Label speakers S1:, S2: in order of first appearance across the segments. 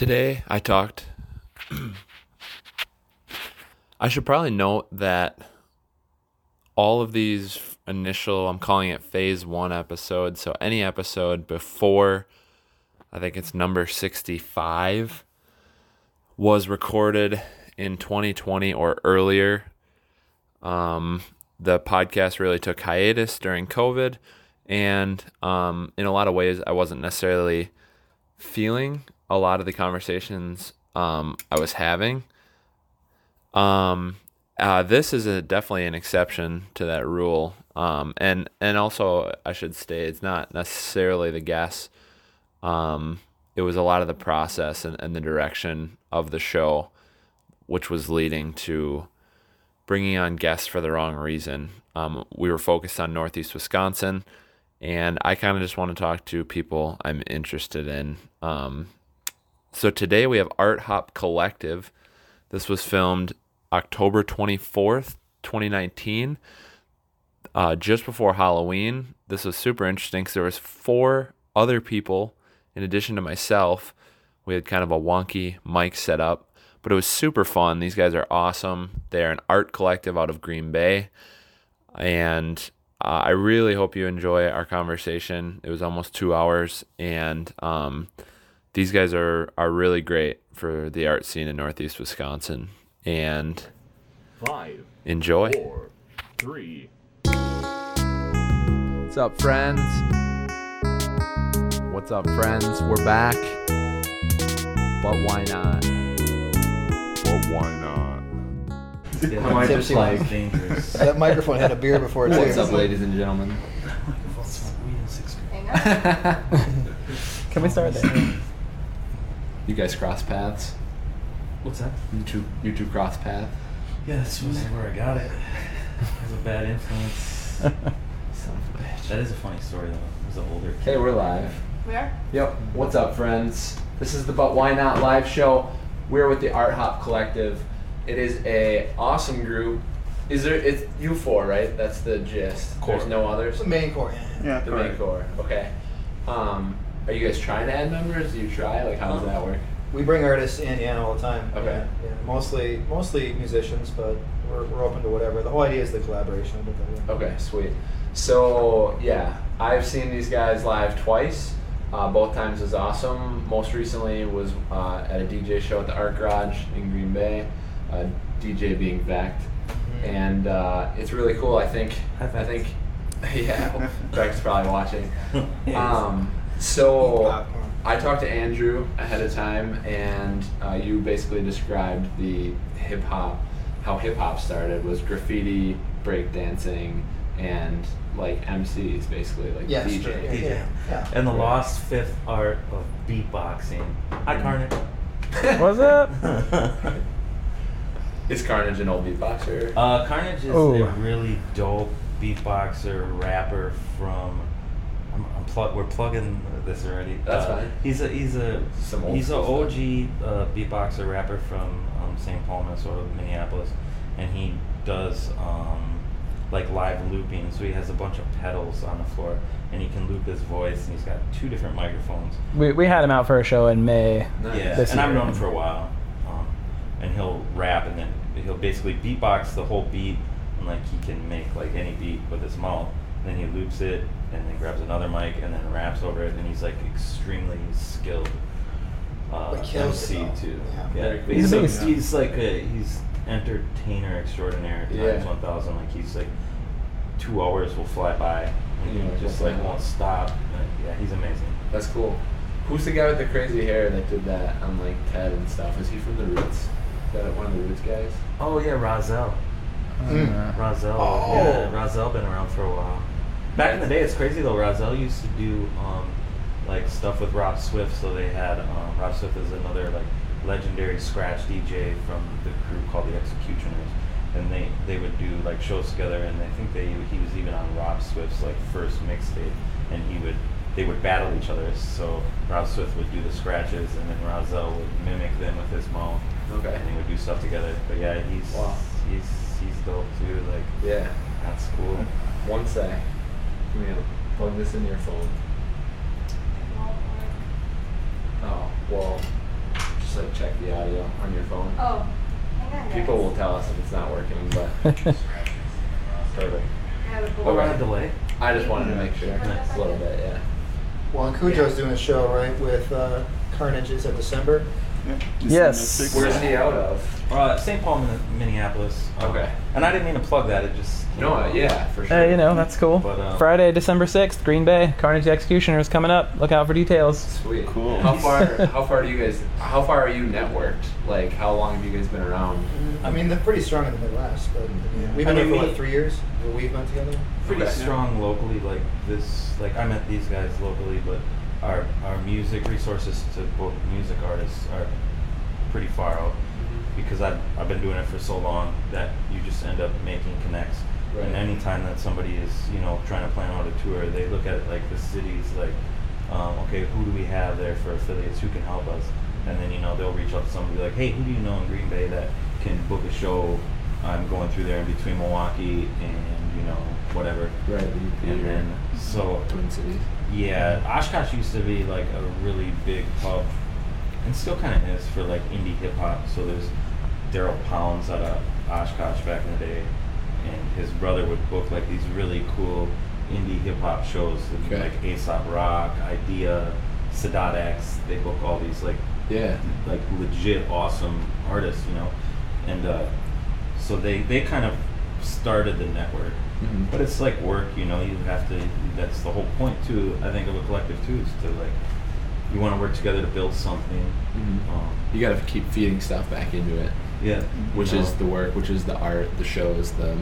S1: Today I talked. I should probably note that all of these initial, I'm calling it phase one episode. So any episode before, I think it's number 65, was recorded in 2020 or earlier. Um, the podcast really took hiatus during COVID. And um, in a lot of ways, I wasn't necessarily feeling a lot of the conversations um, I was having. Um, uh, this is a, definitely an exception to that rule. Um, and and also I should say it's not necessarily the guess. Um, it was a lot of the process and, and the direction of the show, which was leading to bringing on guests for the wrong reason. Um, we were focused on Northeast Wisconsin, and I kind of just want to talk to people I'm interested in. Um, so today we have Art Hop Collective. This was filmed October 24th, 2019, uh, just before Halloween. This was super interesting because there was four other people in addition to myself. We had kind of a wonky mic set up, but it was super fun. These guys are awesome. They're an art collective out of Green Bay. And uh, I really hope you enjoy our conversation. It was almost two hours, and um, these guys are are really great for the art scene in Northeast Wisconsin. And
S2: Five,
S1: enjoy.
S2: four, three.
S1: What's up, friends? What's up, friends? We're back. But why not?
S2: But why not?
S3: Yeah,
S4: How much
S3: tipsy
S4: is like dangerous.
S3: That microphone had a beer before it.
S4: What's up, ladies and gentlemen?
S5: Can we start there?
S4: You guys cross paths?
S5: What's that?
S4: You two, you two cross paths?
S5: Yeah, that's was where I got it. It was a bad influence.
S4: Son of a bitch.
S5: That is a funny story though. It was an older kid.
S4: Okay, we're live.
S6: We are?
S4: Yep. What's up, friends? This is the But Why Not live show. We're with the Art Hop Collective. It is a awesome group. Is there? It's you four, right? That's the gist.
S5: Core.
S4: There's no others.
S3: The main core.
S7: Yeah.
S4: The main core. Okay. Um, are you guys trying to add members? Do you try? Like, how does that work?
S3: We bring artists in, yeah, all the time.
S4: Okay.
S3: Yeah, yeah. Mostly, mostly musicians, but we're, we're open to whatever. The whole idea is the collaboration. I'll put.
S4: Okay, sweet. So yeah, I've seen these guys live twice. Uh, both times was awesome. Most recently was uh, at a DJ show at the Art Garage in Green Bay. Uh, DJ being Vect,
S3: Mhm.
S4: and uh, it's really cool. I think. I think. Yeah, Vect's probably watching. Um, so
S3: Popcorn.
S4: I talked to Andrew ahead of time, and uh, you basically described the hip hop, how hip hop started was graffiti, breakdancing, and like MCs basically, like
S3: Yes,
S4: DJ.
S3: yeah,
S5: DJ.
S3: yeah, yeah.
S5: And the lost fifth art of beatboxing. Hi, Carnage.
S7: What's up?
S4: Is Carnage an old beatboxer?
S5: Uh, Carnage is
S7: Oh.
S5: a really dope beatboxer rapper from. I'm, I'm plug, we're plugging this already.
S4: That's
S5: Uh,
S4: fine.
S5: He's a he's a
S4: Some old
S5: he's a
S4: school
S5: OG uh, beatboxer rapper from um, St. Paul, Minnesota, Minneapolis, and he does um, like live looping. So he has a bunch of pedals on the floor, and he can loop his voice. And he's got two different microphones.
S7: We, we had him out for a show in May.
S4: Nice.
S5: Yeah,
S7: This
S5: and I've
S7: year.
S5: known him for a while. Um, and he'll rap and then he'll basically beatbox the whole beat and like he can make like any beat with his mouth. Then he loops it and then grabs another mic and then raps over it. And he's like extremely skilled uh,
S3: But kills it,
S5: MC too.
S3: Yeah.
S5: Yeah,
S4: Very cool.
S5: he's,
S7: He's a
S5: like, he's like a he's entertainer extraordinaire times
S4: Yeah.
S5: one thousand. Like he's like two hours will fly by and
S4: Yeah,
S5: he just
S4: just
S5: like
S4: like-
S5: won't stop. Like, yeah, he's amazing.
S4: That's cool. Who's the guy with the crazy hair that did that on like TED and stuff? Is he from the Roots? That one of the Roots guys?
S5: Oh yeah, Rahzel.
S3: Mm.
S5: Rahzel.
S3: Oh.
S5: Yeah, Rahzel been around for a while. Back in the day, it's crazy though. Rahzel used to do um, like stuff with Rob Swift. So they had um, Rob Swift is another like legendary scratch DJ from the crew called the X-Ecutioners, and they they would do like shows together. And I think they he was even on Rob Swift's like first mixtape, and he would they would battle each other. So Rob Swift would do the scratches, and then Rahzel would mimic them with his mouth
S4: Okay.
S5: and they would do stuff together. But yeah, he's
S4: Wow.
S5: he's he's dope too. Like
S4: Yeah.
S5: that's cool.
S4: One sec. Give me a plug this in your phone. Oh, well.
S1: just like check the audio on your phone.
S4: Oh, hang.
S1: People will tell us if it's not working, but perfect.
S4: I have a
S5: Oh,
S4: bowl.
S5: we're on a delay.
S1: I just wanted to make sure
S4: Nice.
S1: a little bit, yeah.
S3: Well, and Cujo's doing a show right with uh, Carnage. Is that December?
S7: Yes.
S1: Where's he out of?
S5: Uh, St. Paul, Min- Minneapolis.
S1: Okay.
S5: And I didn't mean to plug that. It just. Came
S1: No,
S5: out.
S1: yeah, for sure.
S7: Hey, you know, that's cool.
S5: But, uh,
S7: Friday, December 6th, Green Bay. Carnage the Executioner is coming up. Look out for details.
S1: Sweet.
S8: Cool.
S1: How far? How far do you guys? How far are you networked? Like, how long have you guys been around?
S3: I mean, they're pretty strong in the Midwest, but
S5: Yeah.
S3: we've been there
S5: mean,
S3: for what three years. We've been together.
S5: Pretty
S1: Okay.
S5: strong locally, like this. Like I met these guys locally, but our our music resources to book music artists are pretty far out because I've, I've been doing it for so long that you just end up making connects. And anytime that somebody is, you know, trying to plan out a tour, they look at like the cities, like, um, okay, who do we have there for affiliates? Who can help us? And then, you know, they'll reach out to somebody like, hey, who do you know in Green Bay that can book a show? I'm going through there in between Milwaukee and, you know, whatever.
S1: Right.
S5: And then, so,
S1: Twin Cities.
S5: yeah, Oshkosh used to be like a really big pub, and still kind of is for like indie hip hop. So there's Daryl Pounds out of Oshkosh back in the day, and his brother would book like these really cool indie hip hop shows,
S1: Okay.
S5: like Aesop Rock, Idea, Sadat X. They book all these like
S1: Yeah.
S5: like legit awesome artists, you know, and uh, so they they kind of started the network.
S1: Mhm.
S5: But it's like work, you know. You have to. That's the whole point too. I think of a collective too is to like you want to work together to build something.
S1: Mhm.
S5: Um,
S1: You got to keep feeding stuff back into it,
S5: yeah,
S1: which is the work, which is the art, the shows, the.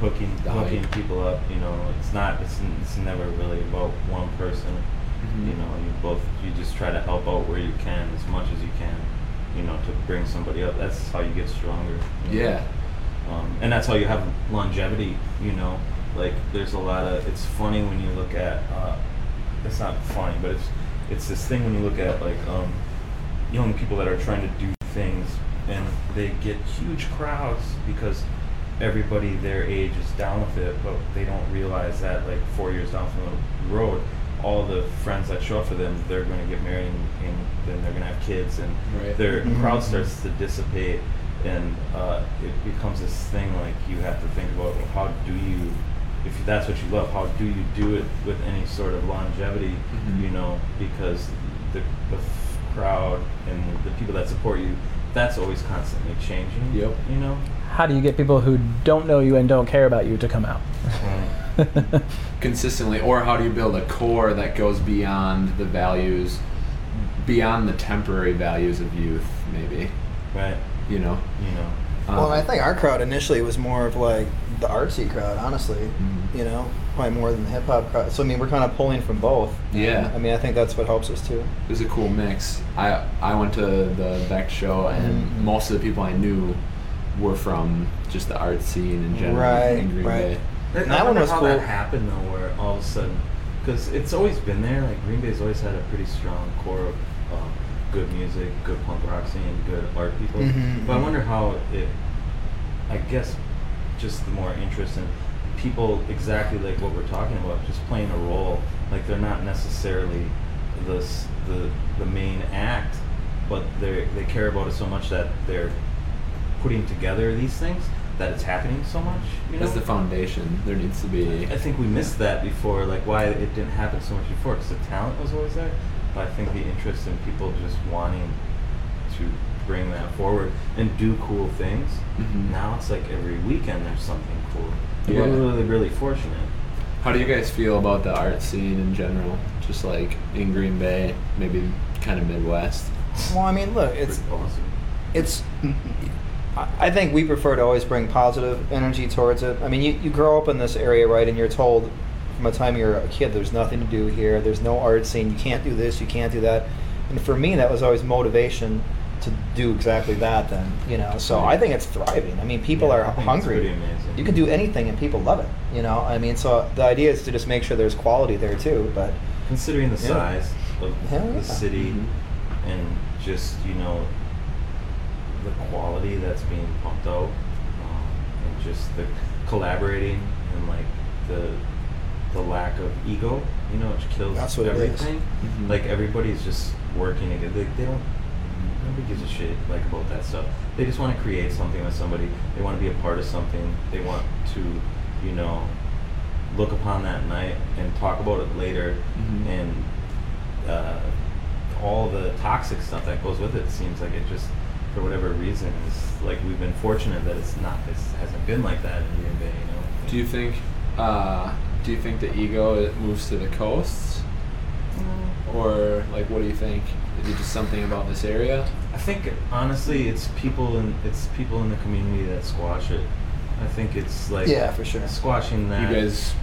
S5: hooking
S1: the
S5: hooking
S1: hype.
S5: people up. You know, it's not. It's, it's never really about one person.
S1: Mhm.
S5: You know, you both you just try to help out where you can as much as you can. You know, to bring somebody up. That's how you get stronger. you know?
S1: Yeah.
S5: um, and that's how you have longevity you know like there's a lot of it's funny when you look at uh, it's not funny but it's it's this thing when you look at like um, young people that are trying to do things and they get huge crowds because everybody their age is down with it but they don't realize that like four years down from the road all the friends that show up for them they're going to get married and, and then they're going to have kids and
S1: Right.
S5: their
S3: Mhm.
S5: crowd starts to dissipate and uh, it becomes this thing like you have to think about well, how do you if that's what you love how do you do it with any sort of longevity
S1: Mhm.
S5: you know because the, the f- crowd and the people that support you that's always constantly changing
S1: Yep.
S5: you know
S7: How do you get people who don't know you and don't care about you to come out?
S1: consistently or how do you build a core that goes beyond the values beyond the temporary values of youth maybe
S5: right
S1: you know
S5: you know
S3: well,
S1: Um,
S3: and I think our crowd initially was more of like the artsy crowd, honestly.
S1: Mhm.
S3: You know, probably more than the hip hop crowd. So I mean, we're kind of pulling from both.
S1: Yeah.
S3: I mean, I think that's what helps us too.
S1: it was a cool mix i i went to the Vect show and
S3: Mhm.
S1: most of the people i knew were from just the art scene in general
S3: Right,
S1: in green
S3: right.
S1: bay
S3: And
S5: I
S3: that one
S5: wonder
S3: was
S5: how
S3: cool.
S5: that happened though, where all of a sudden, because it's always been there. Like Green Bay's always had a pretty strong core of uh, good music, good punk rock scene, good art people.
S3: Mhm,
S5: But I
S3: mhm.
S5: wonder how it. I guess just the more interest in people exactly like what we're talking about, just playing a role. Like they're not necessarily the the the main act, but they they care about it so much that they're putting together these things that it's happening so much. You know,
S1: that's the foundation there needs to be
S5: I think we missed that before, like why it didn't happen so much before, because the talent was always there. But I think the interest in people just wanting to bring that forward and do cool things.
S1: Mhm.
S5: Now it's like every weekend there's something cool.
S1: Yeah.
S5: We're really, really fortunate.
S1: How do you guys feel about the art scene in general? Just like in Green Bay, maybe kind of Midwest.
S3: Well, I mean, look, it's
S5: awesome.
S3: it's I- I think we prefer to always bring positive energy towards it. I mean, you, you grow up in this area, right, and you're told from the time you're a kid, there's nothing to do here. There's no art scene. You can't do this. You can't do that. And for me, that was always motivation to do exactly that. Then you know, so I think it's thriving. I mean, people
S5: Yeah,
S3: are
S5: I think it's
S3: hungry. You can do anything, and people love it. You know, I mean, so the idea is to just make sure there's quality there too. But
S5: Considering the
S3: Yeah.
S5: size of
S3: Hell yeah.
S5: the city
S1: Mhm.
S5: and just you know the quality that's being pumped out um, and just the collaborating and like the the lack of ego you know which kills
S3: That's what it is.
S5: everything
S1: Mhm.
S5: like everybody's just working together they, they don't nobody gives a shit like about that stuff. They just want to create something with somebody. They want to be a part of something. They want to, you know, look upon that night and talk about it later,
S1: Mhm.
S5: and uh, all the toxic stuff that goes with it seems like it just, for whatever reason, is like we've been fortunate that it's not. It hasn't been like that in Green Bay. You know.
S1: Do you think? Uh, do you think the ego it moves to the coasts, or like what do you think? Is it just something about this area?
S5: I think honestly, it's people in it's people in the community that squash it. I think it's like
S3: Yeah, for sure.
S5: squashing that.
S1: You guys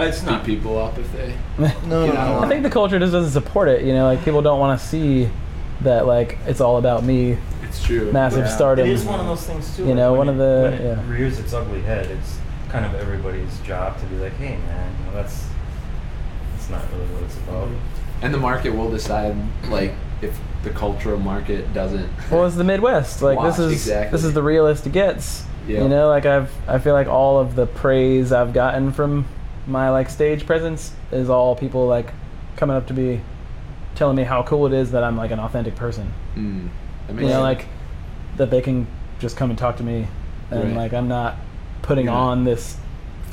S5: uh,
S1: it's
S5: not
S1: people up if they.
S3: No,
S1: Get
S3: no,
S1: out of
S3: no.
S7: I think the culture just doesn't support it. You know, like people don't want to see that like it's all about me,
S1: It's true.
S7: massive
S3: Yeah.
S7: stardom.
S5: It is one of those things too.
S7: You know,
S5: when
S7: one of the-
S5: when it
S7: yeah.
S5: rears its ugly head. It's kind of everybody's job to be like, hey man, you know, that's that's not really what it's about.
S1: And the market will decide like if the cultural market doesn't.
S7: Well, it's the Midwest. Like this is
S1: exactly.
S7: this is the realest it gets.
S1: Yeah.
S7: You know, like I've I feel like all of the praise I've gotten from my like stage presence is all people like coming up to me, telling me how cool it is that I'm like an authentic person.
S1: Mm,
S7: You know, like that they can just come and talk to me, and
S1: Right.
S7: like I'm not putting
S1: Yeah.
S7: on this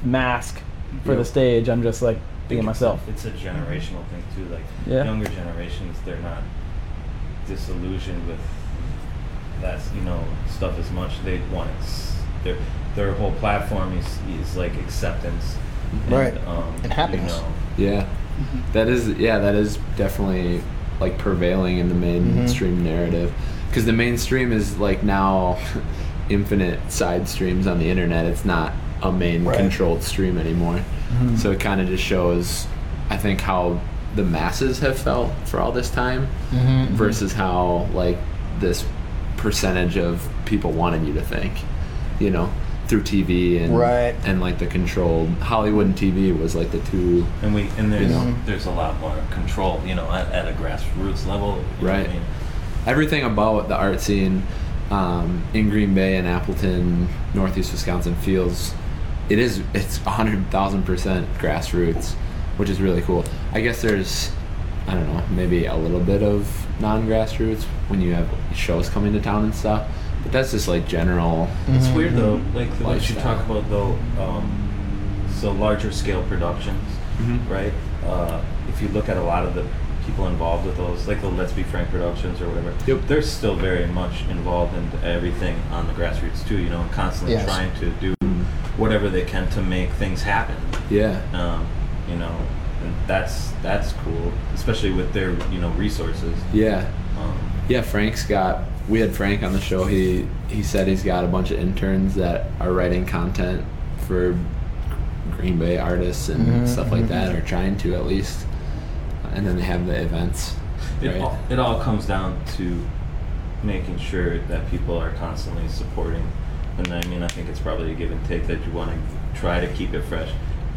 S7: mask for
S1: Yep.
S7: the stage. I'm just like being
S5: it's
S7: myself.
S5: A, it's a generational thing too. Like
S7: Yeah.
S5: younger generations, they're not disillusioned with that you know stuff as much. They want it. Their their whole platform is is like acceptance,
S3: Right.
S5: um,
S3: And happiness.
S5: You know,
S1: Yeah, that is yeah that is definitely like prevailing in the mainstream narrative because the mainstream is like now infinite side streams on the internet. It's not a main
S3: Right.
S1: controlled stream anymore. So it kind of just shows, I think, how the masses have felt for all this time
S3: Mhm.
S1: versus how like this percentage of people wanted you to think, you know, through TV and
S3: Right.
S1: and like the controlled Hollywood and TV was like the two
S5: and we and there's
S1: know.
S5: there's a lot more control. You know, at, at a grassroots level. you know what
S1: Right.
S5: I mean?
S1: everything about the art scene um, in Green Bay and Appleton, Northeast Wisconsin feels it is it's hundred thousand percent grassroots, which is really cool. I guess there's I don't know maybe a little bit of non-grassroots when you have shows coming to town and stuff, but that's just like general.
S5: It's weird though, like the, you talk about though. Um, so larger scale productions,
S1: Mhm.
S5: right? Uh, if you look at a lot of the people involved with those, like the Let's Be Frank Productions or whatever,
S1: Yep.
S5: they're still very much involved in everything on the grassroots too. You know, and constantly
S3: Yes.
S5: trying to do whatever they can to make things happen.
S1: Yeah,
S5: Um, you know, and that's that's cool, especially with their you know resources.
S1: yeah.
S5: Um,
S1: Yeah, Frank's got. We had Frank on the show. He he said he's got a bunch of interns that are writing content for Green Bay artists and
S3: Mhm,
S1: stuff like
S3: mhm.
S1: that, or trying to at least. And then they have the events.
S5: It,
S1: right?
S5: all, it all comes down to making sure that people are constantly supporting. And I mean, I think it's probably a give and take that you want to try to keep it fresh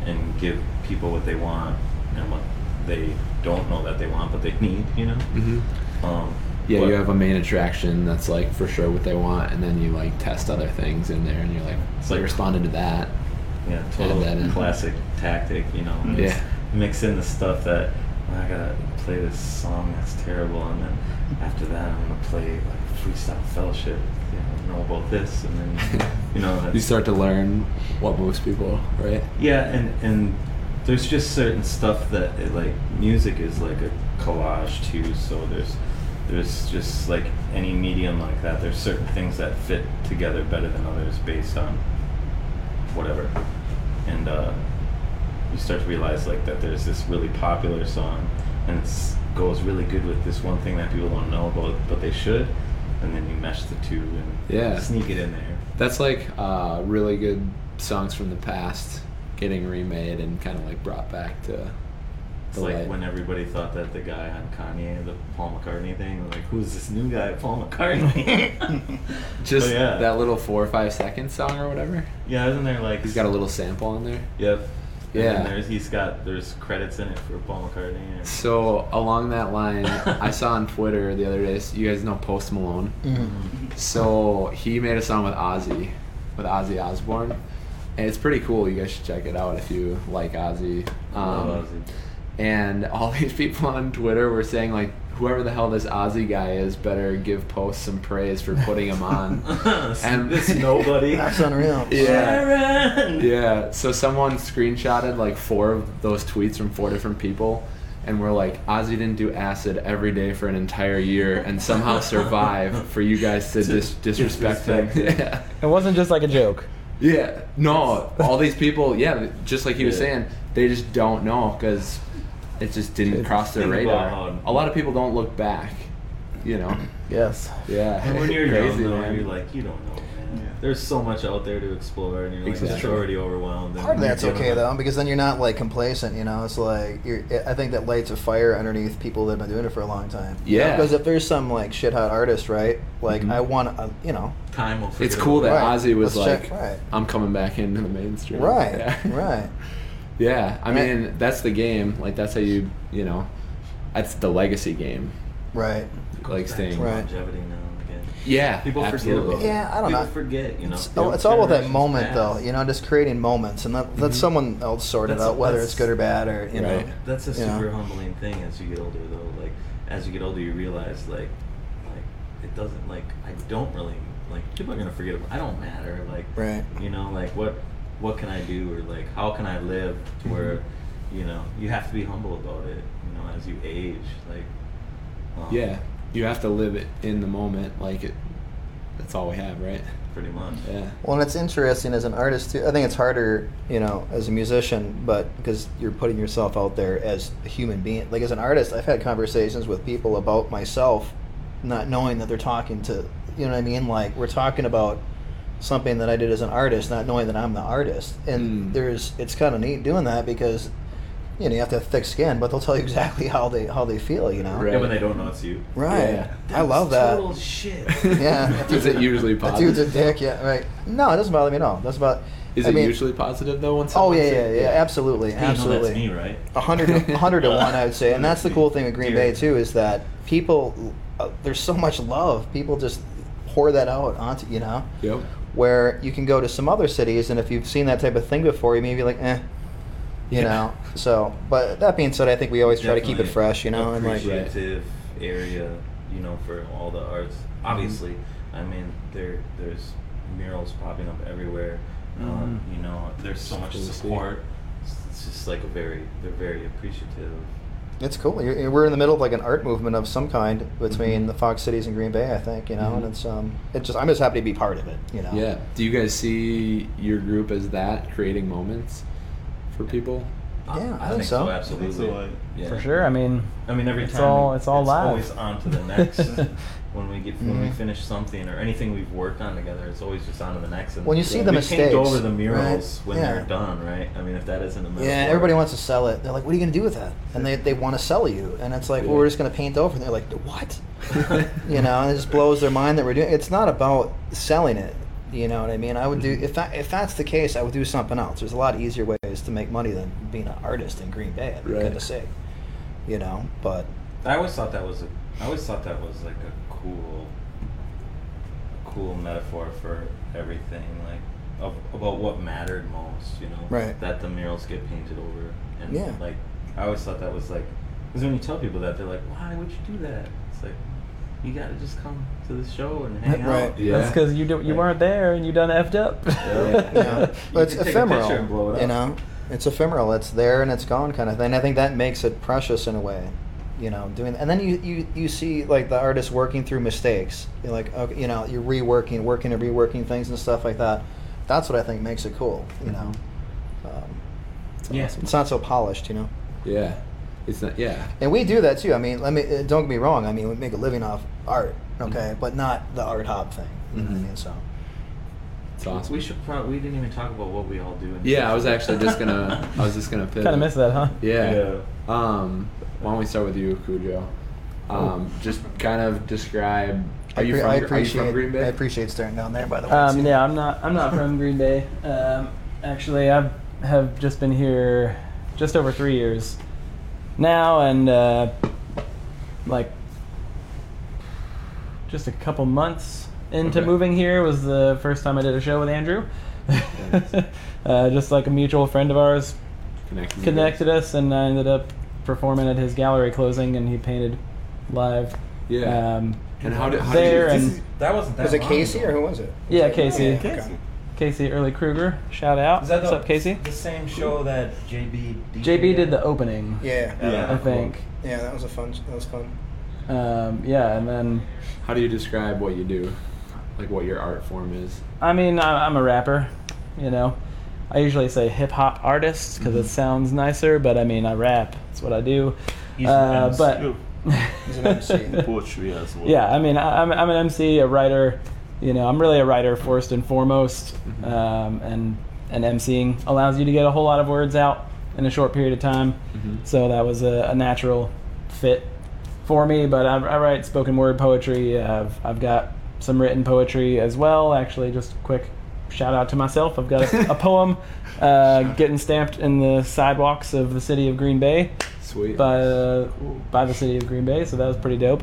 S5: and give people what they want and what they don't know that they want, but they need, you know?
S1: hmm
S5: Um,
S1: Yeah, you have a main attraction that's like for sure what they want, and then you like test other things in there, and you're like, they
S5: like-
S1: responded to that.
S5: Yeah, total
S1: that
S5: classic tactic, you know. Mix,
S1: Yeah.
S5: Mix in the stuff that "Well, I gotta play this song that's terrible, and then after that I'm gonna play like freestyle fellowship. You know, know about this, and then you know.
S1: You start to learn what moves people, right?
S5: Yeah, and and there's just certain stuff that it, like music is like a collage too. So there's there's just like any medium like that. There's certain things that fit together better than others based on whatever, and uh, you start to realize like that there's this really popular song and it goes really good with this one thing that people don't know about, but they should, and then you mesh the two and
S1: Yeah.
S5: sneak it in there.
S1: That's like uh, really good songs from the past getting remade and kind of like brought back to
S5: It's like
S1: light.
S5: when everybody thought that the guy on Kanye, the Paul McCartney thing, like who's this new guy, Paul McCartney?
S1: Just
S5: yeah.
S1: that little four or five second song or whatever.
S5: yeah, isn't there like
S1: He's got a little sample on there.
S5: Yep. And
S1: Yeah.
S5: then there's he's got there's credits in it for Paul McCartney. And,
S1: So along that line, I saw on Twitter the other day. So You guys know Post Malone.
S3: Mm-hmm.
S1: So he made a song with Ozzy, with Ozzy Osbourne, and it's pretty cool. You guys should check it out if you like Ozzy.
S5: Love
S1: Um,
S5: Ozzy.
S1: and all these people on Twitter were saying like, whoever the hell this Ozzy guy is better give Post some praise for putting him on.
S5: and this nobody.
S3: That's unreal.
S1: Yeah.
S5: Sharon!
S1: Yeah. So someone screenshotted like four of those tweets from four different people, and we're like, Ozzy didn't do acid every day for an entire year and somehow survive for you guys to dis- disrespect him.
S5: disrespect him.
S1: Yeah.
S7: It wasn't just like a joke.
S1: Yeah. No. All these people. Yeah. Just like he was
S5: Yeah.
S1: saying, they just don't know because it just didn't cross their radar. A lot of people don't look back. You know.
S7: Yes.
S1: Yeah.
S5: And when you're
S1: Crazy,
S5: young, though,
S1: man.
S5: you're like, you don't know, man. There's so much out there to explore, and you're like,
S1: Exactly.
S5: just already overwhelmed. and
S3: Part of
S5: you're
S3: that's okay
S5: with-
S3: though, because then you're not like complacent. You know, it's like you're. I think that lights a fire underneath people that have been doing it for a long time. You know,
S1: Yeah.
S3: Because if there's some like shit hot artist, right? Like
S1: Mhm.
S3: I want, a, you know,
S5: Time will.
S1: It's
S5: forget
S1: cool that.
S3: Right.
S1: Ozzy was
S3: Let's
S1: like,
S3: check- right.
S1: "I'm coming back into the mainstream."
S3: right,
S1: Yeah.
S3: right.
S1: Yeah, I
S3: Right.
S1: mean that's the game. Like that's how you, you know, that's the legacy game.
S3: Right.
S1: Like staying.
S3: Right.
S5: longevity now again.
S1: Yeah,
S5: People
S1: absolutely.
S5: forget.
S3: Yeah, I don't
S5: People
S3: know.
S5: forget, you know.
S3: It's, oh, it's all about that moment,
S5: pass.
S3: though. You know, just creating moments, and let, let mm-hmm. someone else sort it out, whether it's good or bad, or you
S1: Right.
S3: know.
S5: That's a
S3: you know.
S5: super humbling thing as you get older, though. Like, as you get older, you realize, like, like it doesn't like I don't really like people are gonna forget. About, I don't matter. Like,
S3: Right.
S5: you know, like what what can I do or like how can I live to where,
S3: Mm-hmm.
S5: you know, you have to be humble about it. You know, as you age, like. um,
S1: Yeah, you have to live it in the moment. Like it. That's all we have, right?
S5: Pretty much.
S1: Yeah.
S3: Well, and it's interesting as an artist too. I think it's harder, you know, as a musician, but because you're putting yourself out there as a human being. Like as an artist, I've had conversations with people about myself, not knowing that they're talking to, you know what I mean? Like we're talking about something that I did as an artist, not knowing that I'm the artist. And
S1: Mm.
S3: there's, it's kind of neat doing that because, you know, you have to have thick skin, but they'll tell you exactly how they how they feel, you know.
S1: Right.
S5: Yeah, when they don't know it's you.
S3: Right.
S1: Yeah.
S3: I love that.
S5: Total shit.
S3: Yeah.
S1: Is it usually
S3: That
S1: positive?
S3: dude's a dick. Yeah. Right. No, it doesn't bother me at all. That's about.
S1: Is
S3: I
S1: it
S3: mean-
S1: usually positive though? When
S3: Oh
S1: someone
S3: yeah, yeah, yeah, absolutely,
S5: Hey, you know
S3: absolutely.
S5: that's me, right?
S3: A hundred, a hundred to one, I would say, and that's the cool thing with Green Bay too is that people, uh, there's so much love. People just pour that out onto you know.
S1: Yep.
S3: Where you can go to some other cities, and if you've seen that type of thing before, you may be like, eh, you
S1: Yeah.
S3: know. So, but that being said, I think we always try to keep it fresh, you know, and like,
S5: appreciative area, you know, for all the arts.
S3: Mm-hmm.
S5: Obviously, I mean, there there's murals popping up everywhere. Um, you know, there's so much
S1: cool to see.
S5: support. It's, it's just like a very they're very appreciative.
S3: It's cool. You're, you're- we're in the middle of like an art movement of some kind between
S5: Mhm.
S3: the Fox cities and Green Bay, I think, you know, and
S1: Mhm.
S3: it's um, it's just I'm just happy to be part of it, you know.
S1: Yeah. Do you guys see your group as that creating moments for people?
S3: Yeah, I
S5: I,
S3: think
S5: think
S3: so.
S5: so.
S3: I
S5: Absolutely.
S8: so, like-
S5: yeah.
S7: For sure. I mean,
S5: I mean, every
S7: It's
S5: time
S7: all- it's all live.
S5: always on to the next. when we get when we
S3: Mhm.
S5: finish something or anything we've worked on together, it's always just on to the next. And
S3: When you see
S5: we
S3: the
S5: paint
S3: mistakes,
S5: over the murals
S3: right?
S5: when
S3: Yeah.
S5: they're done, right? I mean, if that isn't a metaphor.
S3: Yeah, everybody wants to sell it. They're like, "What are you going to do with that?" And they, they want to sell you, and it's like, "Well, we're just going to paint over." And they're like, "What?" you know, and it just blows their mind that we're doing. It's not about selling it. You know what I mean? I would do if that if that's the case, I would do something else. There's a lot easier ways to make money than being an artist in Green Bay. I'm
S1: Right.
S3: going to say, you know, but
S5: I always thought that was a. I always thought that was like a cool, cool metaphor for everything, like of, about what mattered most. You know,
S3: Right.
S5: That the murals get painted over, and
S3: Yeah.
S5: like I always thought that was like, because when you tell people that, they're like, "Why would you do that?" It's like, you gotta just come to the show and hang
S3: Right.
S5: out.
S1: Yeah.
S7: that's because you do, you
S5: Like-
S7: weren't there and you done effed up.
S1: Yeah.
S3: yeah,
S5: You
S3: but it's
S5: can take a picture
S3: ephemeral.
S5: it
S3: You know, it's ephemeral. It's there and it's gone, kind of thing. I think that makes it precious in a way. You know, doing and then you you, you see like the artist working through mistakes. You're like, okay, you know, you're reworking, working and reworking things and stuff like that. That's what I think makes it cool. You know, um,
S1: It's
S5: Yeah.
S3: it's not so polished. You know,
S1: Yeah. It's not. Yeah.
S3: and we do that too. I mean, let me uh, don't get me wrong. I mean, we make a living off art, okay, but not the art hop thing. You know what I
S1: Mhm.
S3: mean? So.
S1: It's awesome.
S5: We should probably. We didn't even talk about what we all do. In
S1: Yeah, I was actually just gonna. I was just gonna pivot.
S7: kind of missed that, huh?
S1: Yeah.
S5: Yeah.
S1: Um, why don't we start with you, Cujo? Um, just kind of describe. Are
S3: I,
S1: you from?
S3: I
S1: are you
S3: appreciate.
S1: from Green Bay?
S3: I appreciate staring down there. By the way.
S7: Um, yeah, I'm not. I'm not from Green Bay. Um, actually, I have just been here just over three years now, and uh, like just a couple months into
S1: Okay.
S7: moving here was the first time I did a show with Andrew. uh, just like a mutual friend of ours
S1: Connected.
S7: connected us, and I ended up performing at his gallery closing, and he painted live.
S1: Yeah.
S7: Um,
S1: and how did how
S7: there
S1: did you,
S7: and
S9: That wasn't that
S3: Was it Casey
S9: ago.
S3: or who was it?
S7: yeah, Casey,
S3: Okay.
S9: Casey.
S7: Casey Early Kruger, shout out.
S9: Is that
S7: What's up, Casey?
S9: The same show that JB.
S7: JB did the opening,
S3: Yeah.
S9: Yeah.
S7: I think.
S3: Yeah, that was a fun. That was fun.
S7: Um, yeah, and then
S1: how do you describe what you do? Like what your art form is?
S7: I mean, I- I'm a rapper, you know. I usually say hip hop artist because it sounds nicer, but I mean, I rap. That's what I do.
S9: He's
S7: Uh,
S9: an
S7: but
S3: He's an MC.
S8: Poetry as well.
S7: yeah, I mean, I, I'm, I'm an MC, a writer. You know, I'm really a writer first and foremost, um, and and MCing allows you to get a whole lot of words out in a short period of time. So that was a, a natural fit for me. But I, I write spoken word poetry. I've I've got some written poetry as well. Actually, just quick shout out to myself. I've got a, a poem uh, getting stamped in the sidewalks of the city of Green Bay
S1: Sweet.
S7: by uh, by the city of Green Bay. So that was pretty dope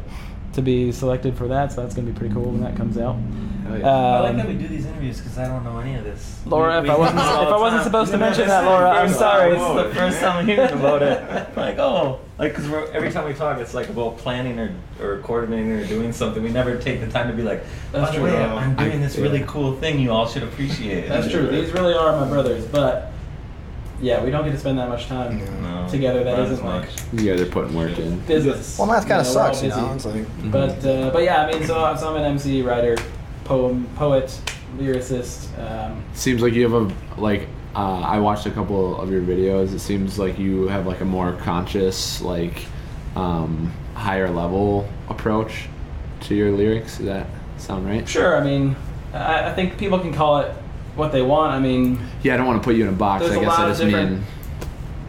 S7: to be selected for that. So that's gonna be pretty cool when that comes out.
S1: Hell yeah.
S9: I like
S7: Um,
S9: that we do these interviews because I don't know any of this.
S7: Laura,
S9: We-
S7: if I wasn't
S9: do this all
S7: if I wasn't supposed to mention
S9: this
S7: that,
S9: is the
S7: Laura, I'm sorry.
S9: time- This is the first time I'm hearing about it. Like, oh, like because every time we talk, it's like about planning or or coordinating or doing something. We never take the time to be like, by
S7: That's
S9: the
S7: true.
S9: way, I'm I'm doing
S1: I-
S9: this
S1: yeah.
S9: really cool thing. You all should appreciate.
S7: That's true. These really are my brothers, but yeah, we don't get to spend that much time
S9: No,
S7: together. That isn't like
S1: yeah, they're putting work in.
S7: business.
S3: Well, math kind of
S7: You know,
S3: sucks, you know.
S7: busy.
S3: It's like
S7: But uh, but yeah, I mean, so, so I'm an MC, writer, poem, poet, lyricist. Um,
S1: Seems like you have a like. Uh, I watched a couple of your videos. It seems like you have like a more conscious, like um, higher level approach to your lyrics. Does that sound right?
S7: sure, I mean, I, I think people can call it what they want. I mean,
S1: Yeah, I don't want to put you in a box.
S7: There's
S1: I
S7: a
S1: guess
S7: lot
S1: I
S7: of
S1: just
S7: different-
S1: mean.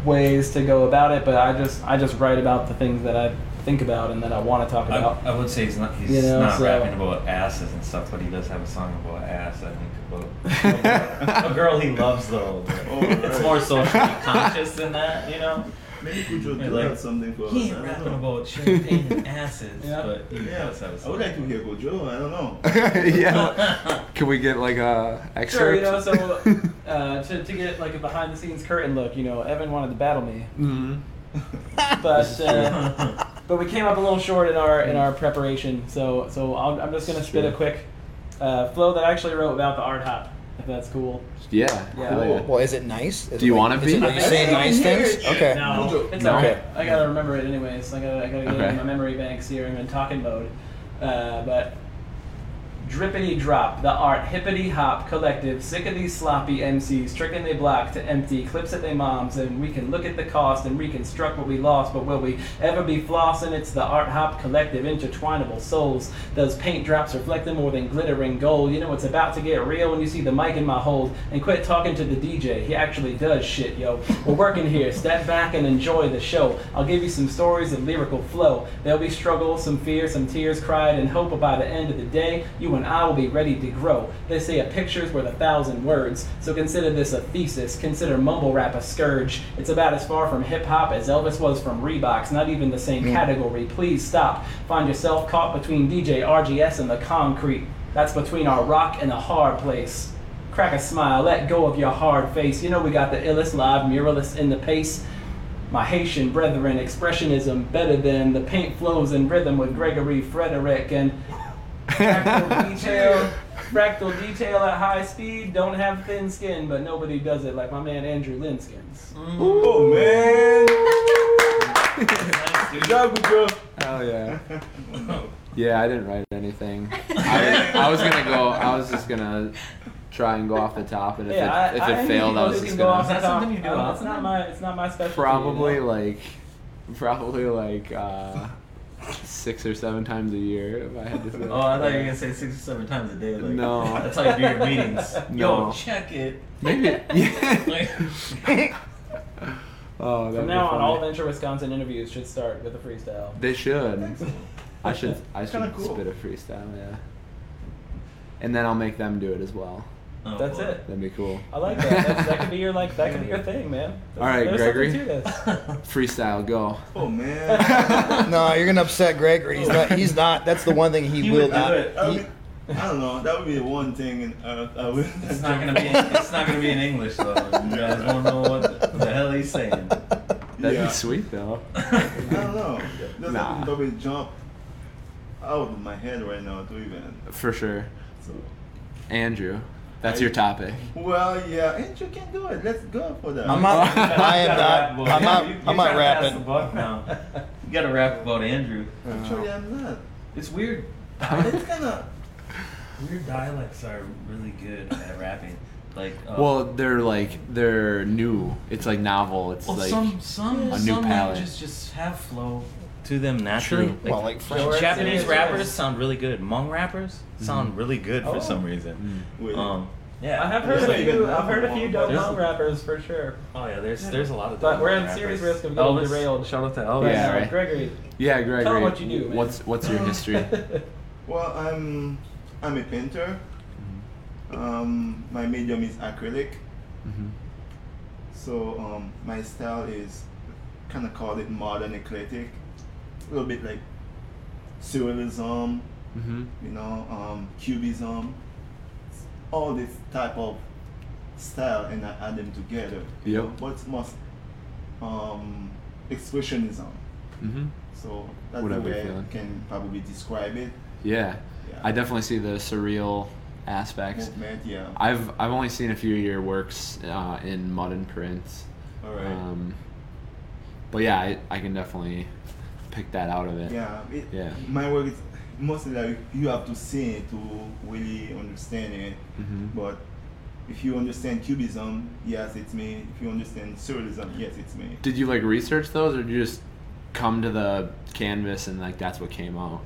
S7: ways to go about it, but I just I just write about the things that I think about and that I want to talk about.
S9: I would say he's not he's
S7: You know,
S9: not
S7: so-
S9: rapping about asses and stuff, but he does have a song about ass. I think about a girl he loves though. but
S8: Oh,
S9: it's more socially conscious than that, you know.
S8: Maybe Kujo
S9: Yeah,
S8: do
S9: like,
S8: have something for
S9: He
S8: us.
S9: ain't rapping
S8: know.
S9: about champagne and asses,
S7: Yeah.
S9: but he
S8: Yeah,
S9: does have a
S8: I
S9: song.
S8: would like to hear Kujo. I don't know.
S1: yeah. Can we get like a excerpt?
S7: Sure, you know, so uh, to, to get like a behind the scenes curtain look, you know, Evan wanted to battle me,
S1: Mhm.
S7: but uh, but we came up a little short in our in our preparation. So so I'll, I'm just gonna spit a quick uh, flow that I actually wrote about the art hop, if that's cool.
S1: Yeah.
S7: Yeah.
S1: hell yeah.
S3: Well, is it nice? Is
S1: Do you
S3: like-
S1: want it
S3: is
S1: to be?
S3: Are you saying nice things? Okay.
S7: No, it's
S1: No?
S7: alright. I gotta remember it anyways. I gotta I gotta get it
S1: Okay.
S7: in my memory banks here. I'm in talking mode. Uh, but drippity drop, the art hippity hop collective, sick of these sloppy MCs, tricking they block to empty clips at their moms, and we can look at the cost and reconstruct what we lost, but will we ever be flossing? It's the art hop collective, intertwinable souls. Those paint drops reflecting more than glittering gold. You know it's about to get real when you see the mic in my hold, and quit talking to the DJ. He actually does shit, yo. We're working here. Step back and enjoy the show. I'll give you some stories of lyrical flow. There'll be struggle, some fear, some tears cried, and hope. But by the end of the day, you and I will be ready to grow. They say a picture's worth a thousand words, so consider this a thesis. Consider mumble rap a scourge. It's about as far from hip hop as Elvis was from Reeboks. Not even the same mm. category. Please stop. Find yourself caught between DJ RGS and the concrete. That's between our rock and a hard place. Crack a smile, let go of your hard face. You know we got the illest live muralist in the pace. My Haitian brethren, expressionism better than the paint flows in rhythm with Gregory Frederick and fractal detail. Fractal detail at high speed. Don't have thin skin, but nobody does it like my man Andrew Linskins.
S8: Oh man! Good job, Kujo.
S1: Hell yeah. Yeah, I didn't write anything. I, I was gonna go. I was just gonna try and go off the top, and if
S7: Yeah,
S1: it, if
S7: I,
S1: it
S7: I
S1: failed, I was
S7: usually
S1: just
S7: can go off
S1: gonna
S7: the
S9: that
S7: top.
S9: something you do
S7: Uh, It's not my. It's not my specialty.
S1: probably
S7: you know?
S1: like probably like uh, six or seven times a year if I had to say.
S9: Oh, I thought you were gonna say six or seven times a day. Like,
S1: No.
S9: that's how you do your meetings.
S1: No.
S9: Yo, check it.
S1: Maybe. Yeah. Oh, that'd
S7: From now on, all Venture Wisconsin interviews should start with a freestyle.
S1: They should. I should. I should
S8: cool.
S1: spit a freestyle. Yeah. And then I'll make them do it as well.
S9: Oh,
S7: That's
S9: boy.
S7: it.
S1: That'd be cool.
S7: I like that. That's, that could be your like. That could be your thing, man.
S1: All right, Gregory.
S7: something to this.
S1: Freestyle, go.
S8: Oh man!
S3: No, you're gonna upset Gregory. He's not. He's not. That's the one thing he,
S9: He
S3: will
S9: would do
S3: not.
S9: it.
S8: I, mean, I don't know. That would be the one thing, and uh, I would.
S9: It's not gonna be. It's not gonna be in English though. You guys won't know what the hell he's saying.
S1: That'd
S8: Yeah.
S1: be sweet though.
S8: I don't know. Does
S1: Nah.
S8: that probably jump out of my head right now to even.
S1: For sure.
S8: So.
S1: Andrew, that's
S8: I-
S1: your topic.
S8: Well, yeah, Andrew can do it. Let's go for that.
S3: I'm not. I am not. I'm not. I'm not
S9: The
S3: rapping.
S9: buck now. You gotta rap about Andrew.
S8: Actually, I'm not.
S9: It's weird.
S8: It's kind of.
S9: Weird dialects are really good at rapping. Like, uh,
S1: Well, they're like they're new. It's like novel. It's
S9: well,
S1: like
S9: some some
S1: a new
S9: some
S1: palette.
S9: languages just have flow to them naturally.
S1: True.
S3: Well, like
S9: Japanese rappers sound really good. Hmong rappers sound really good for
S7: Oh.
S9: some reason.
S8: Wait.
S9: Um, yeah,
S7: I have heard a few. I've heard a few dope
S9: There's-
S7: rappers for sure.
S9: Oh yeah, there's there's a lot of.
S7: But
S9: dope
S7: we're in serious risk of getting
S9: Elvis,
S7: derailed.
S9: Shout out to Elvis.
S1: Yeah, right.
S7: Gregory.
S1: yeah, Gregory.
S7: Tell 'em what you do, man.
S1: What's what's your history?
S8: Well, I'm I'm a painter. Um, my medium is acrylic.
S1: hmm
S8: So um, my style is kind of called it modern eclectic, a little bit like surrealism,
S1: hmm
S8: you know, um, cubism, all this type of style, and I add them together. Yeah. But most um, expressionism.
S1: hmm
S8: So that's
S1: Whatever
S8: the way I can probably describe it.
S1: Yeah.
S8: Yeah.
S1: I definitely see the surreal aspects.
S8: Movement, yeah.
S1: I've I've only seen a few of your works uh, in modern prints.
S8: all right.
S1: Um, but yeah, I, I can definitely pick that out of it.
S8: Yeah, it,
S1: Yeah.
S8: My work is mostly like you have to see it to really understand it.
S1: Mhm.
S8: But if you understand cubism, yes, it's me. If you understand surrealism, yes, it's me.
S1: Did you like research those, or did you just come to the canvas and like that's what came out?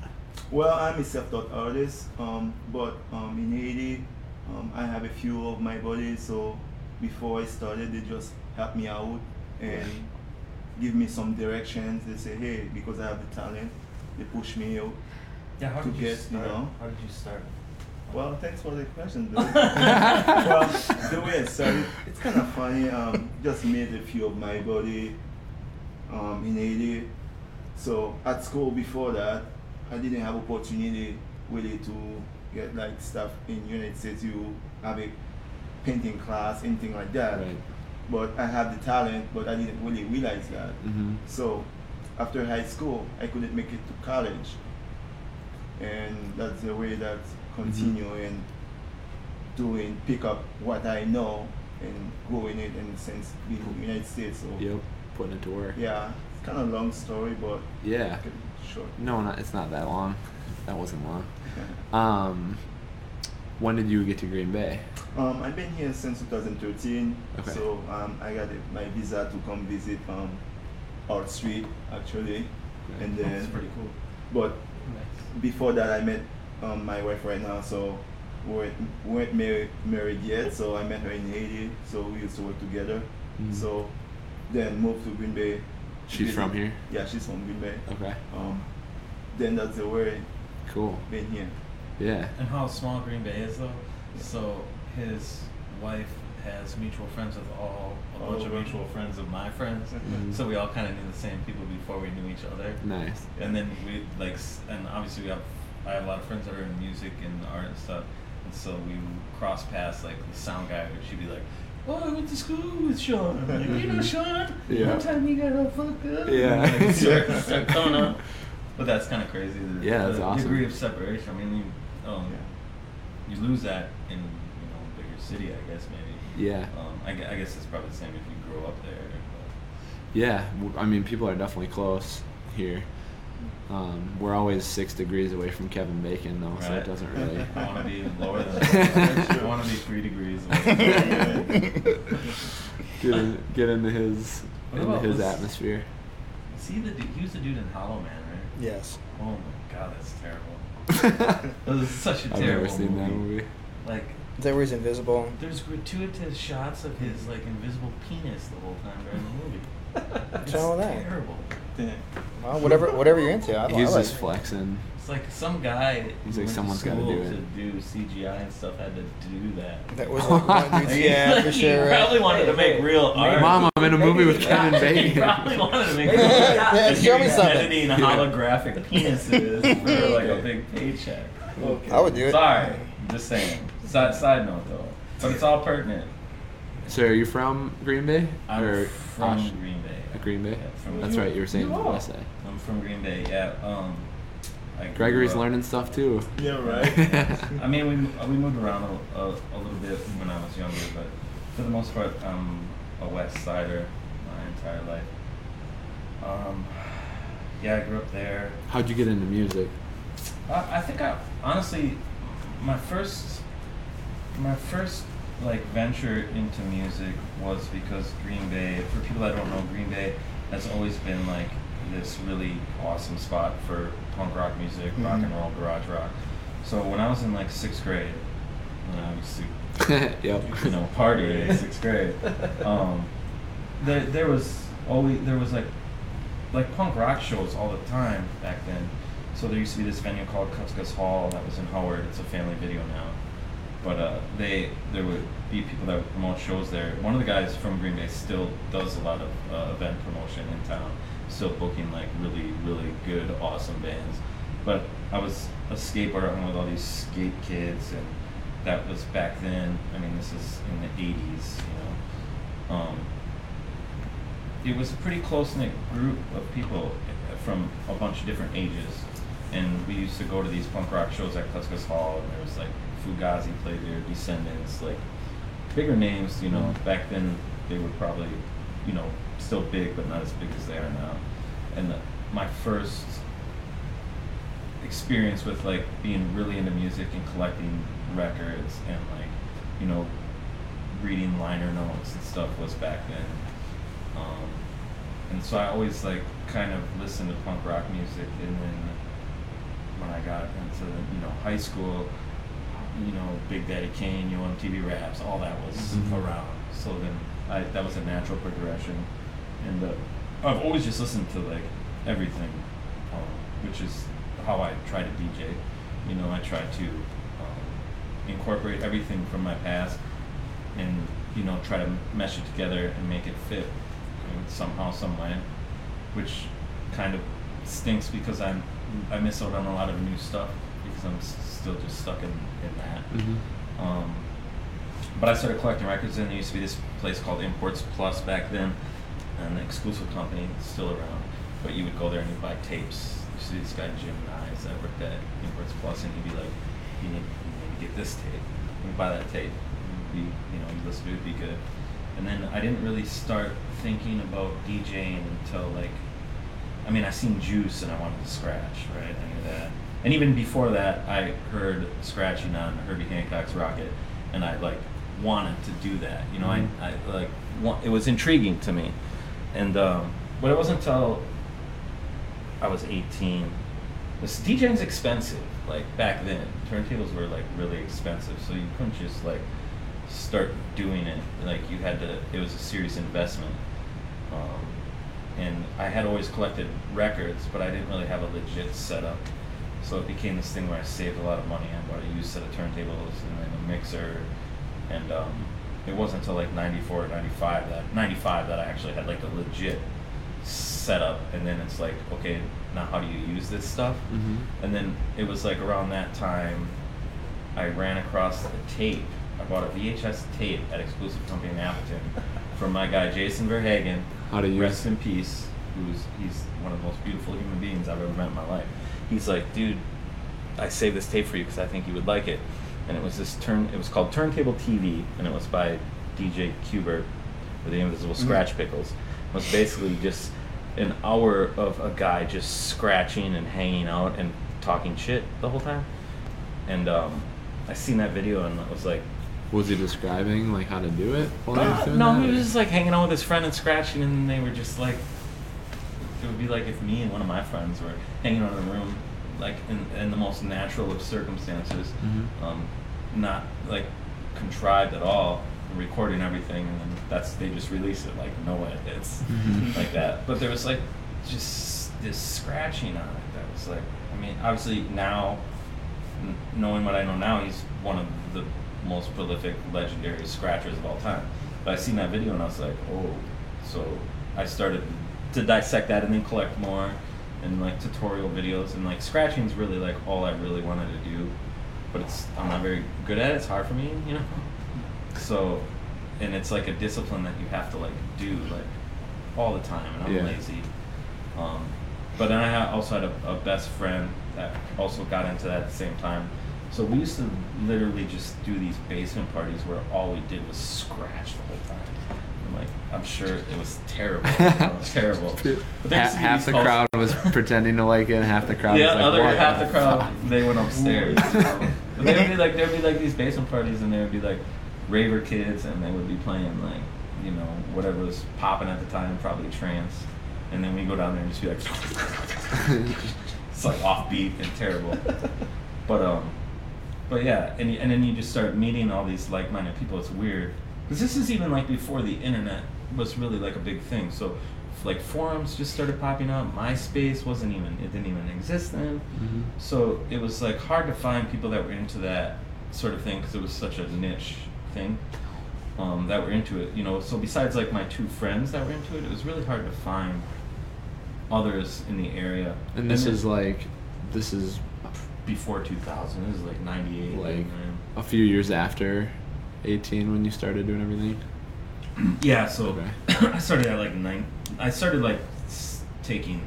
S8: Well, I'm a self-taught artist, um, but um, in Haiti, um, I have a few of my buddies. So before I started, they just help me out and give me some directions. They say, hey, because I have the talent, they push me out.
S9: Yeah, how
S8: to
S9: did you
S8: get, you
S9: start?
S8: know.
S9: How did you start?
S8: Well, thanks for the question. Though. well, the way it started, it's kind of funny. Um, just made a few of my body um, in Haiti. So at school before that, I didn't have opportunity really to get like stuff in United States. You have a painting class, anything like that.
S1: Right.
S8: But I have the talent, but I didn't really realize that.
S1: Mm-hmm.
S8: So after high school, I couldn't make it to college, and that's the way that continue and doing pick up what I know and growing it in the sense being in the United States. So
S1: Yep. Putting it to work.
S8: yeah, it's kind of a long story, but
S1: Yeah.
S8: Short.
S1: No, not, it's not that long. That wasn't long. Um, when did you get to Green Bay?
S8: Um, I've been here since 2013,
S1: Okay.
S8: so um, I got my visa to come visit um, Art Street actually,
S1: Okay.
S8: and
S9: That's
S8: then
S9: pretty cool.
S8: but before that I met um, my wife right now, so we weren't, we weren't married, married yet, so I met her in Haiti, so we used to work together.
S1: Mhm.
S8: So then moved to Green Bay.
S1: She's
S8: visit-
S1: from here?
S8: Yeah, she's from Green Bay.
S1: Okay.
S8: Um, then that's the way
S1: Cool.
S8: been here.
S1: Yeah.
S5: And how small Green Bay is, though. So his wife has mutual friends with all a
S8: All
S5: bunch of mutual friends of my friends.
S1: Mhm.
S5: So we all kind of knew the same people before we knew each other.
S1: Nice.
S5: And then we like, and obviously we have, I have a lot of friends that are in music and art and stuff. And so we cross paths like the sound guy, and she'd be like, "Oh, I went to school with Sean." I'm like, you know Sean?
S1: Yeah.
S5: One time he got all fucked up.
S1: Yeah.
S5: And, like, start, start coming up. But that's kind of crazy. The,
S1: Yeah, that's
S5: the
S1: awesome.
S5: degree of separation. I mean, you, um, you lose that in you know a bigger city, I guess maybe.
S1: Yeah.
S5: Um, I, I guess it's probably the same if you grow up there.
S1: Yeah. I mean, people are definitely close here. Um, we're always six degrees away from Kevin Bacon, though,
S5: But,
S1: so it doesn't really.
S5: I want to be lower than. I want to be three degrees. away.
S1: get, in, get into his
S5: What
S1: into his
S5: was-
S1: atmosphere.
S5: See the dude? He was the dude in Hollow Man, right?
S3: Yes.
S5: Oh my god, that's terrible. That was such a
S1: I've
S5: terrible
S1: never seen
S5: movie.
S1: that movie.
S5: Like,
S3: Is that where he's invisible?
S5: there's gratuitous shots of his like invisible penis the whole time during the movie.
S3: What's wrong with that?
S5: terrible.
S3: Well, whatever, whatever you're into. I, I
S1: He's
S3: like
S1: just
S3: it.
S1: flexing.
S5: It's like some guy.
S1: He's
S5: who
S1: like,
S5: went to
S1: "Someone's gotta
S5: school
S1: do it."
S5: To do CGI and stuff had to do that.
S3: That was like one dude's, yeah,
S5: like,
S3: for
S5: he
S3: sure.
S5: probably wanted to make real art.
S1: Mom, I'm in a movie with Kevin
S5: he
S1: Bacon.
S5: probably wanted to make real art.
S3: yeah, show
S5: he
S3: me
S5: was
S3: something.
S5: editing holographic penises for like a big paycheck.
S3: I would do it.
S5: Sorry, just saying. Side, side note though, but it's all pertinent.
S1: So, are you from Green Bay?
S5: I'm
S1: or
S5: from
S1: Osh-
S5: Green Bay.
S1: Green Bay?
S5: Yeah, from
S1: That's right. You were saying
S7: You
S1: the
S7: are.
S1: essay.
S5: I'm from Green Bay. Yeah. Um,
S1: Gregory's
S5: up-
S1: learning stuff too.
S8: Yeah, right.
S5: I mean, we, we moved around a, a, a little bit when I was younger, but for the most part, I'm a West Sider my entire life. Um, yeah, I grew up there.
S1: How'd you get into music?
S5: I, I think I honestly, my first, my first like venture into music was because Green Bay. For people that don't know, Green Bay has always been like this really awesome spot for punk rock music, rock and roll, garage rock. So when I was in like sixth grade, when I used to
S1: yep.
S5: you know, party in sixth grade. Um, there, there was always there was like like punk rock shows all the time back then. So there used to be this venue called Cuscus Hall that was in Howard. It's a family video now, but uh, they there would be people that would promote shows there. One of the guys from Green Bay still does a lot of uh, event promotion in town, still booking like really really good awesome bands. But I was a skateboarder with all these skate kids and that was back then. I mean, this is in the '80s, you know. Um, it was a pretty close knit group of people uh, from a bunch of different ages, and we used to go to these punk rock shows at Cuscus Hall, and there was like Fugazi played there, Descendents, like bigger names. You know, back then they were probably, you know, still big, but not as big as they are now. And the, my first experience with like being really into music and collecting records and like you know reading liner notes and stuff was back then um, and so I always like kind of listened to punk rock music and then when I got into you know high school you know Big Daddy Kane, you know MTV Raps, all that was
S1: Mhm.
S5: around. So then I, that was a natural progression, and uh, I've always just listened to like everything, um, which is how I try to DJ. You know, I try to um, incorporate everything from my past, and you know try to mesh it together and make it fit um, somehow, some way, which kind of stinks because I'm I miss out on a lot of new stuff because I'm s- still just stuck in, in that.
S1: Mm-hmm.
S5: Um, but I started collecting records, and there used to be this place called Imports Plus back then, an exclusive company still around. But you would go there and you'd buy tapes. You see this guy Jim Nyes that worked at Imports Plus, and he'd be like, "You need, you need to get this tape. You buy that tape. Be, you know, you listen to it, be good." And then I didn't really start thinking about DJing until like I mean, I seen Juice and I wanted to scratch, right? I knew that. And even before that, I heard scratching on Herbie Hancock's Rockit, and I like wanted to do that. You know. I, I like wa- it was intriguing to me, and um, but it wasn't until I was 18. This DJing's expensive. Like back then, turntables were like really expensive, so you couldn't just like start doing it. Like you had to. It was a serious investment. Um, and I had always collected records, but I didn't really have a legit setup. So it became this thing where I saved a lot of money. I bought a used set of turntables and then a mixer, and um, it wasn't until like '94 or '95 that '95 that I actually had like a legit setup. And then it's like, okay, now how do you use this stuff?
S1: Mhm.
S5: And then it was like around that time, I ran across a tape. I bought a VHS tape at Exclusive Company in Appleton from my guy Jason Verhagen.
S1: How to use-
S5: Rest in peace. Who's he's one of the most beautiful human beings I've ever met in my life. He's like, dude, I saved this tape for you because I think you would like it. And it was this turn. It was called Turntable TV, and it was by DJ Qbert with the Invisibl Skratch Piklz. It was basically just an hour of a guy just scratching and hanging out and talking shit the whole time. And um, I seen that video and I was like,
S1: Was he describing like how to do it? while he was
S5: uh,
S1: doing
S5: no,
S1: that,
S5: he was just like hanging out with his friend and scratching, and they were just like, it would be like if me and one of my friends were hanging out in a room, like in, in the most natural of circumstances,
S1: Mhm.
S5: um, not like contrived at all, recording everything, and then that's they just release it like no edits,
S1: Mhm.
S5: like that. But there was like just this scratching on it that was like, I mean, obviously now n- knowing what I know now, he's one of the most prolific, legendary scratchers of all time. But I seen that video and I was like, oh. So I started to dissect that and then collect more and like tutorial videos and like scratching is really like all I really wanted to do. But it's I'm not very good at it. It's hard for me, you know. So, and it's like a discipline that you have to like do like all the time, and I'm
S1: Yeah.
S5: lazy. Um, but then I ha- also had a, a best friend that also got into that at the same time. So we used to literally just do these basement parties where all we did was scratch the whole time. I'm like, I'm sure it was terrible. you know, terrible. But there
S1: Ha-
S5: used to be
S1: half the
S5: cults-
S1: crowd was pretending to like it, and half the crowd
S5: yeah,
S1: was like,
S5: other
S1: "What
S5: half the
S1: the
S5: crowd
S1: fuck?"
S5: they went upstairs. you know. But there'd be like there'd be like these basement parties, and there would be like raver kids, and they would be playing like you know whatever was popping at the time, probably trance. And then we go down there and just be like, it's like offbeat and terrible. But um, but yeah, and and then you just start meeting all these like-minded people. It's weird because this is even like before the internet was really like a big thing. So like forums just started popping up. MySpace wasn't even it didn't even exist then.
S1: Mhm.
S5: So it was like hard to find people that were into that sort of thing because it was such a niche thing um, that were into it. You know, so besides like my two friends that were into it, it was really hard to find others in the area.
S1: And this
S5: then
S1: is like, this is
S5: before 2000. This is like 98.
S1: like
S5: 99.
S1: a few years after 18 when you started doing everything.
S5: Yeah, so
S1: Okay.
S5: I started at like nine. I started like taking,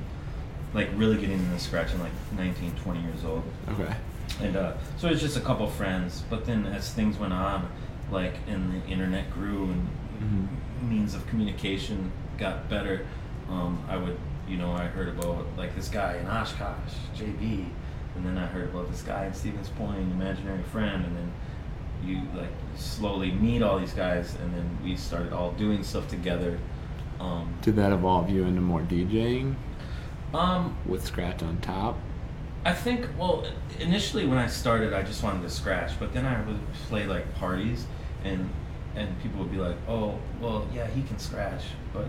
S5: like really getting into scratching like 19, 20 years old.
S1: Okay.
S5: And uh, so it was just a couple friends. But then as things went on, like and the internet grew and
S1: Mhm.
S5: means of communication got better, um, I would, you know, I heard about like this guy in Oshkosh, JB, and then I heard about this guy in Stevens Point, imaginary friend, and then you like slowly meet all these guys, and then we started all doing stuff together. Um,
S1: Did that evolve you into more DJing
S5: um,
S1: with Scratch on top?
S5: I think well initially when I started I just wanted to scratch, but then I would play like parties and and people would be like, "Oh, well, yeah, he can scratch, but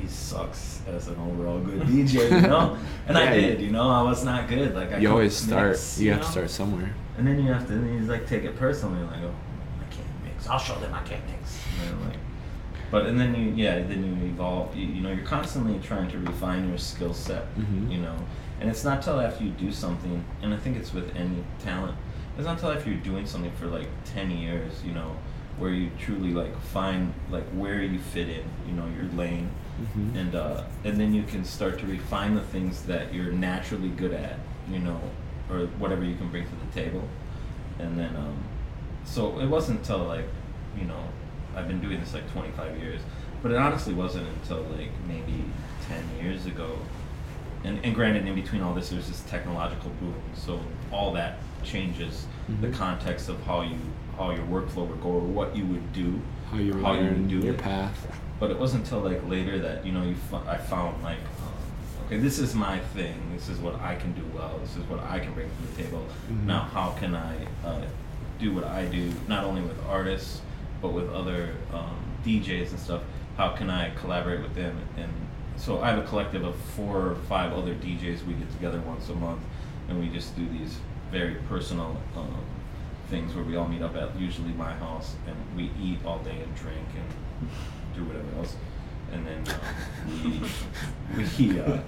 S5: he sucks as an overall good DJ, you know." And I did, you know, I was not good. Like I
S1: you always start.
S5: mix,
S1: you have to start somewhere.
S5: And then you have to, you like take it personally, like, oh, I can't mix. I'll show them I can't mix. And like, but and then you, yeah, then you evolve. You, you know, you're constantly trying to refine your skill set.
S1: Mhm.
S5: You know, and it's not till after you do something, and I think it's with any talent. It's not till after you're doing something for like ten years, you know, where you truly like find like where you fit in. You know, your lane.
S1: Mhm.
S5: And uh, and then you can start to refine the things that you're naturally good at, you know, or whatever you can bring to the table. And then, um, so it wasn't until like, you know, I've been doing this like 25 years, but it honestly wasn't until like maybe 10 years ago. And, and granted, in between all this, there's this technological boom, so all that changes the
S1: Mhm.
S5: context of how you how your workflow would go or what you would do,
S1: How you
S5: how you would do
S1: your
S5: it.
S1: path.
S5: But it wasn't until like later that you know you I found like um, okay this is my thing this is what I can do well this is what I can bring to the table.
S1: Mhm.
S5: now how can I uh, do what I do not only with artists but with other um, DJs and stuff? How can I collaborate with them? And so I have a collective of four or five other DJs we get together once a month and we just do these very personal um, things where we all meet up at usually my house and we eat all day and drink and do whatever else and then um, we we uh,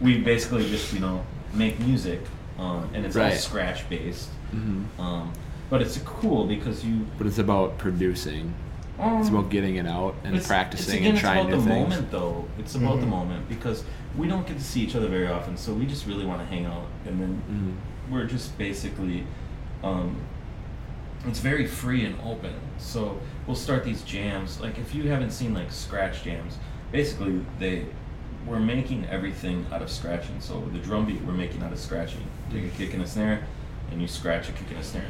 S5: we basically just you know make music um, and it's all
S1: Right.
S5: scratch based
S1: hmm
S5: um, but it's cool because you
S1: But it's about producing.
S5: um,
S1: It's about getting it out and
S5: it's-
S1: practicing
S5: it's, again,
S1: and trying
S5: it's
S1: new
S5: about the
S1: things.
S5: moment though it's about the
S3: Mhm.
S5: moment because we don't get to see each other very often so we just really want to hang out and then
S1: Mhm.
S5: we're just basically um, it's very free and open. So we'll start these jams. Like if you haven't seen like scratch jams basically they we're making everything out of scratching. So the drum beat we're making out of scratching. Take a kick and a snare and you scratch a kick and a snare.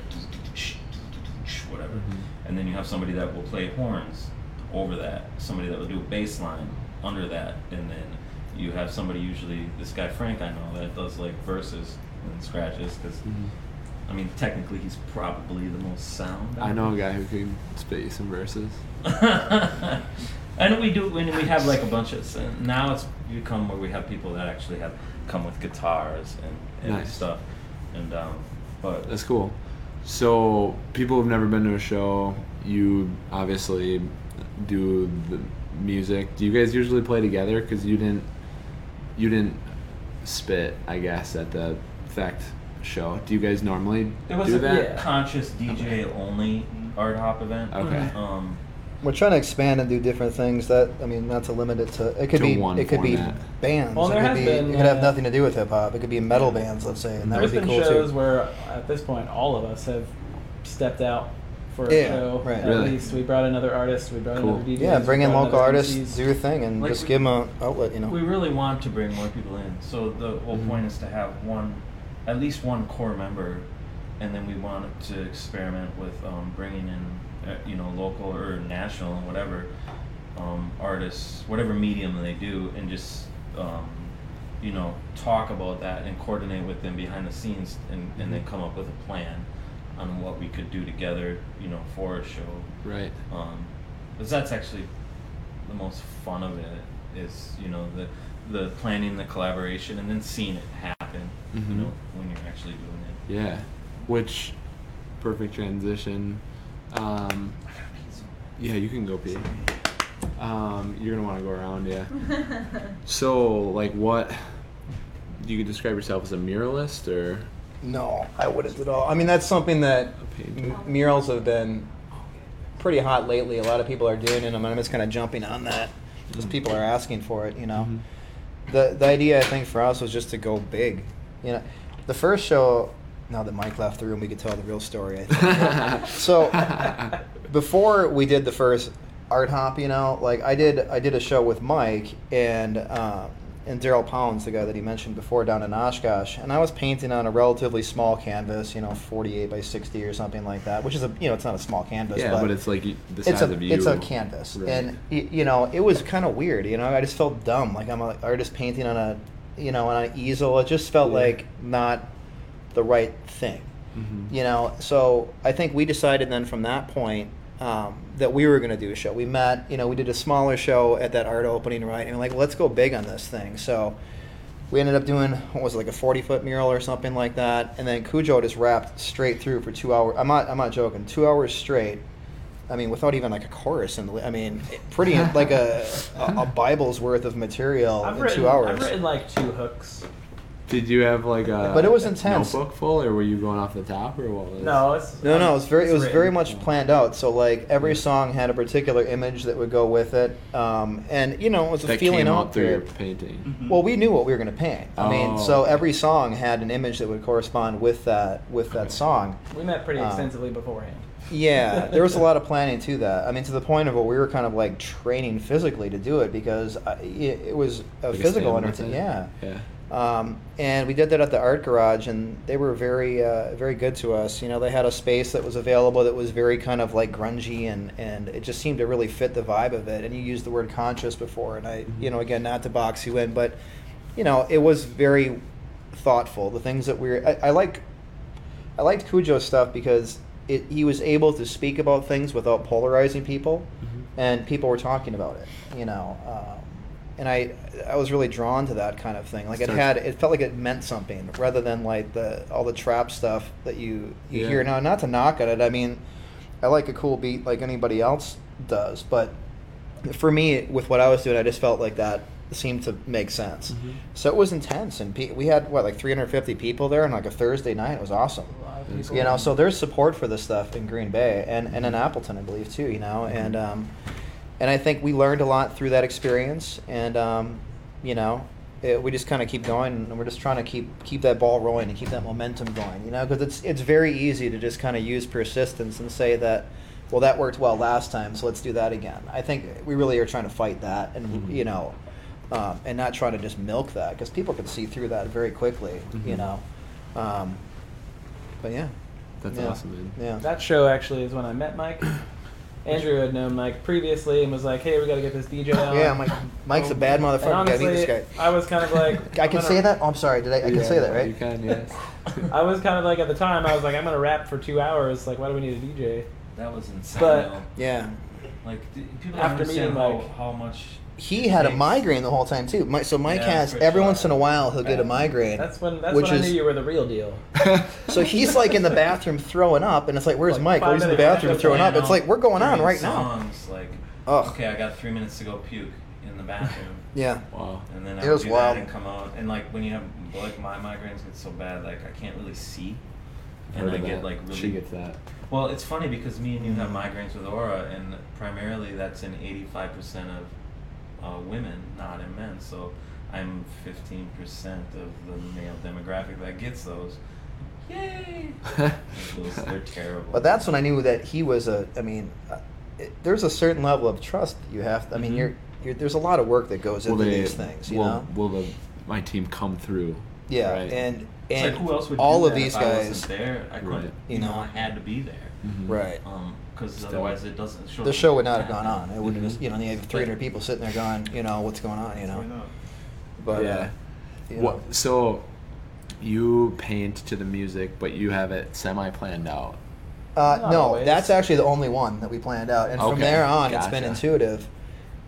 S5: Whatever.
S1: Mhm.
S5: and then you have somebody that will play horns over that. Somebody that will do a bass line under that. And then you have somebody usually this guy frank i know that does like verses and scratches because
S1: Mhm.
S5: I mean technically he's probably the most sound
S1: I know a guy who can spit you some verses.
S5: and we do when we have like a bunch of so now it's become where we have people that actually have come with guitars and, and
S1: Nice.
S5: stuff and um but
S1: That's cool. So people who've never been to a show, you obviously do the music. Do you guys usually play together? Because you didn't, you didn't spit, I guess, at the Fact show. Do you guys normally
S5: There was
S1: do
S5: a
S1: that?
S5: conscious DJ only art hop event.
S1: Okay.
S5: Um,
S3: We're trying to expand and do different things. That I mean, not to limit it to. It could
S1: To
S3: be.
S1: one
S3: It could
S1: format.
S3: be bands.
S7: Well,
S3: it could
S7: has
S3: be.
S7: been,
S3: it could have
S7: uh,
S3: nothing to do with hip hop. It could be metal bands, let's say, and that
S7: There's
S3: would be
S7: been
S3: cool
S7: shows
S3: too.
S7: where, at this point, all of us have stepped out for a
S3: Yeah,
S7: show.
S3: right.
S7: At
S1: Really?
S7: least we brought another artist. We brought
S1: Cool.
S7: another DJ.
S3: yeah, bring in local artists,
S7: MCs.
S3: do your thing, and
S5: Like
S3: just
S5: we-
S3: give them a outlet. You know.
S5: We really want to bring more people in. So the whole
S3: Mhm.
S5: point is to have one, at least one core member, and then we wanted to experiment with um, bringing in, uh, you know, local or national and whatever um, artists, whatever medium they do, and just, um, you know, talk about that and coordinate with them behind the scenes, and, and then come up with a plan on what we could do together, you know, for a show.
S1: Right.
S5: Um, 'cause that's actually the most fun of it is you know the the planning, the collaboration, and then seeing it happen.
S1: Mhm.
S5: You know when you're actually doing it.
S1: Yeah. Which perfect transition. Um, yeah, you can go pee. Um, you're gonna want to go around, yeah. So, like, what? Do you could describe yourself as a muralist, or
S3: No, I wouldn't at all. I mean, that's something that m- murals have been pretty hot lately. A lot of people are doing them, and I'm just kind of jumping on that because people are asking for it. You know,
S1: Mhm.
S3: The the idea I think for us was just to go big. You know, the first show. Now that Mike left the room, we could tell the real story. I think. so before we did the first art hop, you know, like I did, I did a show with Mike and um, and Daryl Pounds, the guy that he mentioned before, down in Oshkosh, and I was painting on a relatively small canvas, you know, 48 by 60 or something like that, which is a, you know, it's not a small canvas,
S1: yeah,
S3: but,
S1: but it's like the
S3: it's
S1: size
S3: a
S1: of you.
S3: it's a canvas,
S1: Right.
S3: and you know, it was kind of weird, you know, I just felt dumb, like I'm an artist painting on a, you know, on an easel. It just felt
S1: Yeah.
S3: like not the right thing
S1: Mhm.
S3: you know so i think we decided then from that point um, that we were going to do a show. We met you know we did a smaller show at that art opening right? And we're like let's go big on this thing. So we ended up doing what was it like a 40 foot mural or something like that? And then cujo just rapped straight through for two hours i'm not i'm not joking two hours straight. I mean, without even like a chorus, and I mean, pretty like a, a, a Bible's worth of material
S7: I've
S3: in
S7: written,
S3: two hours.
S7: I've written like two hooks.
S1: Did you have like a?
S3: But it was intense.
S1: Notebook full, or were you going off the top, or what was?
S7: No, it's
S3: No, no, it was very, it was
S7: written.
S3: very much planned out. So like every song had a particular image that would go with it, um, and you know it was a
S1: That
S3: feeling
S1: came
S3: out
S1: out through your
S3: period.
S1: painting.
S3: Well, we knew what we were going to paint. I mean,
S1: Oh,
S3: so every song had an image that would correspond with that with that song.
S7: We met pretty
S3: Um,
S7: extensively beforehand.
S3: Yeah, there was a lot of planning to that. I mean, to the point of where we were kind of like training physically to do it because I, it, it was a
S1: Like
S3: physical
S1: stamina
S3: entertainment. Yeah.
S1: Yeah.
S3: Um, and we did that at the art garage, and they were very, uh, very good to us. You know, they had a space that was available that was very kind of like grungy, and and it just seemed to really fit the vibe of it. And you used the word conscious before, and I, you know, again, not to box you in, but you know, it was very thoughtful. The things that we were, I, I like, I liked Cujo's stuff because it, he was able to speak about things without polarizing people, and people were talking about it. You know, um, and I I was really drawn to that kind of thing. Like it had, it felt like it meant something rather than like the all the trap stuff that you you
S1: Yeah.
S3: hear now. Not to knock at it. I mean, I like a cool beat like anybody else does, but for me, with what I was doing, I just felt like that seemed to make sense.
S1: Mm-hmm.
S3: So it was intense, and pe- we had what like 350 people there, on like a Thursday night. It was awesome.
S7: A lot of
S1: That's
S7: people.
S3: You know, so there's support for this stuff in Green Bay and, and in Appleton, I believe too. You know, and um, and I think we learned a lot through that experience, and um, you know, it, we just kind of keep going, and we're just trying to keep keep that ball rolling and keep that momentum going. You know, because it's it's very easy to just kind of use persistence and say that. Well, that worked well last time, so let's do that again. I think we really are trying to fight that, and
S1: Mhm.
S3: you know, um, and not try to just milk that because people can see through that very quickly. You
S1: Mhm.
S3: know, um, but yeah,
S1: That's
S3: yeah.
S1: awesome, man.
S3: Yeah.
S7: That show actually is when I met Mike. Andrew had known Mike previously and was like, "Hey, we got to get this DJ on."
S3: Yeah, Mike, Mike's a oh,
S7: bad
S3: motherfucker. Gotta meet
S7: honestly,
S3: this guy.
S7: I was kind of like,
S3: I can
S7: gonna-
S3: say that. Oh, I'm sorry. Did I? I can say that, right?
S1: You can, yes.
S7: I was kind of like at the time, I was like, I'm gonna rap for two hours. Like, why do we need a DJ?
S5: That was insane.
S7: But-
S5: though.
S3: Yeah.
S5: like people
S7: After
S5: don't understand
S7: meeting
S5: how,
S7: Mike-
S5: how much.
S3: He had a migraine the whole time too. Mike, so Mike
S5: Yeah,
S3: has every once in a while he'll get a migraine.
S7: That's when that's
S3: Which
S7: when I knew you were the real deal.
S3: so he's like in the bathroom throwing up, and it's like, "Where's
S7: Like
S3: Mike?
S7: five
S3: Where's in the bathroom throwing up?" It's like we're going on
S5: during
S3: right now.
S5: songs, Like,
S3: Ugh.
S5: okay, I got three minutes to go puke in the bathroom.
S3: Yeah.
S1: Wow.
S5: And then I
S3: It was
S5: do
S3: wild.
S5: that and come out. And like when you have like my migraines get so bad, like I can't really see. and
S1: Heard
S5: I
S1: of
S5: get
S1: that.
S5: like really.
S1: She gets that.
S5: Well, it's funny because me and you have migraines with aura, and primarily that's in 85% of uh, women, not in men. So I'm 15% of the male demographic that gets those. Yay! those, they're terrible.
S3: But that's when I knew that he was a. I mean, uh, it, there's a certain level of trust you have. I mean,
S5: Mhm.
S3: you're, you're. There's a lot of work that goes
S1: Will
S3: into
S1: they?
S3: these things. You
S1: will,
S3: know.
S1: will the my team come through?
S3: Yeah,
S1: right?
S3: and and
S5: like who else would
S3: all
S5: do
S3: of
S5: that
S3: these
S5: if I
S3: guys.
S5: wasn't there? I couldn't.
S1: Right.
S5: You know, I had to be there.
S1: Mhm.
S3: Right.
S5: Um, because otherwise it doesn't show.
S3: The show would not have gone on. It would have
S1: Mhm.
S3: just, you know, you have 300 people sitting there going, you know, what's going on, you know. But
S1: yeah.
S3: uh, you know.
S1: What, so you paint to the music, but you have it semi planned out.
S3: Uh, no,
S7: always.
S3: that's actually the only one that we planned out, and from there on, it's been intuitive.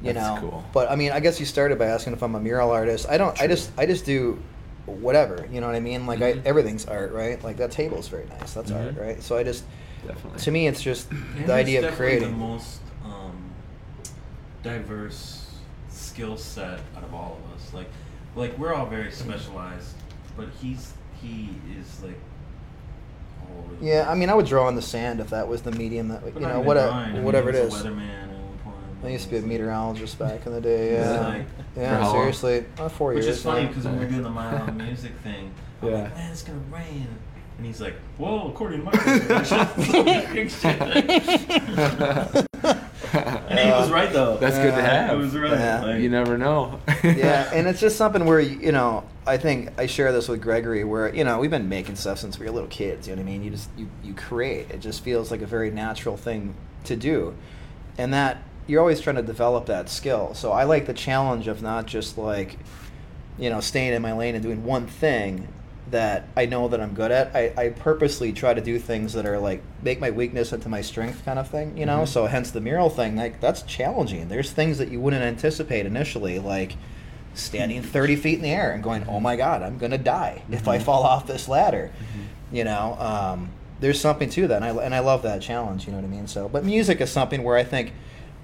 S3: You
S1: That's
S3: know,
S1: cool.
S3: but I mean, I guess you started by asking if I'm a mural artist. I don't. I just. I just do whatever. You know what I mean? Like
S5: Mhm.
S3: I, everything's art, right? Like that table's very nice. That's art,
S1: Mhm.
S3: right? So I just.
S1: Definitely.
S3: To me, it's just
S5: And
S3: the idea of creating.
S5: the most um, diverse skill set out of all of us. Like, like we're all very specialized, but he's he is like. all
S3: Yeah, I mean, I would draw in the sand if that was the medium that
S5: But
S3: you know
S5: even
S3: what
S5: drawing. I mean,
S3: whatever it
S5: he
S3: is.
S5: was a weatherman at one point.
S3: I used to be a meteorologist back in the day. Yeah,
S5: like-
S3: yeah,
S1: how
S3: seriously, uh, four
S5: Which
S3: years.
S5: is funny because when we were doing the Mile Music thing, I'm
S1: Yeah.
S5: like, man, it's gonna rain. And he's like, well, according to my calculations." And he was right though.
S1: That's good to have.
S5: It was right.
S3: Yeah.
S5: Like,
S1: you never know.
S3: yeah, and it's just something where you know, I think I share this with Gregory, where you know we've been making stuff since we were little kids. You know what I mean? You just you you create. It just feels like a very natural thing to do, and that you're always trying to develop that skill. So I like the challenge of not just like, you know, staying in my lane and doing one thing that I know that I'm good at. I, I purposely try to do things that are like make my weakness into my strength kind of thing, you know?
S1: Mhm.
S3: So hence the mural thing, like that's challenging. There's things that you wouldn't anticipate initially, like standing 30 feet in the air and going, oh my God, I'm going to die if I
S1: Mhm.
S3: fall off this ladder. You know, um, there's something to that. And I, and I love that challenge, you know what I mean? So, but music is something where I think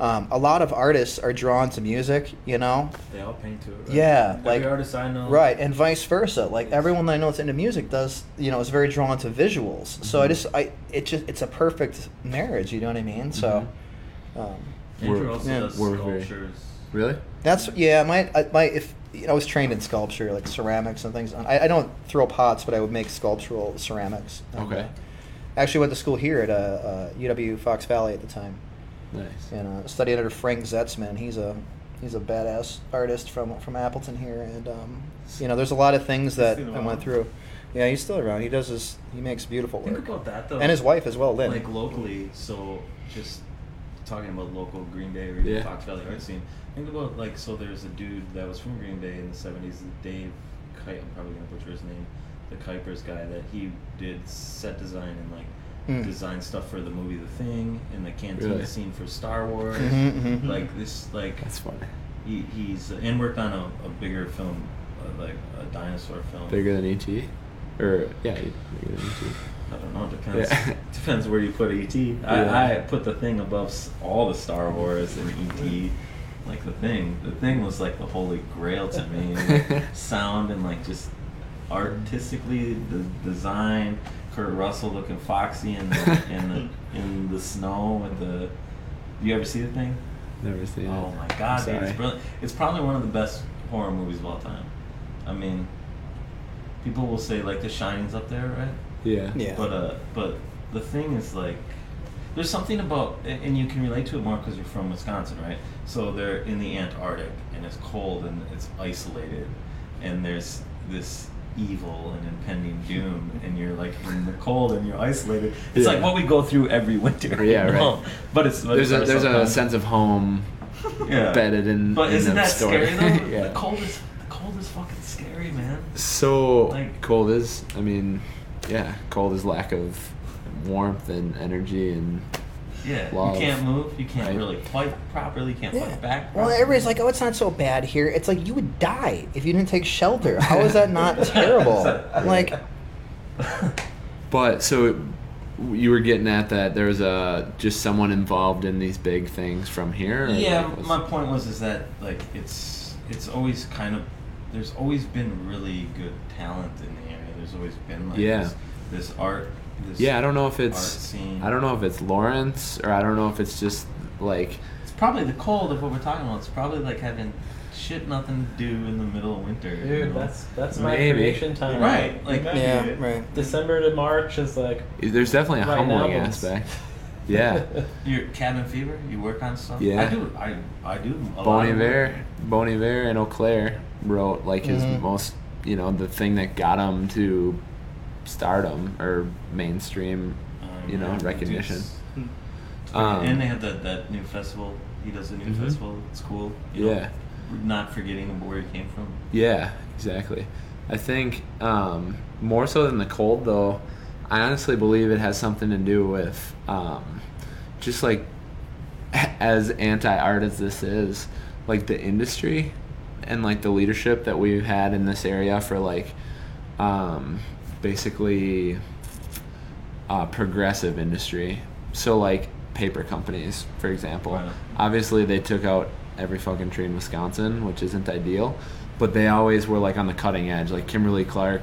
S3: um, a lot of artists are drawn to music, you know?
S5: They all paint to it. Right?
S3: Yeah,
S5: Every
S3: like-
S5: artist I know.
S3: Right, and vice versa. Like everyone that I know that's into music does, you know, is very drawn to visuals. So I
S1: Mhm.
S3: just, I, it just, it's a perfect marriage. You know what I mean? So, um,
S5: Andrew
S1: We're-
S5: also
S3: yeah,
S5: does
S1: we're very-
S5: sculptures.
S1: really?
S3: that's yeah. My, I, my, if you know, I was trained in sculpture, like ceramics and things. I, I don't throw pots, but I would make sculptural ceramics. And,
S1: Okay.
S3: actually went to school here at uh, uh, UW Fox Valley at the time,
S1: Nice.
S3: and uh, studied under Frank Zetzman. He's a he's a badass artist from from Appleton here, and um, you know, there's a lot of things that I went
S8: around?
S3: through. Yeah, he's still around. He does his he makes beautiful
S5: Think
S3: work,
S5: about that though.
S3: and his wife as well, Lynn.
S5: Like locally, so just talking about local Green Bay or
S1: Yeah.
S5: Fox Valley art scene. Think about like so. There's a dude that was from Green Bay in the '70s, Dave. Kite, I'm probably gonna butcher his name. The Kuipers guy that he did set design and like
S3: Mm.
S5: design stuff for the movie The Thing and the cantina
S1: Really?
S5: scene for Star Wars.
S3: Mhm, mhm.
S5: Like this, like
S1: That's funny.
S5: he, he's and worked on a, a bigger film, uh, like a dinosaur film.
S1: Bigger than ET? Or, yeah, bigger than E ET.
S5: I don't know. Depends.
S1: Yeah.
S5: depends where you put ET.
S1: Yeah.
S5: I, I put the thing above all the Star Wars and ET. Like the thing. The thing was like the holy grail to me. Like, sound and like just artistically the design. Kurt Russell looking foxy in the in the in the snow with the. You ever see the thing?
S1: Never seen it.
S5: Oh my god, dude, it's brilliant. It's probably one of the best horror movies of all time. I mean, people will say like The Shining's up there, right?
S1: Yeah.
S3: Yeah.
S5: But uh, but the thing is like, there's something about, and you can relate to it more because you're from Wisconsin, right? So they're in the Antarctic and it's cold and it's isolated, and there's this evil and impending doom, and you're like in the cold and you're isolated. It's like what we go through every winter.
S1: Yeah,
S5: know?
S1: right.
S5: But it's but
S1: There's
S5: it's
S1: a, there's a sense of home
S5: Yeah.
S1: bedded in.
S5: But
S1: in
S5: isn't
S1: the
S5: that
S1: story.
S5: scary though?
S1: yeah.
S5: The cold is the cold is fucking scary, man.
S1: So
S5: Like-
S1: cold is, I mean, yeah, cold is lack of warmth and energy and
S5: Yeah,
S1: Love.
S5: you can't move. You can't
S1: Right.
S5: really fight properly. You can't
S3: Yeah.
S5: fight back.
S3: Well,
S5: properly.
S3: everybody's like, "Oh, it's not so bad here." It's like you would die if you didn't take shelter. How is that not terrible? Like,
S1: But so you were getting at that there was a just someone involved in these big things from here. or
S5: yeah,
S1: like, was-
S5: my point was is that like it's it's always kind of there's always been really good talent in the area. There's always been like
S1: Yeah.
S5: this, this art. This
S1: Yeah, I don't know if it's. I don't know if it's Lawrence or I don't know if it's just like
S5: It's probably the cold of what we're talking about. It's probably like having shit nothing to do in the middle of winter. you
S7: Dude,
S5: know?
S7: that's that's my
S1: Maybe.
S7: creation time.
S5: Right, like-
S3: Yeah, right.
S7: December to March is like
S1: there's definitely a
S7: Writing
S1: humbling
S7: albums.
S1: aspect. Yeah.
S5: your cabin fever. You work on stuff.
S1: Yeah.
S5: I do. I I do. A lot
S1: Bon
S5: of
S1: Iver. Bon Iver and Eau Claire wrote like his
S3: Mhm.
S1: most, you know, the thing that got him to stardom or mainstream,
S5: Um,
S1: you know,
S5: yeah,
S1: recognition. Um,
S5: and they have that, that new festival. He does a new
S1: Mhm.
S5: festival. It's cool. you know,
S1: Yeah.
S5: not forgetting where he came from.
S1: Yeah, exactly. I think um, more so than the cold, though, I honestly believe it has something to do with um, just like as anti art as this is, like the industry and like the leadership that we've had in this area for like um, basically uh, progressive industry. So like paper companies, for example.
S5: Right.
S1: Obviously, they took out every fucking tree in Wisconsin, which isn't ideal, but they always were like on the cutting edge. Like Kimberly Clark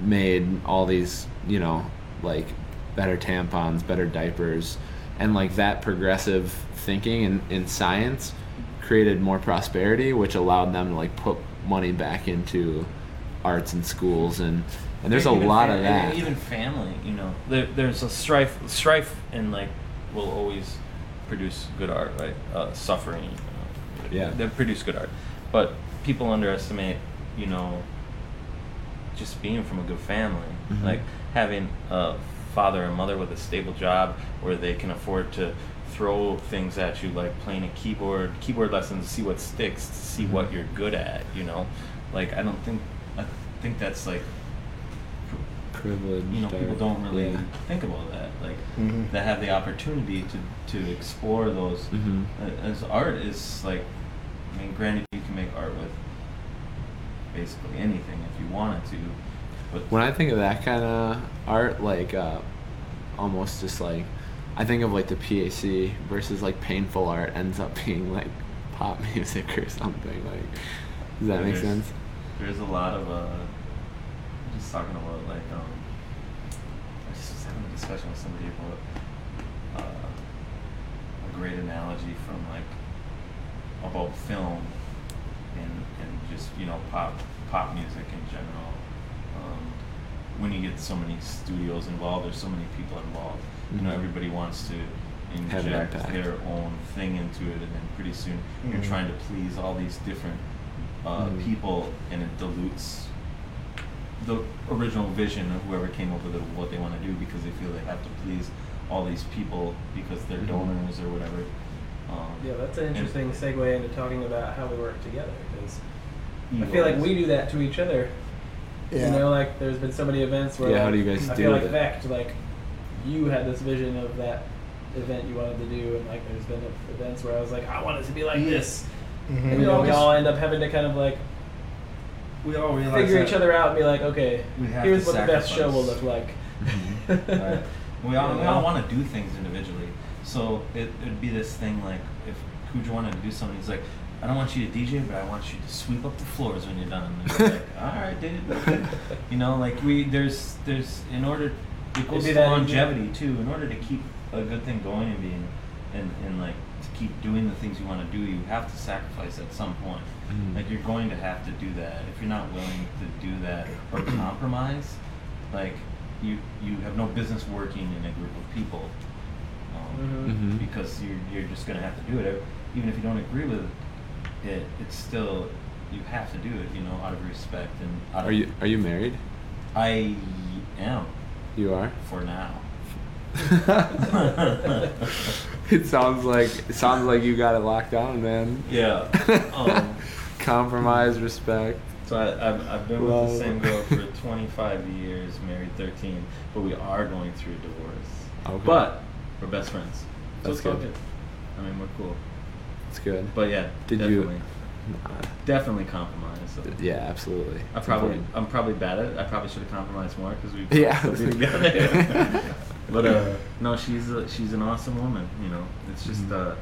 S1: made all these, you know, like better tampons, better diapers, and like that progressive thinking in, in science created more prosperity, which allowed them to like put money back into arts and schools and and there's a lot
S5: fa-
S1: of that.
S5: Even family, you know, there, there's a strife. Strife and like will always produce good art, right? Uh, suffering, you know,
S1: Yeah.
S5: they produce good art, but people underestimate, you know, just being from a good family,
S1: Mhm.
S5: like having a father and mother with a stable job where they can afford to throw things at you like playing a keyboard keyboard lessons to see what sticks to see what you're good at you know like i don't think i think that's like You know people don't really
S1: yeah.
S5: think about that like
S3: Mhm.
S5: that have the opportunity to to explore those
S1: Mhm.
S5: uh, as art is like i mean granted you can make art with basically anything if you wanted to but
S1: When I think of that kind of art, like uh, almost just like I think of like the PAC versus like painful art ends up being like pop music or something. Like, does that make sense?
S5: There's a lot of uh, just talking about like um, I just was having a discussion with somebody about uh, a great analogy from like about film and and just you know pop pop music in general. Um, when you get so many studios involved, there's so many people involved. You know,
S1: Mhm.
S5: everybody wants to inject their own thing into it, and then pretty soon you're
S3: Mhm.
S5: trying to please all these different uh,
S1: Mhm.
S5: people, and it dilutes the original vision of whoever came up with it, what they want to do, because they feel they have to please all these people because they're
S1: Mhm.
S5: donors or whatever. Um,
S7: yeah, that's an interesting segue into talking about how we work together because I feel like we do that to each other.
S3: Yeah.
S7: You know, like there's been so many events where
S1: Yeah, how do you guys
S7: I
S1: deal
S7: feel like
S1: with?
S7: Vect, like you had this vision of that event you wanted to do, and like there's been events where I was like, I want it to be like this,
S3: Mhm.
S7: and you know, we all end up having to kind of like
S8: We all realize
S7: figure
S8: that
S7: each other out and be like, okay, here's what the best show will look like. Mm-hmm.
S5: Right. We all, we all want to do things individually. So it would be this thing like if Cujo wanted to do something, he's like, I don't want you to DJ, but I want you to sweep up the floors when you're done. And like, all right, dude. You know, like we there's there's in order
S7: be
S5: to
S7: that easy.
S5: longevity too. In order to keep a good thing going and being and, and like to keep doing the things you want to do, you have to sacrifice at some point.
S1: Mhm.
S5: Like you're going to have to do that. If you're not willing to do that or compromise, like you you have no business working in a group of people. Um,
S7: Mhm.
S1: Mhm.
S5: Because you're you're just gonna have to do it, even if you don't agree with it. It's still you have to do it, you know, out of respect and. Out
S1: Are
S5: of,
S1: you are you married?
S5: I am
S1: You are.
S5: for now.
S1: it sounds like it sounds like you got it locked down, man.
S5: Yeah. Um,
S1: Compromise, respect.
S5: So I, I've, I've been with the same girl for 25 years, married 13, but we are going through a divorce.
S1: Okay.
S5: But we're best friends. So
S1: That's
S5: it's all
S1: good.
S5: I mean, we're cool.
S1: it's good.
S5: But yeah,
S1: Did
S5: definitely,
S1: you? Nah.
S5: definitely compromise. So
S1: Yeah, absolutely.
S5: I probably
S1: important.
S5: I'm probably bad at it. I probably should have compromised more because we
S1: Yeah.
S5: together. but uh, no, she's a, she's an awesome woman. You know, it's just
S1: Mhm.
S5: uh,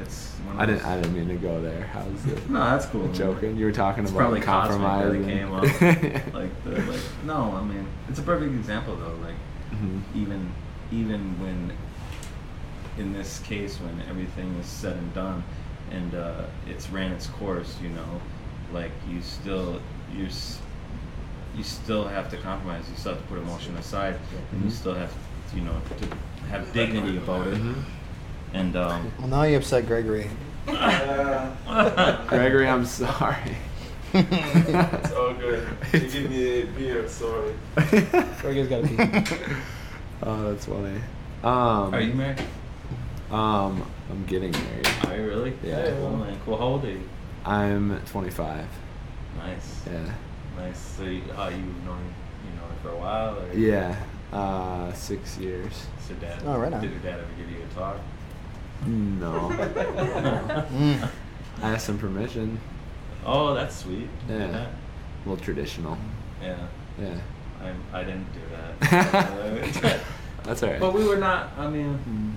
S5: It's one of
S1: I didn't. I didn't mean to go there. How's it?
S5: No, that's cool.
S1: Joking. You were talking
S5: It's
S1: about
S5: probably
S1: compromise.
S5: that came up. like the like. No, I mean it's a perfect example though. Like
S1: Mhm.
S5: even even when in this case when everything is said and done and uh, it's ran its course, you know, like you still you're s- you still have to compromise. You still have to put emotion aside, and you
S1: Mhm.
S5: still have to, you know to have dignity about it.
S1: Mhm.
S5: And um,
S3: Well, now you upset Gregory.
S1: Gregory, I'm sorry.
S8: It's all good. You give me a beer, sorry.
S7: Gregory's got to pee.
S1: oh, that's funny. Um,
S5: are you married?
S1: Um, I'm getting married.
S5: Are you really?
S1: Yeah.
S5: Cool, man. Cool. How old are you?
S1: I'm 25.
S5: Nice.
S1: Yeah.
S5: Nice. So you, uh, you've known you know her for a while, or
S1: Yeah. Uh, six years.
S5: So dad.
S3: Oh, right on.
S5: Did your dad ever give you a talk?
S1: No.
S3: Mm.
S1: I asked him permission.
S5: Oh, that's sweet.
S1: Yeah.
S5: Yeah.
S1: A little traditional.
S5: Yeah.
S1: Yeah.
S5: I I didn't do that.
S1: That's alright.
S5: but we were not. I mean,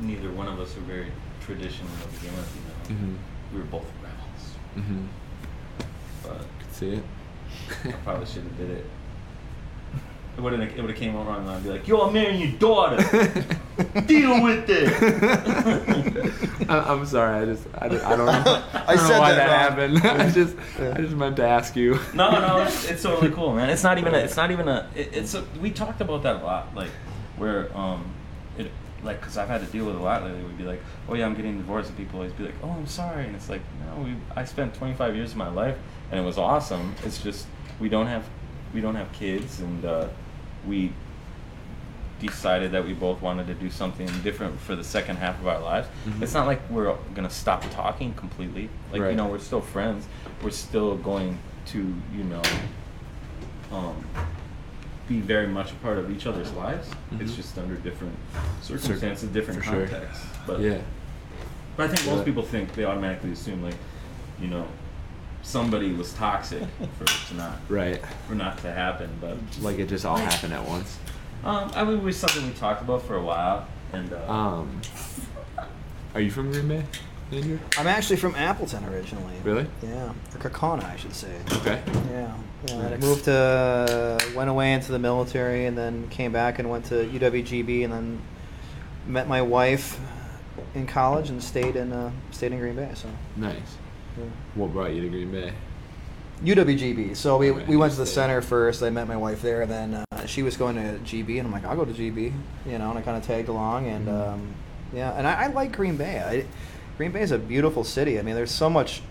S5: neither one of us were very traditional to begin with. You know,
S1: Mhm.
S5: we were both rebels.
S1: Mm-hmm.
S5: But
S1: Could see it.
S5: I probably should have did it. It would have it would have came over and I'd be like, "Yo, I'm marrying your daughter. Deal with it."
S1: I- I'm sorry. I just I, just- I don't know. I, don't
S3: I
S1: know
S3: said
S1: why
S3: that
S1: that, happened. I just I just meant to ask you.
S5: No, no, it's, it's totally cool, man. It's not even. A, it's not even a. It, it's a. We talked about that a lot, like where um, it like because I've had to deal with a lot lately. We'd be like, oh yeah, I'm getting divorced, and people always be like, oh, I'm sorry, and it's like, no, we. I spent 25 years of my life, and it was awesome. It's just we don't have, we don't have kids, and uh, we decided that we both wanted to do something different for the second half of our lives.
S1: Mhm.
S5: It's not like we're gonna stop talking completely. Like you know, we're still friends. We're still going to you know, um, be very much a part of each other's lives. It's
S1: Mhm.
S5: just under different circumstances, different
S1: for sure.
S5: contexts. But
S1: yeah.
S5: but I think most
S1: Yeah.
S5: people think they automatically assume like, you know, somebody was toxic for it to not
S1: Right.
S5: for not to happen. But
S1: Like it just all happened at once.
S5: um, I mean, it was something we talked about for a while, and uh,
S1: Um. Are you from Green Bay, Andrew?
S3: I'm actually from Appleton originally.
S1: Really?
S3: Yeah, or Kaukauna, I should say.
S1: Okay.
S3: Yeah, yeah. I
S1: Nice.
S3: moved to, went away into the military, and then came back and went to UWGB, and then met my wife in college and stayed in uh, stayed in Green Bay. So
S1: Nice. What brought you to Green Bay?
S3: UWGB. So we,
S1: Okay,
S3: we went to the center first. I met my wife there, and then uh, she was going to GB, and I'm like, I'll go to GB, you know, and I kind of tagged along, and
S1: Mhm.
S3: um, yeah, and I, I like Green Bay. I, Green Bay is a beautiful city. I mean, there's so much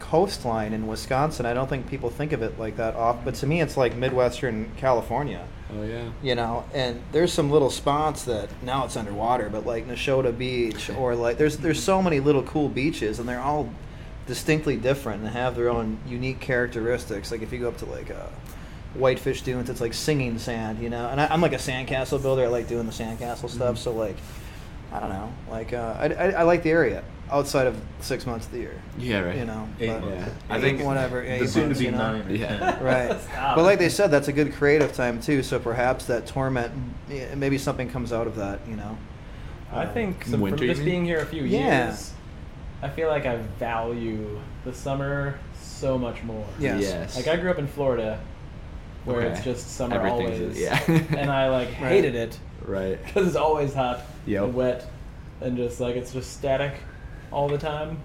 S3: coastline in Wisconsin. I don't think people think of it like that off, but to me, it's like Midwestern California.
S1: Oh yeah.
S3: You know, and there's some little spots that now it's underwater, but like Nashotah Beach or like there's there's so many little cool beaches, and they're all distinctly different and have their own unique characteristics. Like if you go up to like uh, Whitefish Dunes, it's like singing sand, you know. And I, I'm like a sandcastle builder. I like doing the sandcastle stuff.
S1: Mhm.
S3: So like, I don't know. Like uh, I, I, I like the area outside of six months of the year.
S1: Yeah. Right.
S3: You know,
S5: Eight
S3: but-
S5: months.
S1: Yeah. I think
S3: whatever.
S5: the
S3: eight
S5: soon to be
S3: you know?
S5: nine
S1: Yeah.
S3: Right. But like they said, that's a good creative time too. So perhaps that torment, maybe something comes out of that. You know.
S7: I think so
S1: Winter,
S7: from just being here a few
S3: Yeah.
S7: years, I feel like I value the summer so much more.
S3: Yes.
S1: Yes.
S7: Like I grew up in Florida, where it's just summer
S1: Everything's-
S7: always.
S1: yeah.
S7: and I like
S3: Right.
S7: hated it
S1: Right.
S7: because it's always hot
S1: Yep.
S7: and wet, and just like it's just static all the time.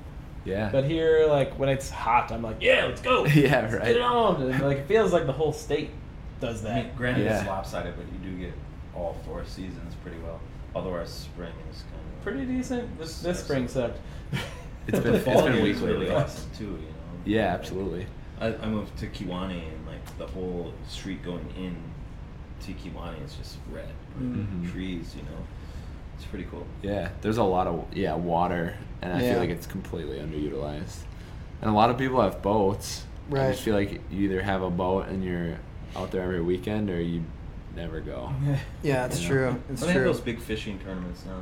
S1: Yeah.
S7: But here, like when it's hot, I'm like, yeah, let's go.
S1: Yeah,
S7: Let's
S1: right.
S7: Get it on. And like it feels like the whole state does
S5: I
S7: that.
S5: mean, granted, it's lopsided, but you do get all four seasons pretty well. Although our spring is kind of
S7: Pretty decent. This this spring sucked.
S1: It's
S5: But
S1: been-
S5: the
S1: it's
S5: fall
S1: been
S5: here
S1: weak
S5: really
S1: lately.
S5: awesome too. You know.
S1: Yeah. Absolutely.
S5: I, I moved to Kewaunee and like the whole street going in to Kewaunee is just red
S1: Mhm.
S5: trees. You know, it's pretty cool.
S1: Yeah, there's a lot of yeah water, and I
S3: Yeah.
S1: feel like it's completely underutilized. And a lot of people have boats.
S3: Right.
S1: I just feel like you either have a boat and you're out there every weekend, or you never go.
S3: Yeah, it's
S1: You know?
S3: true. It's
S5: Well, they have those big fishing tournaments now.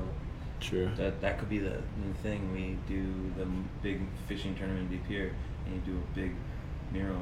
S1: True.
S5: That that could be the new thing. We do the big fishing tournament deep here, and you do a big mural.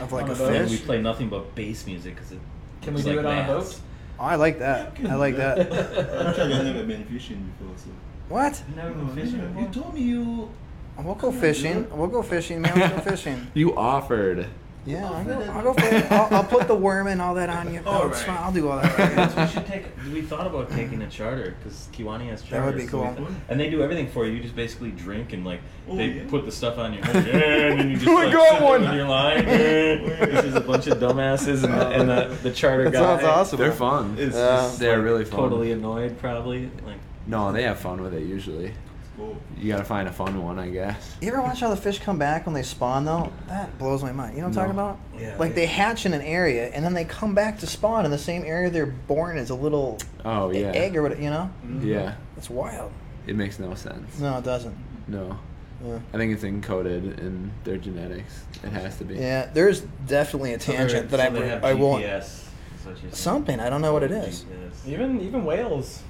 S3: Of like a
S7: a boat?
S5: And we play nothing but bass music because it.
S7: Can we
S5: looks
S7: do
S5: like
S7: it on a
S5: bass.
S7: boat?
S3: Oh, I like that. I like that.
S8: Actually, I've never been fishing before, so.
S3: What?
S5: Never been fishing
S8: You told me you.
S3: We'll go fishing. We'll go fishing, man. We'll go fishing.
S1: You offered.
S3: Yeah, I'll go, I'll go fishing. I'll, I'll put the worm and all that on you.
S8: All
S3: Oh,
S8: right.
S3: fine. I'll do all that.
S5: Yes, we should take. We thought about taking a charter because Kewaunee has charter.
S3: That would be
S5: so
S3: cool.
S5: th- and they do everything for you. You just basically drink and like
S8: Oh,
S5: they
S8: yeah?
S5: put the stuff on your head, and then you just
S3: Oh, I
S5: like,
S3: got
S5: sit there
S3: one.
S5: with your line. this is a bunch of dumbasses and, the, and the, the charter
S3: That
S5: guy.
S3: sounds awesome.
S1: They're fun.
S5: Is
S3: Yeah.
S5: just,
S1: They're
S5: like,
S1: really fun.
S5: Totally annoyed, probably. Like
S1: No, they have fun with it usually.
S8: Cool.
S1: You gotta find a fun one, I guess.
S3: You ever watch how the fish come back when they spawn though? That blows my mind. You know what I'm talking about?
S5: Yeah,
S3: Like
S5: yeah.
S3: they hatch in an area and then they come back to spawn in the same area they're born as a little
S1: Oh yeah.
S3: egg or whatever. You know? Mm-hmm.
S1: Yeah.
S3: It's wild.
S1: It makes no sense.
S3: No, it doesn't.
S1: No.
S3: Yeah.
S1: I think it's encoded in their genetics. It has to be.
S3: Yeah, there's definitely a
S5: so
S3: tangent that
S5: so
S3: I
S5: they
S3: br-
S5: have
S3: I won't.
S5: GPS, is what you're saying.
S3: Something I don't know what it is.
S5: GPS.
S7: Even even whales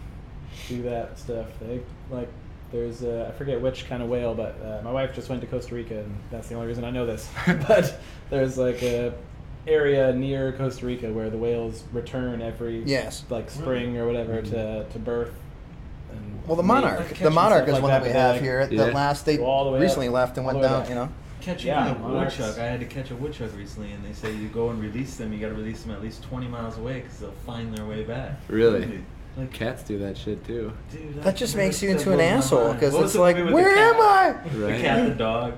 S7: do that stuff. They like there's uh, I forget which kind of whale, but uh, my wife just went to Costa Rica, and that's the only reason I know this. but there's like a area near Costa Rica where the whales return every
S3: Yes.
S7: like spring or whatever to to birth. And
S3: Well, the monarch, the monarch is
S7: like
S3: one that we have
S7: like-
S3: here.
S1: Yeah.
S3: The last they
S7: Go all the way
S3: recently
S7: up.
S3: left and
S7: All
S3: went down.
S7: back.
S3: You know.
S5: Catching
S7: Yeah,
S5: a woodchuck. I had to catch a woodchuck recently, and they say you go and release them. You got to release them at least 20 miles away because they'll find their way back.
S1: Really?
S5: Like,
S1: Cats do that shit too.
S5: dude,
S3: That just makes you into an asshole because it's like,
S5: movie with the
S3: where am
S5: cat?
S3: I?
S5: The cat, the dog,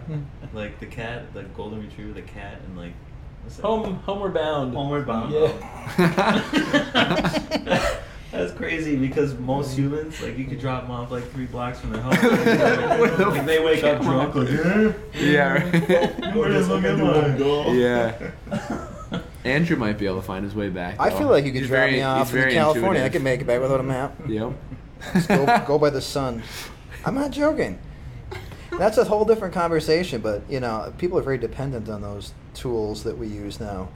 S5: like the cat, the golden retriever, the cat, and like what's?
S7: Home homeward bound.
S5: Homeward Bound.
S7: Yeah.
S5: That's crazy because most humans, like, you could drop them off like three blocks from their house.
S1: With the
S5: like, they wake up drunk, like?
S1: Yeah.
S8: Or just look at the window.
S1: yeah. Andrew might be able to find his way back.
S3: I
S1: though.
S3: feel like you could
S1: He's
S3: drop
S1: very-
S3: me off in California. I
S1: intuitive.
S3: could make it back without a map.
S1: Yep.
S3: Just go, go by the sun. I'm not joking. That's a whole different conversation, but you know, people are very dependent on those tools that we use now.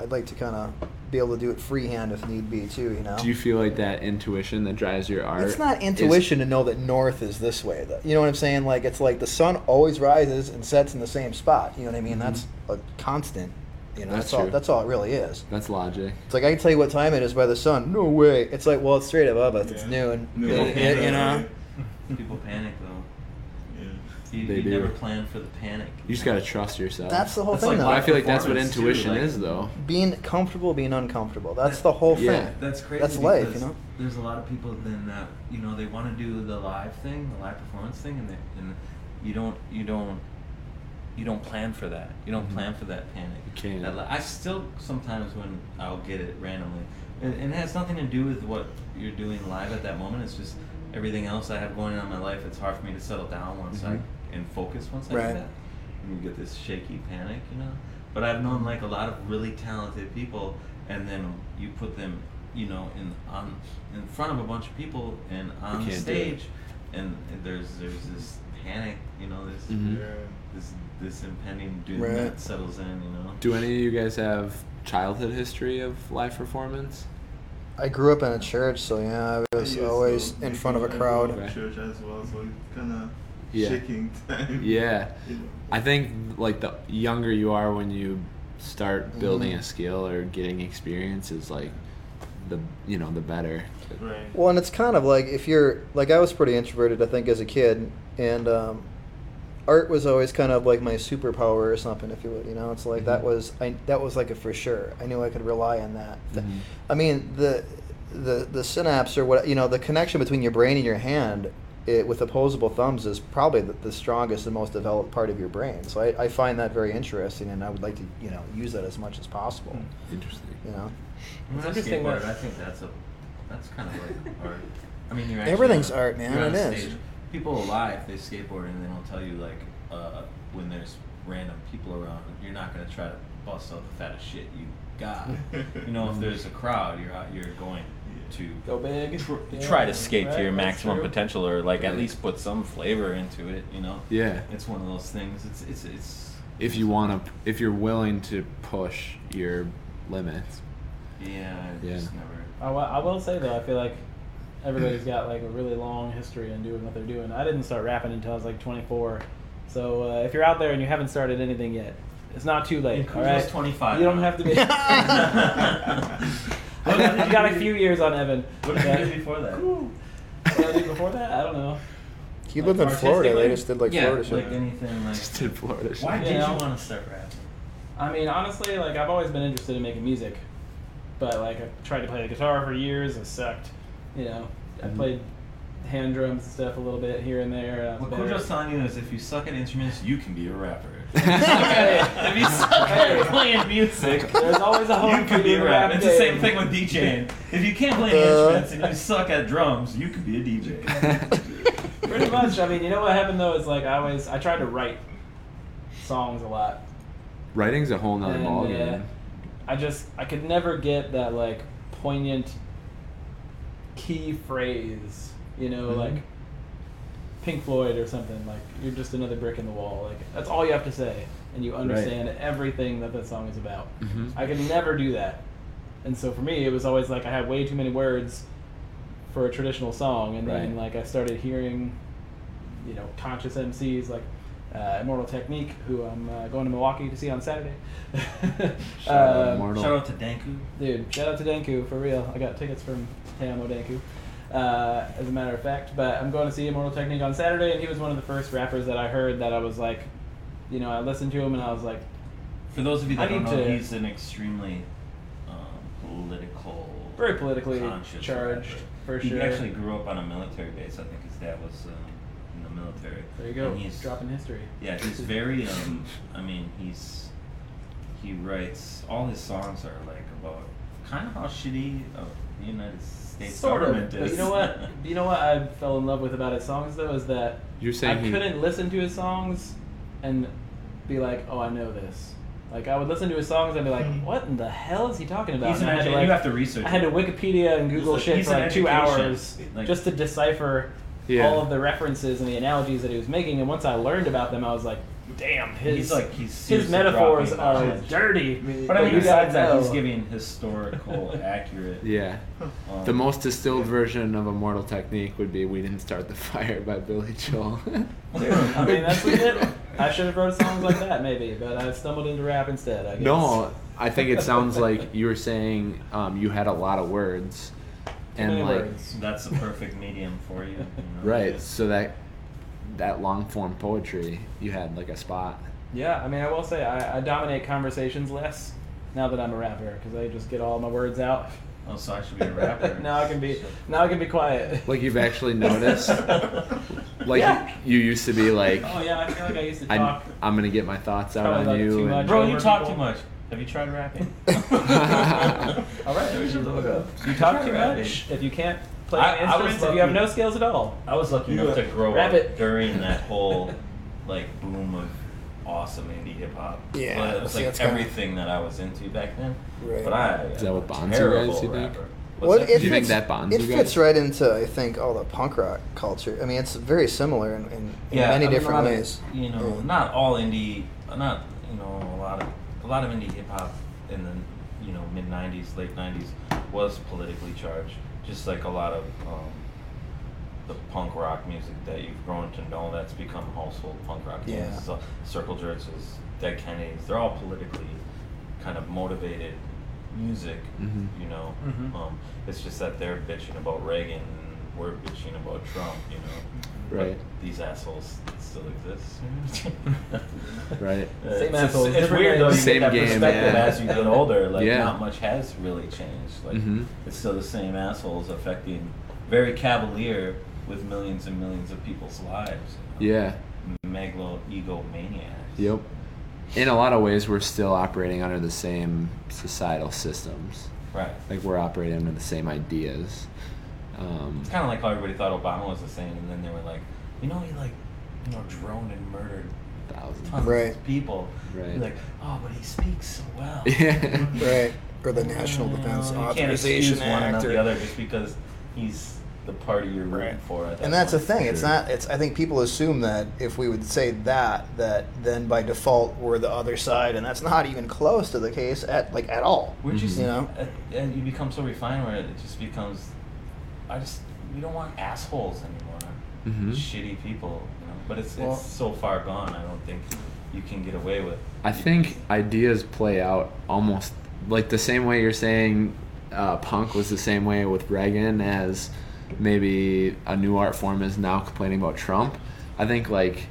S3: I'd like to kind of be able to do it freehand if need be too. You know.
S1: Do you feel like that intuition that drives your art?
S3: It's not
S1: is-
S3: intuition to know that north is this way. Though. You know what I'm saying? Like it's like the sun always rises and sets in the same spot. You know what I mean? Mm-hmm. That's a constant. You know.
S1: That's
S3: that's, all. That's all it really is.
S1: That's logic.
S3: It's like I can tell you what time it is by the sun. No way. It's like well, it's straight above us. It's noon.
S8: Noon.
S3: You- you- you know.
S5: People panic though.
S8: Yeah.
S5: You,
S1: They
S5: you
S1: do.
S5: never plan for the panic.
S1: You just gotta trust yourself.
S3: That's the whole
S5: That's
S3: thing,
S5: like
S3: though.
S1: I feel like that's what
S5: Performance, too,
S1: intuition
S5: like-
S1: is, though.
S3: being comfortable, being uncomfortable. That's the whole thing.
S1: Yeah.
S5: That's crazy.
S3: That's life, you know?
S5: There's a lot of people then that you know they want to do the live thing, the live performance thing, and they, and you don't you don't you don't plan for that. You don't
S1: Mhm.
S5: plan for that panic.
S1: You can't.
S5: That, li- I still sometimes when I'll get it randomly, and, and it has nothing to do with what you're doing live at that moment. It's just everything else I have going on in my life. It's hard for me to settle down once
S1: Mhm.
S5: I and focus once I
S3: Right.
S5: do that. And you get this shaky panic, you know. But I've known like a lot of really talented people, and then you put them, you know, in on in front of a bunch of people and on the
S1: can't do it.
S5: stage, and, and there's there's this panic, you know, this
S1: Mhm.
S8: Yeah.
S5: this this impending doom
S3: Right.
S5: that settles in, you know.
S1: Do any of you guys have childhood history of live performance?
S3: I grew up in a church, so yeah, I was
S8: I used
S3: always
S8: to-
S3: in front of a crowd.
S1: Okay.
S8: Church as well, so it's kind of
S1: Yeah.
S8: shaking time.
S1: Yeah.
S8: You know.
S1: I think like the younger you are when you start building
S3: Mhm.
S1: a skill or getting experience is like the you know the better.
S8: Right.
S3: Well, and it's kind of like if you're like I was pretty introverted, I think, as a kid, and um, art was always kind of like my superpower or something, if you would. You know, it's like that
S1: Mhm.
S3: was I that was like a for sure. I knew I could rely on that. Th-
S1: Mhm.
S3: I mean the the the synapse or what you know the connection between your brain and your hand. It, with opposable thumbs is probably the, the strongest and most developed part of your brain. So I, I find that very interesting, and I would like to you know use that as much as possible.
S1: Interesting.
S3: You know,
S5: When
S7: It's
S5: I
S7: interesting
S5: skateboard, I think that's a that's kind of like art. I mean, you're
S3: Everything's
S5: on-
S3: art, man,
S5: you're on
S3: it
S5: a
S3: is.
S5: stage. People alive, they skateboard and they don't tell you like uh, when there's random people around. You're not gonna try to bust out the fattest shit you got. you know, if there's a crowd, you're out, you're going to
S7: Go big.
S5: tr-
S7: Yeah,
S5: try to skate
S7: right,
S5: to your
S7: that's
S5: maximum
S7: true.
S5: potential, or like at least put some flavor into it. You know,
S1: Yeah.
S5: it's one of those things. It's it's it's.
S1: If you want to, if you're willing to push your limits.
S5: Yeah, I
S1: Yeah.
S5: just never.
S7: I, I will say though, I feel like everybody's got like a really long history in doing what they're doing. I didn't start rapping until I was like 24. So uh, if you're out there and you haven't started anything yet, it's not too late.
S5: Kuzo's
S7: all right,
S5: 25
S7: You don't have to be.
S5: What did
S7: you
S5: you
S7: got a few years on Evan.
S5: What did you do before that?
S7: What did I do before that? I don't know.
S3: He
S5: Like
S3: lived in Florida. They
S5: artistically?
S3: just did like
S5: yeah,
S3: Florida
S5: like
S3: shit.
S5: anything like.
S1: Just in Florida. shit.
S5: Why
S7: You
S5: did
S7: know?
S5: you want to start rapping?
S7: I mean, honestly, like I've always been interested in making music, but like I tried to play the guitar for years. I sucked. You know, I played hand drums and stuff a little bit here and there. and
S5: What
S7: better.
S5: Kojo's telling you is if you suck at instruments, you can be a rapper.
S7: Hey,
S5: if you suck at playing music,
S7: There's always a hope
S5: you
S7: for
S5: can be a rapper. It's the same thing with DJing. If you can't play any
S3: Uh.
S5: instruments and you suck at drums, you can be a DJ.
S7: Pretty much. I mean, you know what happened though is like I always I tried to write songs a lot.
S1: Writing's a whole nother ballgame.
S7: uh, I just I could never get that like poignant key phrase, you know,
S1: Mhm.
S7: like Pink Floyd or something. Like you're just another brick in the wall. Like that's all you have to say, and you understand everything that that song is about.
S1: Mhm.
S7: I could never do that, and so for me, it was always like I had way too many words for a traditional song, and then like I started hearing, you know, conscious MCs like. Uh, Immortal Technique, who I'm uh, going to Milwaukee to see on Saturday.
S1: Shout out
S7: Um,
S5: Shout out to Danku.
S7: Dude, shout out to Danku, for real. I got tickets from Teamo Denku, uh, as a matter of fact. But I'm going to see Immortal Technique on Saturday, and he was one of the first rappers that I heard that I was like, you know, I listened to him and I was like,
S5: For those of you
S7: I
S5: that don't know,
S7: to-
S5: he's an extremely um, political,
S7: very politically charged
S5: rapper.
S7: for sure.
S5: he actually grew up on a military base. I think his dad was um, in the military.
S7: there you go,
S5: And he's,
S7: dropping history.
S5: Yeah, he's very. Um, I mean, he's he writes all his songs are like about kind of how shitty uh, the United States
S7: Sort of.
S5: government
S7: But
S5: is.
S7: you know what? You know what I fell in love with about his songs though is that
S1: You're saying
S7: I
S1: he-
S7: couldn't listen to his songs and be like, oh, I know this. Like I would listen to his songs and be like, what in the hell is he talking about?
S5: He's an
S7: And I had to, like-
S5: you have to research
S7: I had to. Wikipedia and Google
S5: He's a-
S7: shit for like two hours
S5: Like-
S7: just to decipher
S1: Yeah.
S7: all of the references and the analogies that he was making. And once I learned about them, I was like, damn, his
S5: He's like- he's
S7: his metaphors are
S5: knowledge.
S7: dirty.
S5: But I mean, besides that, he's giving historical, accurate.
S1: Yeah.
S5: Um,
S1: The most distilled version of Immortal Technique would be "We Didn't Start the Fire" by Billy Joel.
S7: I mean, that's legit. I should have wrote songs like that maybe, but I stumbled into rap instead. I guess.
S1: no, I think it sounds like you were saying um, you had a lot of words, and
S7: many
S1: like
S7: words.
S5: That's the perfect medium for you. you know?
S1: right, so that that long form poetry, you had like a spot.
S7: Yeah, I mean, I will say I, I dominate conversations less now that I'm a rapper because I just get all my words out.
S5: Oh, so I should be a rapper.
S7: now I can be now I can be quiet.
S1: Like you've actually noticed, like
S7: Yeah.
S1: you, you used to be like,
S7: Oh yeah, I feel like I used to
S1: I,
S7: talk.
S1: I'm gonna get my thoughts out
S7: Probably
S1: on
S7: like
S1: you.
S7: too much.
S5: Bro, you talk
S7: people.
S5: too much. Have you tried rapping?
S7: All right,
S5: we should look up.
S7: You talk too
S5: Rapping.
S7: much if you can't play
S5: I- I
S7: instruments. If you have no skills at all.
S5: I was lucky enough to grow
S7: Rap
S5: up during that whole like boom of awesome indie hip hop.
S3: Yeah,
S5: But it was
S3: see,
S5: like
S3: that's kinda-
S5: everything that I was into back then.
S3: Right.
S5: But I
S1: Is that what bonds you
S5: terrible
S1: guys, you think?
S5: rapper.
S3: Well, it
S1: Do you think
S3: fits,
S1: that bonds
S3: it fits
S1: guys?
S3: right into I think all the punk rock culture. I mean, it's very similar in, in, in many
S5: I mean, a
S3: different
S5: lot of-
S3: ways.
S5: you know,
S3: Yeah.
S5: not all indie, not you know, a lot of a lot of indie hip hop in the you know mid '90s, late '90s was politically charged, just like a lot of um, the punk rock music that you've grown to know. That's become household punk rock.
S3: Yeah.
S5: music. So Circle Jerks, Dead Kennedys, they're all politically kind of motivated music.
S1: Mhm.
S5: You know,
S7: Mhm.
S5: um, it's just that they're bitching about Reagan. and We're bitching about Trump, you know.
S1: Right.
S5: But these assholes still exist.
S1: Right.
S5: Uh,
S7: Same
S5: it's,
S7: assholes,
S5: It's
S7: different
S5: weird though. You.
S1: Same
S5: get that
S1: game,
S5: perspective
S1: yeah.
S5: as you get older. Like
S1: Yeah.
S5: not much has really changed. Like
S1: Mhm.
S5: it's still the same assholes affecting very cavalier with millions and millions of people's lives. you know?
S1: Yeah.
S5: Megalo egomaniacs.
S1: Yep. In a lot of ways, we're still operating under the same societal systems.
S5: Right.
S1: Like we're operating under the same ideas. Um,
S5: It's kind of like how everybody thought Obama was the same, and then they were like, you know, he like, you know, droned and murdered
S1: thousands.
S5: tons
S3: Right.
S5: of people.
S1: Right.
S5: Like, oh, but he speaks so well.
S1: Yeah.
S3: Right. Or the National
S5: You
S3: Defense
S5: you can't
S3: Authorization
S5: excuse one and not the other just because he's the party you're rooting
S3: Right.
S5: for. At that
S3: And that's the thing. It's
S1: Sure.
S3: not. It's. I think people assume that if we would say that, that then by default we're the other side, and that's not even close to the case at like at all.
S5: We're just,
S3: You know?
S5: uh, and you become so refined where it just becomes, I just, we don't want assholes anymore.
S1: Mhm.
S5: Shitty people, you know. But it's
S3: Well-
S5: it's so far gone. I don't think you can get away with.
S1: I think ideas play out almost like the same way you're saying uh, punk was the same way with Reagan as maybe a new art form is now complaining about Trump. I think like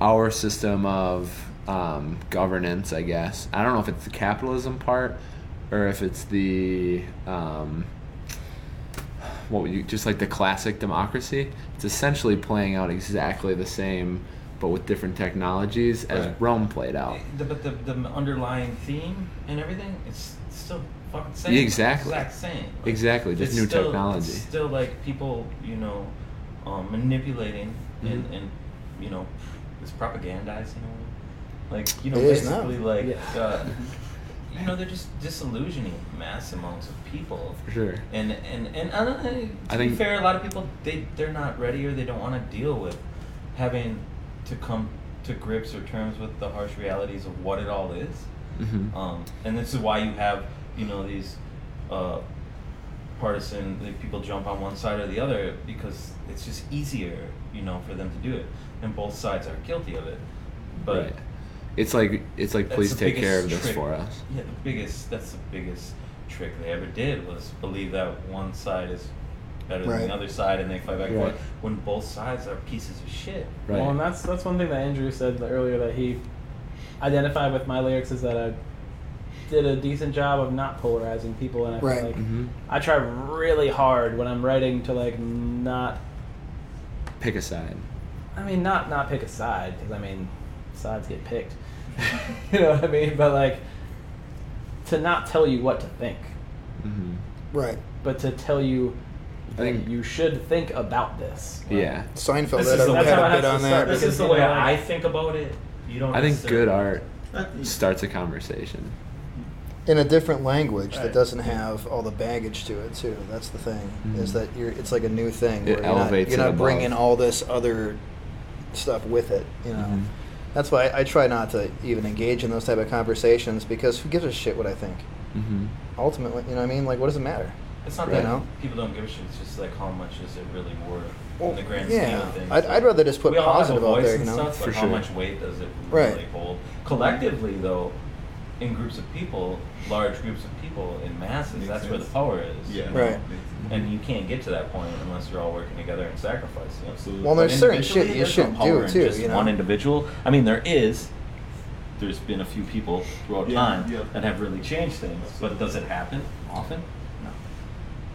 S1: our system of um, governance, I guess. I don't know if it's the capitalism part or if it's the um, what would you just like the classic democracy. It's essentially playing out exactly the same, but with different technologies as
S5: Right.
S1: Rome played out.
S5: The, but the, the underlying theme and everything, it's still fucking same.
S1: Yeah, exactly.
S5: Exact same. Like,
S1: Exactly, just
S5: it's
S1: new
S5: still-
S1: technology.
S5: It's still like people, you know, um, manipulating and,
S1: Mhm.
S5: and, you know, it's propagandizing. Like, you know,
S3: It is now.
S5: basically, like,
S7: Yeah.
S5: uh, you know, they're just disillusioning mass amounts of people.
S1: For sure.
S5: And and and I don't know, to
S1: I
S5: be
S1: think-
S5: fair, a lot of people they they're not ready or they don't want to deal with having to come to grips or terms with the harsh realities of what it all is.
S1: hmm
S5: Um, and this is why you have you know these uh, partisan like people jump on one side or the other because it's just easier you know for them to do it, and both sides are guilty of it. But
S1: right. It's like it's like
S5: that's
S1: please take care of this
S5: trick.
S1: for us.
S5: Yeah, the biggest that's the biggest trick they ever did was believe that one side is better than the other side and they fight back and
S1: Right.
S5: forth when both sides are pieces of shit.
S1: Right.
S7: Well, and that's that's one thing that Andrew said earlier that he identified with my lyrics is that I did a decent job of not polarizing people, and I
S3: Right.
S7: feel like
S1: hmm
S7: I try really hard when I'm writing to like not.
S1: Pick a side.
S7: I mean, not not pick a side because I mean, sides get picked. you know what I mean? But like, to not tell you what to think,
S1: hmm
S3: Right.
S7: but to tell you
S1: I
S7: that
S1: think-
S7: you should think about this.
S1: Yeah.
S3: Seinfeld
S5: This
S3: had
S5: is
S3: a,
S5: the-
S3: had
S7: that's how
S3: a
S7: it
S3: bit on
S7: to
S3: that.
S7: start.
S5: This is the way I think about it. You don't
S1: I think good art starts a conversation.
S3: in a different language that doesn't have all the baggage to it too. That's the thing is
S1: Mhm.
S3: that you're it's like a new thing.
S1: It
S3: where you're not, you're not bringing all this other stuff with it. You know,
S1: Mhm.
S3: That's why I, I try not to even engage in those type of conversations because who gives a shit what I think?
S1: hmm
S3: Ultimately, you know what I mean? Like, what does it matter?
S5: It's not
S3: You
S5: that
S3: know?
S5: people don't give a shit. It's just like how much is it really worth
S3: Well,
S5: in the grand scheme of things.
S3: I'd, I'd rather just put
S5: we all
S3: positive
S5: have a
S3: out
S5: voice
S3: there. You
S5: and
S3: know,
S5: stuff, but
S1: For
S5: how much weight does it
S3: Right.
S5: really hold? Collectively, though, in groups of people, large groups of people, in masses,
S8: Makes
S5: that's where the power is.
S8: Yeah.
S3: Right.
S5: And you can't get to that point unless you're all working together and sacrificing.
S8: Absolutely.
S3: Well, there's
S5: But
S3: certain
S5: individually,
S3: shit you
S5: there's no
S3: shouldn't
S5: power
S3: do
S5: in
S3: too.
S5: Just
S3: You know,
S5: one individual. I mean, there is. There's been a few people throughout
S8: Yeah,
S5: time
S8: yeah.
S5: that have really changed things, but does it happen often? No.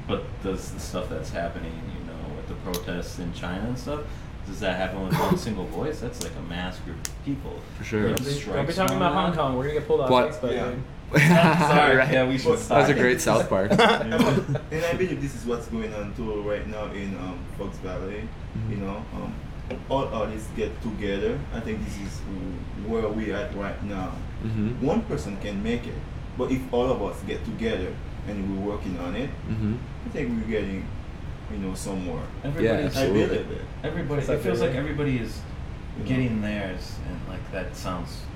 S5: But does the stuff that's happening, you know, with the protests in China and stuff, does that happen with one single voice? That's like a mass group of people.
S1: For sure.
S5: Where
S7: Don't be, don't be
S5: strikes
S7: talking about Hong. Kong. We're gonna get pulled off
S1: But-
S7: Facebook.
S8: Yeah.
S7: Dude.
S5: Sorry.
S1: Right.
S5: Yeah, we should
S8: That
S1: That was a great South Park.
S8: and I believe this is what's going on too right now in um, Fox Valley. You know, um, all artists get together. I think this is where we at right now.
S1: hmm
S8: One person can make it, but if all of us get together and we're working on it,
S1: hmm
S8: I think we're getting, you know, somewhere.
S5: Everybody's
S8: I
S1: Absolutely.
S8: believe it.
S5: Everybody,
S7: It's
S5: it feels like everybody is getting theirs, and like that sounds kind of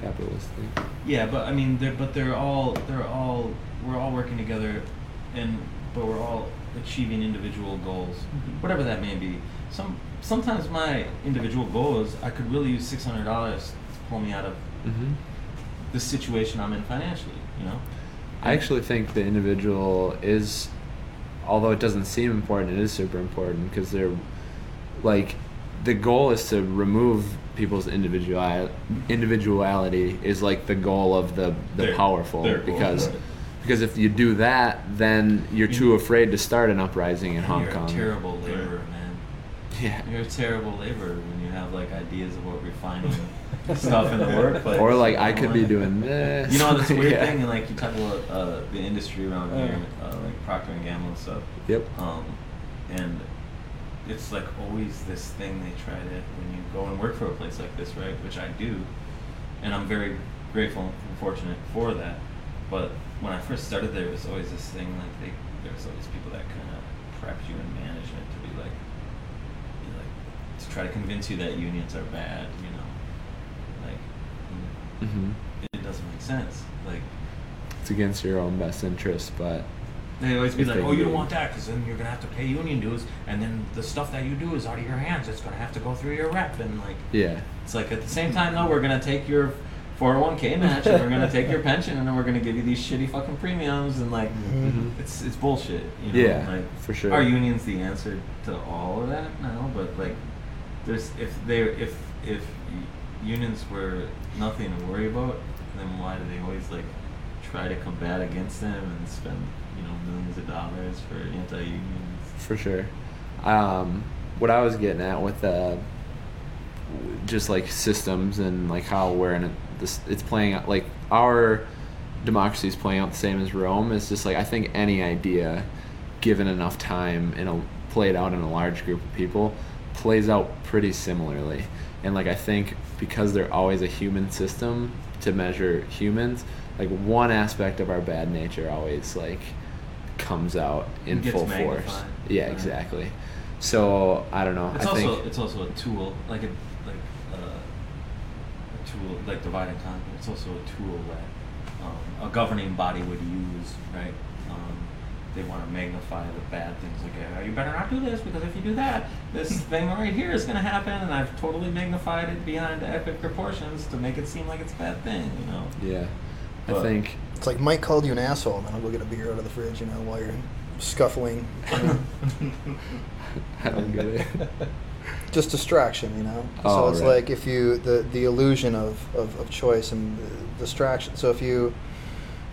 S1: Capitalistic.
S5: yeah. But I mean, they're but they're all they're all we're all working together, and but we're all achieving individual goals, whatever that may be. Some sometimes my individual goal is I could really use six hundred dollars to pull me out of
S1: hmm
S5: the situation I'm in financially. You know.
S1: I actually think the individual is, although it doesn't seem important, it is super important because they're like the goal is to remove people's individual individuality is like the goal of the the
S5: Their-
S1: powerful
S5: their goal,
S1: because
S5: right.
S1: because if you do that then you're too afraid to start an uprising in Hong
S5: You're
S1: Kong.
S5: a terrible laborer, man.
S1: Yeah.
S5: You're a terrible laborer when you have like ideas of what refining stuff in the workplace.
S1: Or like I could be doing this.
S5: You know this weird
S1: Yeah.
S5: thing, and like you talk about uh, the industry around here, uh, like Procter and Gamble and stuff.
S1: Yep.
S5: Um, and it's like always this thing they try to when you go and work for a place like this, right? Which I do, and I'm very grateful and fortunate for that. But when I first started there, it was always this thing like they there's always people that kind of prepped you in management to be like, you know, like to try to convince you that unions are bad, you know, like. mm,
S1: hmm
S5: It doesn't make sense. Like
S1: It's against your own best interest, but
S5: they always be
S1: If
S5: like, "Oh, you
S1: do.
S5: don't want that because then you're gonna have to pay union dues, and then the stuff that you do is out of your hands. It's gonna have to go through your rep." And like,
S1: yeah.
S5: it's like at the same time though, we're gonna take your 401k match, and we're gonna take your pension, and then we're gonna give you these shitty fucking premiums, and like,
S1: Mhm.
S5: it's it's bullshit. You know?
S1: Yeah,
S5: like,
S1: for sure.
S5: Our union's the answer to all of that now, but like, there's if they if if unions were nothing to worry about, then why do they always like try to combat against them and spend you know millions of dollars for anti-unions?
S1: for sure. Um, what I was getting at with uh, just like systems and like how we're in a, this, it's playing out like our democracy is playing out the same as Rome. It's just like I think any idea, given enough time and a, played out in a large group of people, plays out pretty similarly. And like I think because they're always a human system to measure humans, like one aspect of our bad nature always like comes out in full force.
S5: magnified.
S1: Yeah,
S5: Right.
S1: exactly. So I don't know.
S5: It's
S1: I
S5: also
S1: think
S5: it's also a tool, like a like uh, a tool like divide and conquer. It's also a tool that um, a governing body would use, right? Um, they want to magnify the bad things. Like, oh, you better not do this because if you do that, this thing right here is going to happen, and I've totally magnified it beyond epic proportions to make it seem like it's a bad thing. You know?
S1: yeah. I think
S3: It's like Mike called you an asshole, and then I'll go get a beer out of the fridge, you know, while you're scuffling. you know.
S1: I don't get it.
S3: Just distraction, you know.
S1: Oh, so
S3: it's
S1: right.
S3: like if you the the illusion of, of, of choice and distraction. So if you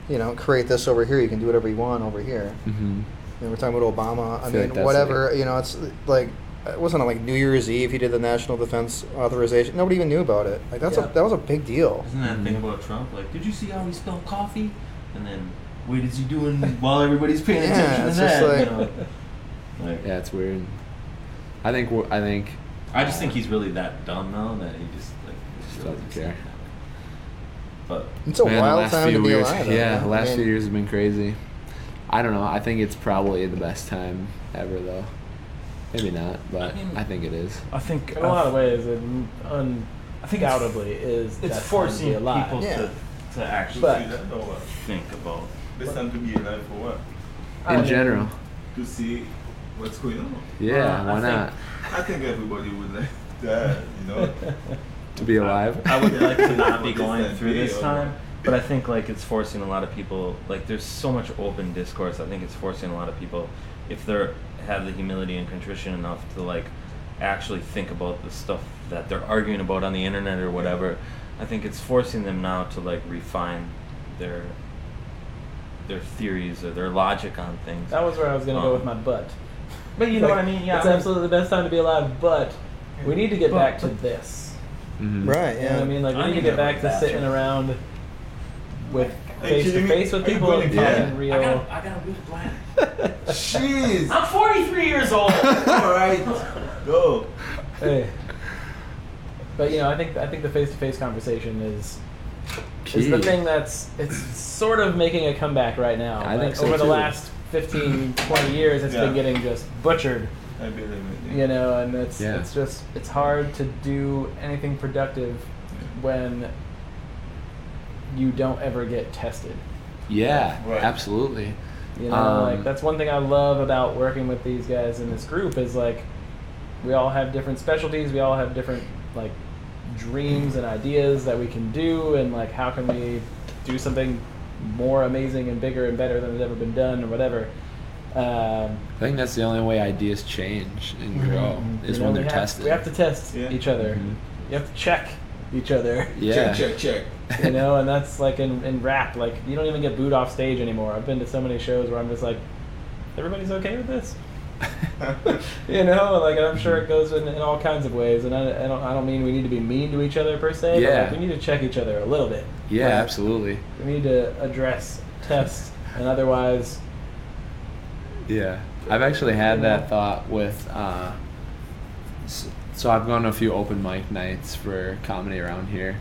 S3: you know create this over here, you can do whatever you want over here.
S1: Mm-hmm.
S3: And we're talking about Obama. I,
S1: I
S3: mean,
S1: like
S3: whatever.
S1: like-
S3: you know, it's like it wasn't on like New Year's Eve. He did the National Defense Authorization. Nobody even knew about it. Like that's
S7: Yeah.
S3: a that was a big deal.
S5: Isn't that thing mm-hmm. about Trump? Like, did you see how he spelled coffee? And then, what is he doing while everybody's paying
S3: Yeah,
S5: attention to
S3: it's
S5: that?
S3: just
S5: you know? Like,
S1: Yeah, it's weird. I think I think
S5: I just think he's really that dumb now that he just like
S1: Just
S5: really
S1: doesn't
S5: just
S1: care.
S5: But
S3: It's a
S1: man,
S3: wild time to be
S1: years,
S3: alive.
S1: yeah, the last
S3: I
S1: few years have been crazy. I don't know. I think it's probably the best time ever, though. Maybe not, but
S5: I mean-
S1: I think it is.
S9: I think
S7: In a lot of ways, it un,
S9: I think it's-
S7: undoubtedly is
S9: it's
S7: that time to
S9: forcing
S7: be alive.
S9: people
S3: Yeah.
S9: to to actually
S7: But-
S8: see that or what?
S9: think about.
S8: this time to be alive for what?
S7: I
S1: In
S7: mean,
S1: general,
S8: To see what's going on.
S1: yeah,
S9: Well, I
S1: why
S9: think-
S1: not?
S8: I think everybody would like that, you know.
S1: To be alive.
S9: I would like to not be going
S8: does
S9: through this
S8: mean?
S9: time, but I think like it's forcing a lot of people. Like there's so much open discourse. I think it's forcing a lot of people, if they're have the humility and contrition enough to like actually think about the stuff that they're arguing about on the internet or whatever. I think it's forcing them now to like refine their their theories or their logic on things.
S7: That was where I was going to go
S9: Um,
S7: with my butt.
S9: But you know
S7: Like,
S9: what I mean? Yeah.
S7: it's
S9: I mean-
S7: absolutely the best time to be alive, but we need to get
S9: But-
S7: back to
S9: but-
S7: this.
S1: Mhm.
S3: Right.
S7: You know what
S3: Yeah.
S7: I mean? Like we
S9: I
S7: need to get back to
S9: to
S7: sitting around with
S8: Are you
S7: face to
S8: kidding me?
S7: face with people,
S8: going to
S1: Yeah.
S7: talking
S9: I
S7: real.
S9: got, I got a weak bladder.
S8: Jeez.
S9: I'm 43 years old.
S8: All right. Go.
S7: Hey. But you know, I think I think the face to face conversation is is the thing that's it's sort of making a comeback right now.
S1: I
S7: but
S1: think so,
S7: over the last 15, 20 years, it's
S8: Yeah.
S7: been getting just butchered.
S8: I believe it.
S7: You know, and it's
S1: Yeah.
S7: it's just it's hard to do anything productive when you don't ever get tested.
S1: Yeah,
S8: Right.
S1: absolutely.
S7: You know,
S1: Um,
S7: like that's one thing I love about working with these guys in this group is like we all have different specialties, we all have different like dreams and ideas that we can do and like how can we do something more amazing and bigger and better than has ever been done or whatever. Um,
S1: I think that's the only way ideas change and grow
S7: you
S1: is
S7: know,
S1: when they're
S7: have,
S1: tested.
S7: We have to test
S8: Yeah.
S7: each other.
S1: Mhm.
S7: You have to check each other.
S1: Yeah.
S8: Check, check, check.
S7: You know, and that's like in, in rap, like you don't even get booed off stage anymore. I've been to so many shows where I'm just like, everybody's okay with this, you know, like I'm sure it goes in, in all kinds of ways, and I, I don't I don't mean we need to be mean to each other per se, but
S1: Yeah.
S7: like, we need to check each other a little bit.
S1: yeah,
S7: Like,
S1: absolutely.
S7: We need to address, test, and otherwise,
S1: Yeah, I've actually had that thought with. Uh, so I've gone to a few open mic nights for comedy around here,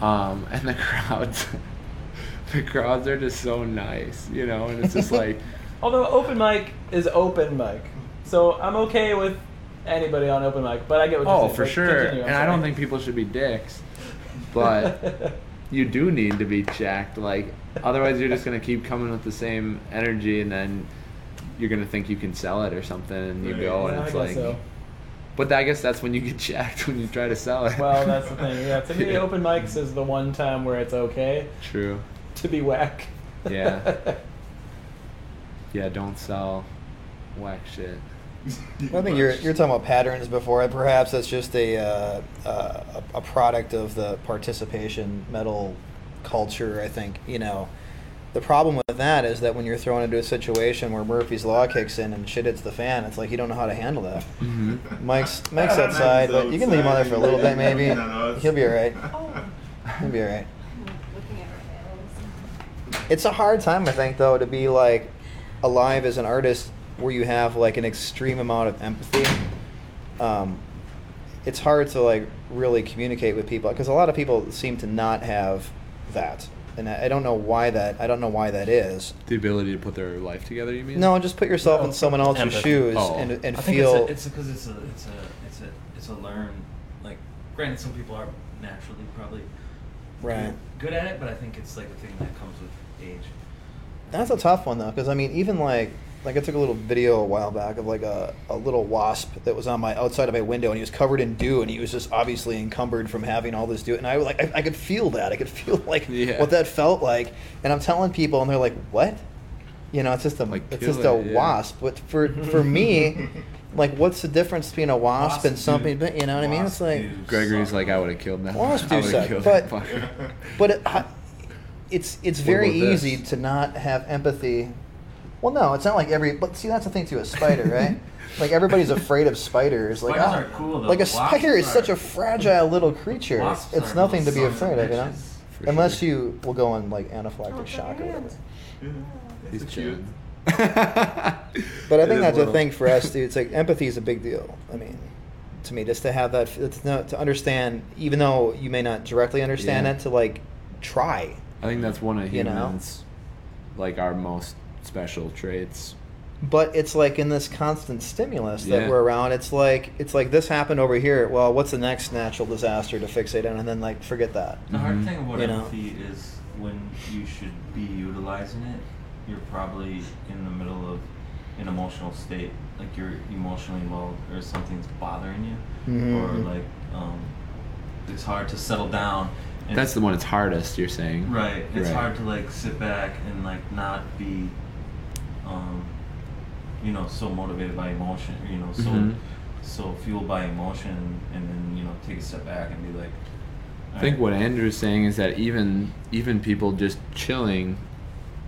S1: um, and the crowds, the crowds are just so nice, you know, and it's just like,
S7: although open mic is open mic, so I'm okay with anybody on open mic, but I get what you're
S1: oh,
S7: saying.
S1: for
S7: Like,
S1: sure,
S7: continue,
S1: and I don't think people should be dicks, but you do need to be checked, like, otherwise you're just gonna keep coming with the same energy, and then you're gonna think you can sell it or something, and you
S8: Right.
S1: go,
S7: Yeah,
S1: and
S7: I
S1: it's like.
S7: so.
S1: But I guess that's when you get jacked when you try to sell it.
S7: Well, that's the thing. Yeah, to me,
S1: Yeah.
S7: open mics is the one time where it's okay
S1: True.
S7: to be whack.
S1: Yeah. Yeah, don't sell whack shit.
S3: I think you're you're talking about patterns before. And perhaps that's just a uh, uh, a a product of the participation medal culture. I think you know. The problem with that is that when you're thrown into a situation where Murphy's law kicks in and shit hits the fan, it's like you don't know how to handle that.
S1: Mm-hmm.
S3: Mike's Mike's outside, but you can leave him out there for a little bit, maybe. He'll be all right.
S4: Oh,
S3: He'll be all right.
S4: I'm looking at her nails.
S3: It's a hard time, I think, though, to be like alive as an artist where you have like an extreme amount of empathy. Um, it's hard to like really communicate with people because a lot of people seem to not have that, and I I don't know why that. I don't know why that is.
S1: The ability to put their life together, you mean?
S3: No, just put yourself
S9: No,
S3: in someone else's
S9: empathy.
S3: shoes
S1: Oh.
S3: and and
S5: I think
S3: feel.
S5: it's because it's, a, it's a it's a it's a learn. Like, granted, some people are naturally probably
S3: Right.
S5: good, good at it, but I think it's like a thing that comes with age.
S3: That's a tough one though, because I mean, even like like I took a little video a while back of like a, a little wasp that was on my outside of my window, and he was covered in dew, and he was just obviously encumbered from having all this dew, and I was like I, I could feel that, I could feel like
S1: Yeah.
S3: what that felt like, and I'm telling people, and they're like, what? You know, it's just a
S1: Like,
S3: it's
S1: kill
S3: just a
S1: yeah.
S3: wasp. But for for me, like, what's the difference between a wasp and something?
S5: do-
S3: But you know what I mean? It's like,
S5: do
S1: Gregory's
S5: suck.
S1: like, I would have killed that.
S3: Wasps
S1: I
S3: do suck,
S1: killed
S3: but-
S1: that
S3: but it, I- it's it's
S1: What
S3: very
S1: about this?
S3: easy to not have empathy. Well, no, it's not like every. But see, that's the thing too. A spider, right? like everybody's afraid of spiders. Like
S5: Spiders
S3: ah,
S5: are cool, though.
S3: Like a
S5: Wasps
S3: spider is such a fragile little creature. It's nothing to be
S5: little sons of
S3: afraid of, you know.
S5: bitches.
S1: For
S3: Unless you will go on like anaphylactic
S4: Oh,
S3: shock or whatever.
S4: hands.
S1: He's
S8: It's
S1: chilling.
S3: But I think that's a thing for us, dude. It's like empathy is a big deal. I mean, to me, just to have that, to, understand, even though you may not directly understand
S1: Yeah.
S3: it, to like try.
S1: I think that's one of
S3: You know?
S1: humans, like our most special traits.
S3: But it's like in this constant stimulus that
S1: Yeah.
S3: we're around. It's like it's like this happened over here. Well, what's the next natural disaster to fixate on, and then like forget that.
S5: The hard
S1: Mhm.
S5: thing about
S3: You know?
S5: empathy is when you should be utilizing it, you're probably in the middle of an emotional state, like you're emotionally involved or something's bothering you,
S3: Mhm.
S5: or like um, it's hard to settle down. And
S1: That's the one that's hardest. You're saying.
S5: Right. It's
S1: Right.
S5: hard to like sit back and like not be, um, you know, so motivated by emotion. You know, so
S1: Mhm.
S5: so fueled by emotion, and then you know take a step back and be like.
S1: I think what Andrew's saying is that even even people just chilling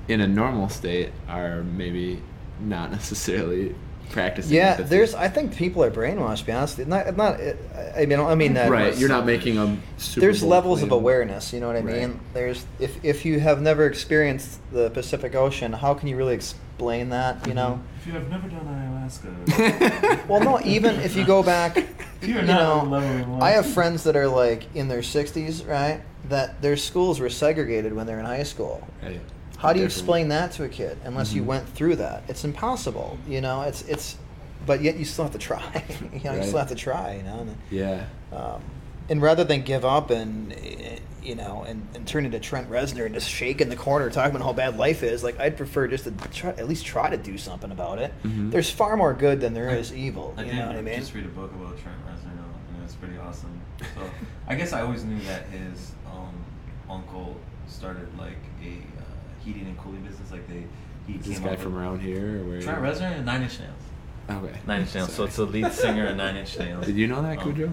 S1: in a normal state are maybe not necessarily practicing.
S3: Yeah,
S1: empathy.
S3: there's. I think people are brainwashed. To be honest, not. Not. I mean, I mean that.
S1: right. You're not making a. Super
S3: There's
S1: bold
S3: levels of awareness. You know what I
S1: Right.
S3: mean? There's. If if you have never experienced the Pacific Ocean, how can you really explain that? You know.
S5: If you have never done ayahuasca.
S3: Well, no. Even if you go back,
S5: You're
S3: you
S5: not
S3: know,
S5: on the level of
S3: I have friends that are like in their 60s, right? That their schools were segregated when they're in high school.
S1: Right.
S3: How do you explain that to a kid unless you
S1: Mhm.
S3: went through that? It's impossible. You know, it's it's, but yet you still have to try. you know, you still have to try. You know, and,
S1: Yeah.
S3: um, and rather than give up and eh, you know and, and turn into Trent Reznor and just shake in the corner talking about how bad life is, like I'd prefer just to try at least try to do something about it.
S1: Mhm.
S3: There's far more good than there is evil.
S5: I
S3: you
S5: did
S3: know what I mean?
S5: just read a book about Trent Reznor, though, and it's pretty awesome. So I guess I always knew that his um, uncle started like a uh, heating and cooling business. Like they, he
S1: Is
S5: came
S1: this guy from
S5: with-
S1: around here or where?
S5: Trent Reznor and Nine Inch Nails.
S1: Okay.
S5: Nine Inch Nails. So it's the lead singer of Nine Inch Nails.
S1: Did you know that,
S5: Um,
S1: Cujo?
S5: Yeah,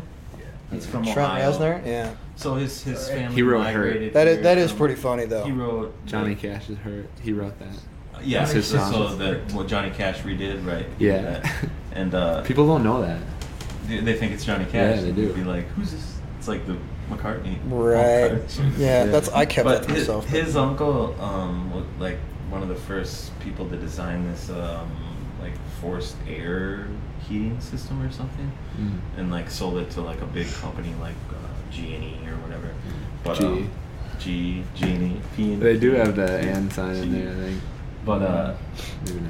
S5: he's from
S3: Trent
S5: Ohio.
S3: Reznor, yeah.
S5: So his his family
S1: He wrote Hurt.
S5: migrated.
S3: That is that is
S5: from-
S3: pretty funny though.
S5: He wrote
S1: Johnny
S5: the-
S1: Cash is hurt. He wrote that.
S5: Yeah,
S1: That's his
S5: so,
S1: song.
S5: so that what Johnny Cash redid, right?
S1: Yeah.
S5: that. And uh,
S1: People don't know that.
S5: they, they think it's Johnny Cash.
S1: Yeah, they
S5: and
S1: do.
S5: they'd Be like, who's this? It's like the McCartney.
S3: Right.
S5: McCartney.
S3: Yeah,
S1: Yeah.
S3: that's I kept
S5: but
S3: that to
S5: his,
S3: myself.
S5: his uncle, um, was like one of the first people to design this, um, like forced air heating system or something,
S1: Mm.
S5: and like sold it to like a big company like uh, G and E or whatever. But
S1: G.
S5: um, G G and E. P and
S1: They do have the and sign in there, I think.
S5: But uh,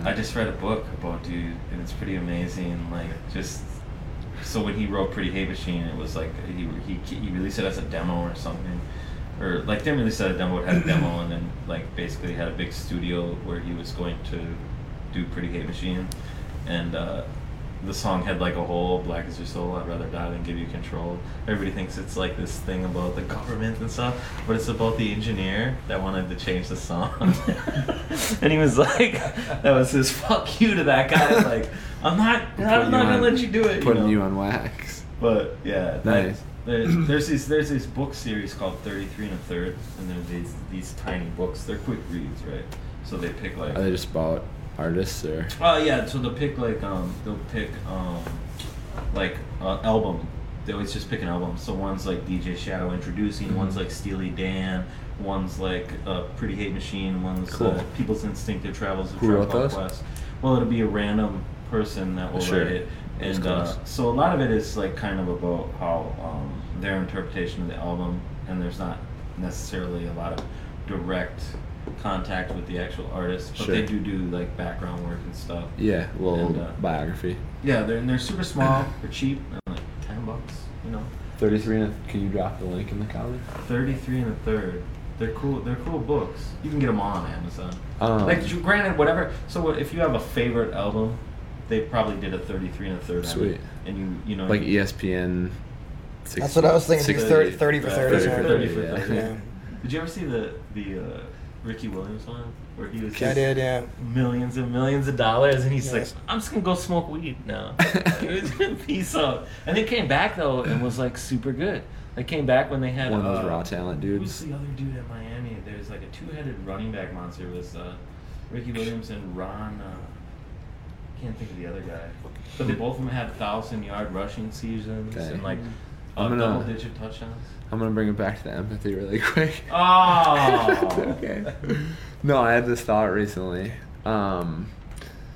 S5: I just read a book about dude, and it's pretty amazing. Like just so when he wrote Pretty Hate Machine, it was like he he he released it as a demo or something, or like didn't release it as a demo, it had a demo, and then like basically had a big studio where he was going to do Pretty Hate Machine, and uh, the song had like a whole "Black is your soul, I'd rather die than give you control." Everybody thinks it's like this thing about the government and stuff, but it's about the engineer that wanted to change the song. and he was like, "That was his fuck you to that guy." Like, I'm not, I'm not gonna
S1: on-
S5: let you do it.
S1: Putting
S5: know?
S1: you on wax.
S5: But yeah,
S1: Nice.
S5: there, there's this there's this book series called 33 and a third, and there's these these tiny books. They're quick reads, right? So they pick like
S1: Are they just about artists or?
S5: Oh yeah, so they'll pick like um they'll pick um like uh, album. They always just pick an album. So one's like DJ Shadow Endtroducing,
S1: Mm-hmm.
S5: one's like Steely Dan, one's like uh, Pretty Hate Machine, one's
S1: Cool.
S5: uh, People's Instinctive Travels of
S1: Who wrote those?
S5: Quest. Well, it'll be a random person that will
S1: Sure.
S5: write it, and uh, so a lot of it is like kind of about how um, their interpretation of the album, and there's not necessarily a lot of direct contact with the actual artist, but
S1: Sure.
S5: they do do like background work and stuff.
S1: Yeah, a little
S5: And, uh,
S1: biography.
S5: Yeah, they're and they're super small. They're cheap. They're like ten bucks. You know,
S1: Thirty-three. And a, can you drop the link in the comment?
S5: thirty three and a third. They're cool. They're cool books. You can get them all on Amazon.
S1: Um,
S5: like, granted, whatever. So if you have a favorite album, they probably did a thirty three and a third. on it.
S1: Sweet.
S5: And you you know
S1: like
S5: you,
S1: ESPN.
S3: That's what I was thinking,
S1: Six-
S3: do 30 30 for 30
S1: 30 for
S3: something.
S5: 30 for
S1: yeah.
S5: 30.
S3: Yeah.
S5: Did you ever see the the uh, Ricky Williams one where he was
S3: I
S5: just
S3: did, yeah.
S5: millions and millions of dollars, and he's
S3: Yes.
S5: like, "I'm just gonna go smoke weed now." It was gonna peace out. And they came back though and was like super good. They came back when they had
S1: One of those
S5: uh,
S1: raw talent dudes.
S5: Who's
S1: dudes.
S5: the other dude at Miami? There's like a two-headed running back monster. It was uh, Ricky Williams and Ron. Uh, can't think of the other guy, but they both of them had thousand-yard rushing seasons
S1: Okay.
S5: and like
S1: I'm gonna-
S5: double-digit touchdowns.
S1: I'm gonna bring it back to the empathy really quick.
S5: Oh.
S1: okay. No, I had this thought recently. Um,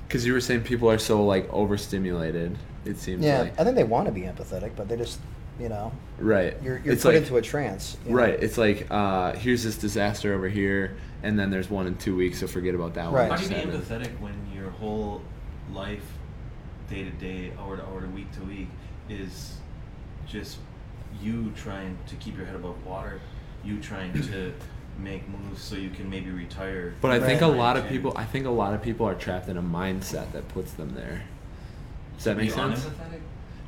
S1: because you were saying people are so like overstimulated. It seems
S3: Yeah,
S1: like
S3: I think they want to be empathetic, but they just, you know,
S1: right.
S3: you're, you're
S1: it's
S3: put
S1: like,
S3: into a trance. you know?
S1: Right. It's like uh, here's this disaster over here, and then there's one in two weeks, so forget about that
S3: Right.
S1: one.
S5: How do you be empathetic when your whole life, day to day, hour to hour, to week to week, is just you trying to keep your head above water, you trying to make moves so you can maybe retire.
S1: But I think a lot of people. I think a lot of people are trapped in a mindset that puts them there. Does that make sense?
S5: unempathetic?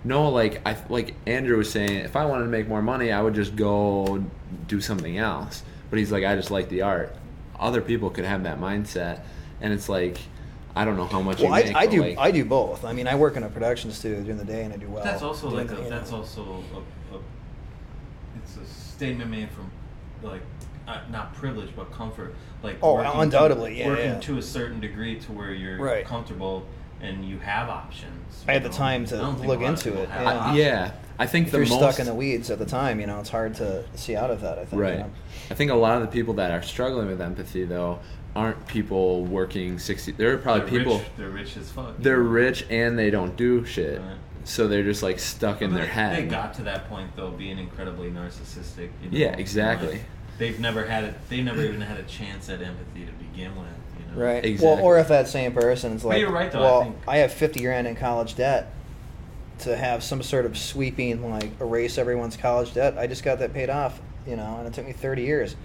S1: No, like I like Andrew was saying, if I wanted to make more money, I would just go do something else. But he's like, I just like the art. Other people could have that mindset, and it's like, I don't know how much
S3: Well,
S1: you
S3: I,
S1: make.
S3: I
S1: but,
S3: do
S1: like,
S3: I do both. I mean, I work in a production studio during the day and I do well.
S5: that's also like a, that's also a, a it's a statement made from like uh, not privilege but comfort like
S3: Oh,
S5: working to-
S3: undoubtedly, yeah,
S5: working
S3: yeah.
S5: to a certain degree to where you're
S3: Right.
S5: comfortable and you have options
S3: I had
S5: you
S3: the time to look
S5: a lot of
S3: into it, yeah.
S1: I- yeah, I think
S3: If
S1: the
S3: you're
S1: most
S3: stuck in the weeds at the time, you know, it's hard to see out of that. I think. you
S1: Right.
S3: know?
S1: I think a lot of the people that are struggling with empathy though aren't people working sixty. There are probably
S5: they're
S1: people.
S5: rich, they're rich as fuck
S1: They're rich and they don't do shit,
S5: Right.
S1: So they're just like stuck in
S5: But
S1: their
S5: they-
S1: head.
S5: They got to that point though, being incredibly narcissistic. You know?
S1: Yeah, exactly.
S5: Like, they've never had it. They never even had a chance at empathy to begin with. You know?
S3: Right.
S1: Exactly.
S3: Well, or if that same person's
S5: But
S3: like,
S5: you're right, though, I
S3: well,
S5: think-
S3: I have 50 grand in college debt. To have some sort of sweeping, like, erase everyone's college debt, I just got that paid off, you know, and it took me 30 years.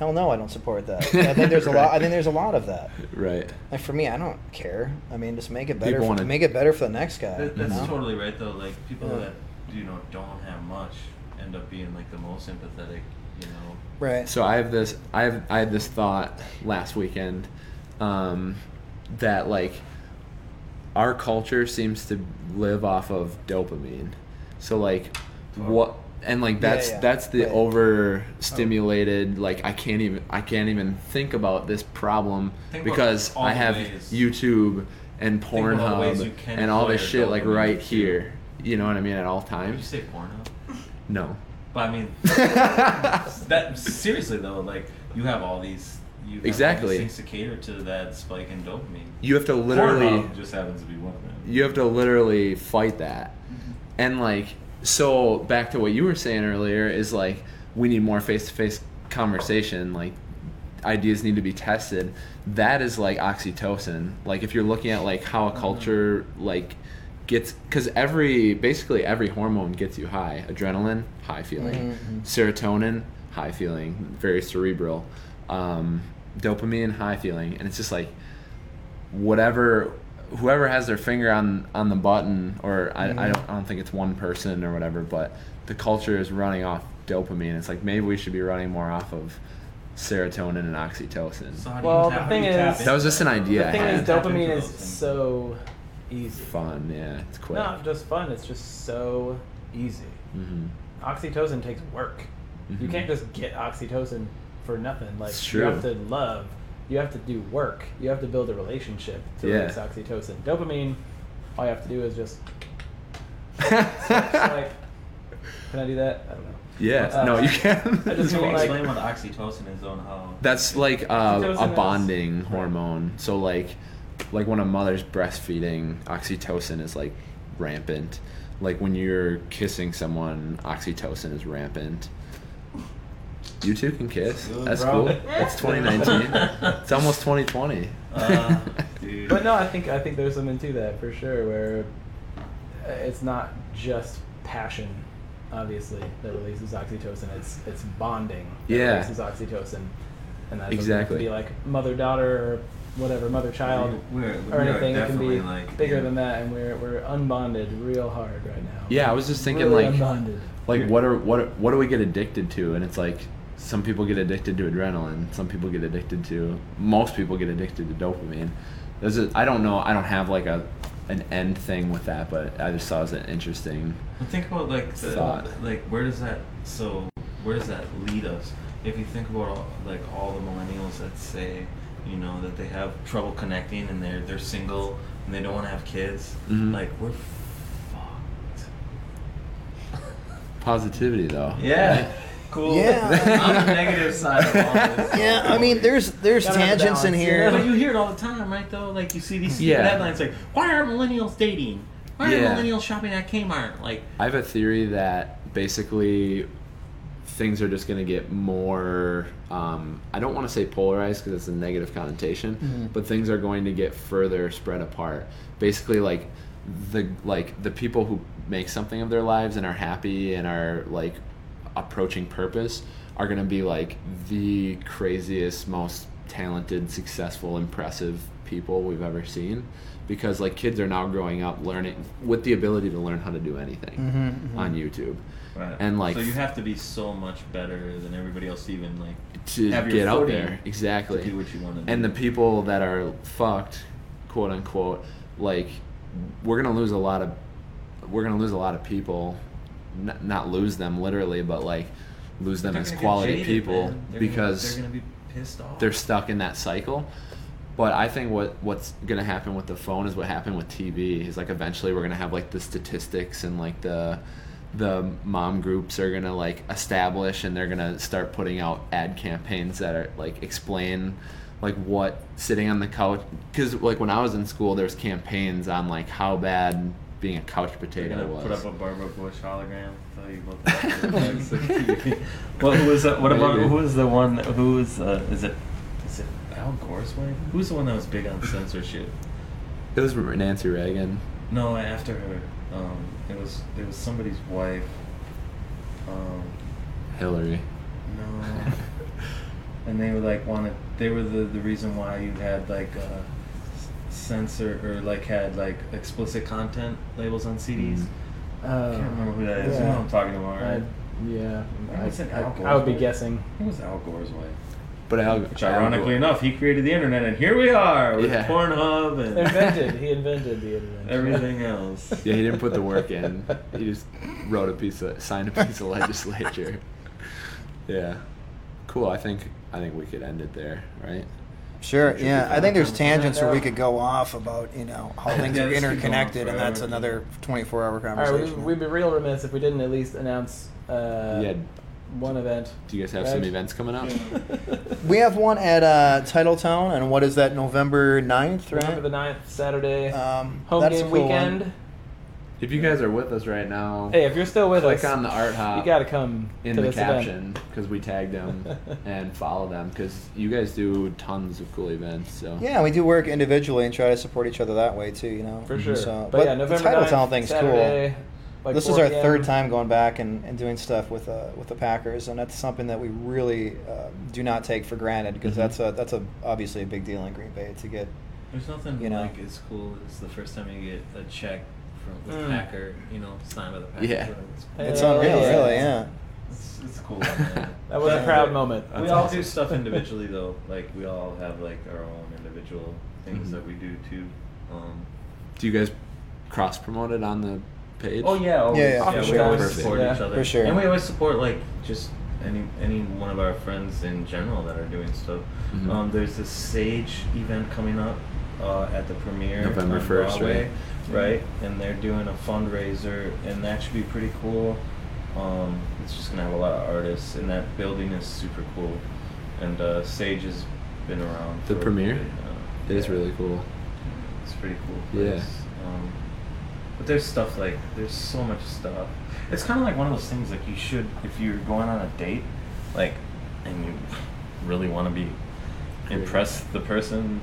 S3: Hell no, I don't support that. I think there's a lot. I think there's a lot of that.
S1: right.
S3: And for me, I don't care. I mean, just make it better. For, make it better for the next guy.
S5: That,
S3: you
S5: that's
S3: know?
S5: totally right though. Like people
S3: Yeah.
S5: that you know don't have much end up being like the most empathetic. You know.
S3: right.
S1: So I have this. I have. I had this thought last weekend, um, that like, our culture seems to live off of dopamine. So like, what and like that's
S3: yeah.
S1: that's the
S3: Right.
S1: overstimulated. Like I can't even I can't even think about this problem
S5: Think
S1: because I have
S5: ways-
S1: YouTube and
S5: Think all
S1: Pornhub and all this shit like
S5: dopamine,
S1: right
S5: too.
S1: here. You know what I mean? At all times
S5: Did you say porno?
S1: No.
S5: But I mean, that seriously though, like you have all these. You have all
S1: Exactly.
S5: these things to cater to that spike in dopamine.
S1: You have to literally.
S5: Pornhub just happens to be one of them.
S1: you have to literally fight that mm-hmm. and like so back to what you were saying earlier is like we need more face-to-face conversation like ideas need to be tested. That is like oxytocin. Like if you're looking at like how a culture like gets because every basically every hormone gets you high. Adrenaline high feeling.
S3: Mhm.
S1: serotonin high feeling. Very cerebral. Um, dopamine high feeling. And it's just like whatever whoever has their finger on on the button, or I, I
S3: Mhm.
S1: don't I don't think it's one person or whatever, but the culture is running off dopamine. It's like maybe we should be running more off of serotonin and oxytocin.
S5: So how do you
S7: Well,
S5: tap-
S7: the thing
S5: how do you tap
S7: is,
S1: That was just an idea
S7: The
S1: I
S7: thing
S1: had.
S7: is, dopamine is so easy.
S1: Fun, yeah, it's quick.
S7: Not just fun; it's just so easy.
S1: hmm
S7: Oxytocin takes work. You
S1: Mhm.
S7: can't just get oxytocin for nothing. Like
S1: It's
S7: you have to love. You have to do work. You have to build a relationship to
S1: Yeah.
S7: release oxytocin. Dopamine, all you have to do is just swipe. Can I do that? I don't know.
S1: yeah,
S7: Uh,
S1: no, you can.
S7: I just
S5: Can you
S7: mean, like-
S5: explain what oxytocin is on how?
S1: That's like uh,
S7: Oxytocin
S1: a
S7: is-
S1: bonding hormone. So like, like when a mother's breastfeeding, oxytocin is like rampant. Like when you're kissing someone, oxytocin is rampant. You two can kiss.
S5: Good,
S1: That's
S5: bro.
S1: cool. It's 2019. it's almost 2020.
S5: Uh, dude.
S7: But no, I think I think there's something to that for sure. Where uh, it's not just passion, obviously, that releases oxytocin. It's it's bonding that
S1: Yeah.
S7: releases oxytocin, and that doesn't
S1: Exactly.
S7: to be like mother daughter or whatever mother child
S5: We're- we
S7: or anything. It can be
S5: like,
S7: bigger
S5: yeah.
S7: than that, and we're we're unbonded real hard right now.
S1: Yeah, I was just thinking
S7: Really
S1: like,
S7: unbonded.
S1: like what are what are- what do we get addicted to? And it's like some people get addicted to adrenaline. Some people get addicted to. Most people get addicted to dopamine. There's a, I don't know. I don't have like a an end thing with that, but I just thought it was an interesting.
S5: Well, think about like the,
S1: Thought.
S5: like where does that so where does that lead us? If you think about all, like all the millennials that say, you know, that they have trouble connecting and they're they're single and they don't want to have kids,
S1: Mhm.
S5: like we're fucked.
S1: Positivity though.
S5: Yeah. Cool.
S3: Yeah.
S5: On the negative side of all this.
S3: Yeah, I mean, there's there's
S7: Gotta have
S3: tangents in
S7: balance,
S3: here.
S5: Yeah, but you hear it all the time, right? Though, like you see these
S1: Yeah.
S5: headlines like, "Why are millennials dating? Why
S1: Yeah.
S5: are millennials shopping at Kmart?" Like,
S1: I have a theory that basically things are just going to get more. Um, I don't want to say polarized because it's a negative connotation,
S3: Mhm.
S1: but things are going to get further spread apart. Basically, like the like the people who make something of their lives and are happy and are like approaching purpose are going to be like the craziest, most talented, successful, impressive people we've ever seen. Because like kids are now growing up learning with the ability to learn how to do anything
S3: Mhm, mhm.
S1: on YouTube
S5: right.
S1: and like
S5: so you have to be so much better than everybody else, even like
S1: to get out there exactly
S5: to do what you want to do.
S1: and the people that are fucked quote unquote like we're gonna lose a lot of we're gonna lose a lot of people N- not lose them literally but like lose them
S5: They're
S1: as quality
S5: jaded,
S1: people. Because
S5: gonna, they're gonna be pissed off.
S1: they're stuck in that cycle. But I think what what's gonna happen with the phone is what happened with TV. Is like eventually we're gonna have like the statistics and like the the mom groups are gonna like establish and they're gonna start putting out ad campaigns that are like explain like what sitting on the couch because like when I was in school there's campaigns on like how bad being a couch potato
S5: gonna
S1: was.
S5: put up a Barbara Bush hologram. Tell you about that. who was that? What about who was the one? Who was? Uh, is it? Is it Al Gore's wife? Who's the one that was big on censorship?
S1: it was Nancy Reagan.
S5: No, after her. Um, it was it was somebody's wife. Um,
S1: Hillary.
S5: no. and they were like wanted. They were the the reason why you had like uh, censor or like had like explicit content labels on CDs.
S1: Mm.
S5: I can't remember who that is. You know
S7: Yeah.
S5: what I'm talking about, right?
S7: I, yeah,
S5: I would say
S7: I,
S5: Al
S7: I would be
S5: wife.
S7: guessing.
S5: Who was Al Gore's wife?
S1: But Al,
S5: Which,
S1: Al
S5: ironically
S1: Gore-
S5: enough, he created the internet, and here we are with
S1: Yeah.
S5: Pornhub and
S7: Invented. he invented the internet.
S5: everything else.
S1: Yeah, he didn't put the work in. He just wrote a piece of signed a piece of legislature. Yeah. Cool. I think I think we could end it there, right?
S3: Sure. Yeah, I think there's tangents where we could go off about you know how things
S5: Yeah,
S3: are
S5: this could go on
S3: interconnected, and that's another 24-hour
S7: All right,
S3: conversation.
S7: we, we'd be real remiss if we didn't at least announce uh,
S1: yeah.
S7: one event.
S1: Do you guys have some
S7: Reg?
S1: events coming up?
S3: We have one at uh, Titletown, and what is that? November 9th, right?
S7: November the 9th, Saturday,
S3: Um,
S7: home
S3: that's a
S7: game
S3: cool one.
S7: weekend.
S1: If you guys are with us right now,
S7: Hey, if you're still with
S1: click
S7: us,
S1: on the art hop
S7: you got to come
S1: in
S7: to
S1: the
S7: this
S1: caption because we tagged them and follow them because you guys do tons of cool events. So
S3: Yeah, we do work individually and try to support each other that way too. You know,
S7: For sure.
S3: So,
S7: but, yeah,
S3: the
S7: November
S3: Titletown
S7: 9th,
S3: thing's
S7: Saturday,
S3: cool.
S7: like
S3: this is our
S7: p.m.
S3: third time going back and, and doing stuff with uh, with the Packers, and that's something that we really uh, do not take for granted because
S1: Mhm.
S3: that's a that's a obviously a big deal in Green Bay to get
S5: There's nothing
S3: You know.
S5: like as cool as the first time you get a check from the
S7: Mm.
S5: Packer, you know, signed by the Packer.
S1: Yeah.
S5: It's,
S3: It's
S7: Hell
S3: unreal,
S7: yeah.
S3: really. Yeah.
S5: it's, it's cool. man.
S7: That was a
S5: But
S7: proud moment.
S5: We
S1: That's
S5: all
S1: awesome.
S5: do stuff individually though. Like we all have like our own individual things
S1: Mhm.
S5: that we do too. Um,
S1: Do you guys cross promote it on the page?
S5: Oh yeah, always.
S3: Yeah, yeah, for
S5: we
S3: sure.
S5: always
S1: Perfect.
S5: support
S7: Yeah,
S5: each other
S3: for sure.
S5: and we always support like just any any one of our friends in general that are doing stuff.
S1: Mhm.
S5: Um, there's this Sage event coming up uh, at the premiere
S1: November
S5: on
S1: 1st,
S5: Broadway,
S1: right?
S5: Right? And they're doing a fundraiser, and that should be pretty cool. Um, it's just gonna have a lot of artists, and that building is super cool. And uh, Sage has been around.
S1: The premiere?
S5: bit now.
S1: It is
S5: Yeah.
S1: really cool.
S5: It's pretty cool.
S1: Yeah.
S5: place. Um, but there's stuff like there's so much stuff. It's kind of like one of those things like you should if you're going on a date, like, and you really want to be impress the person,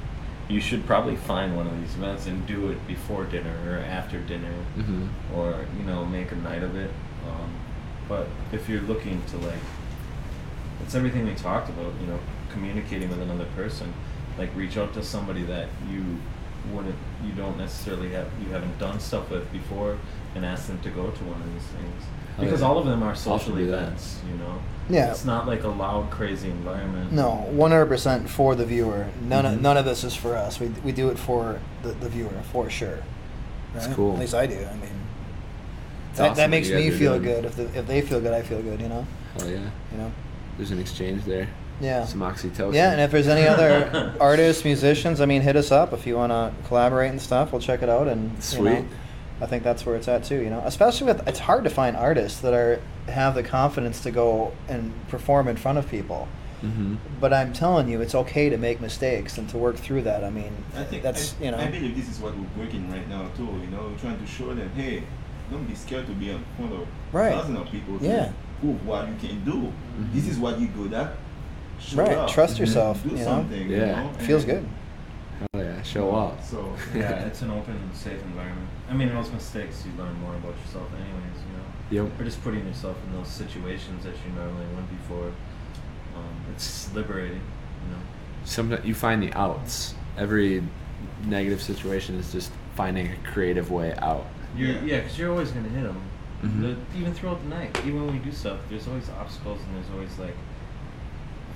S5: you should probably find one of these events and do it before dinner or after dinner,
S1: Mhm.
S5: or you know make a night of it. Um, but if you're looking to like, it's everything we talked about. You know, communicating with another person. Like reach out to somebody that you wouldn't, you don't necessarily have, you haven't done stuff with before, and ask them to go to one of these things.
S1: Hell
S5: Because
S1: yeah.
S5: all of them are social events. You know.
S3: Yeah.
S5: It's not like a loud, crazy environment.
S3: No, one hundred percent for the viewer. None
S1: Mhm.
S3: of none of this is for us. We we do it for the, the viewer for sure.
S1: That's
S3: Right?
S1: cool.
S3: At least I do. I mean,
S1: It's
S3: that,
S1: awesome
S3: that makes me feel
S1: doing.
S3: good. If the, if they feel good, I feel good. You know.
S1: Hell yeah.
S3: You know.
S1: There's an exchange there.
S3: Yeah.
S1: Some oxytocin.
S3: Yeah, and if there's any other artists, musicians, I mean, hit us up if you want to collaborate and stuff. We'll check it out. And you
S1: Sweet.
S3: know, I think that's where it's at too. You know, especially with it's hard to find artists that are have the confidence to go and perform in front of people.
S1: hmm
S3: But I'm telling you, it's okay to make mistakes and to work through that. I mean,
S8: I think
S3: that's
S8: I,
S3: you know.
S8: I believe this is what we're working right now too. You know, we're trying to show them, hey, don't be scared to be in front of
S3: Right.
S8: thousands of people. To
S3: Yeah.
S8: Prove what you can do.
S1: Mhm.
S8: This is what you're good at. Show
S3: Right,
S8: up.
S3: trust
S8: Mhm.
S3: yourself,
S8: Do
S3: you know?
S8: something. You
S1: Yeah.
S8: know?
S3: feels good.
S1: Hell yeah. Show up.
S8: So
S5: yeah, it's an open safe environment. I mean, in those mistakes, you learn more about yourself, anyways. You know.
S1: Yep.
S5: Or just putting yourself in those situations that you normally wouldn't before. Um, it's liberating, you know.
S1: Sometimes you find the outs. Every negative situation is just finding a creative way out.
S5: You're,
S8: Yeah.
S5: yeah, because you're always gonna hit them.
S1: Mhm.
S5: even throughout the night, even when we do stuff, there's always obstacles and there's always like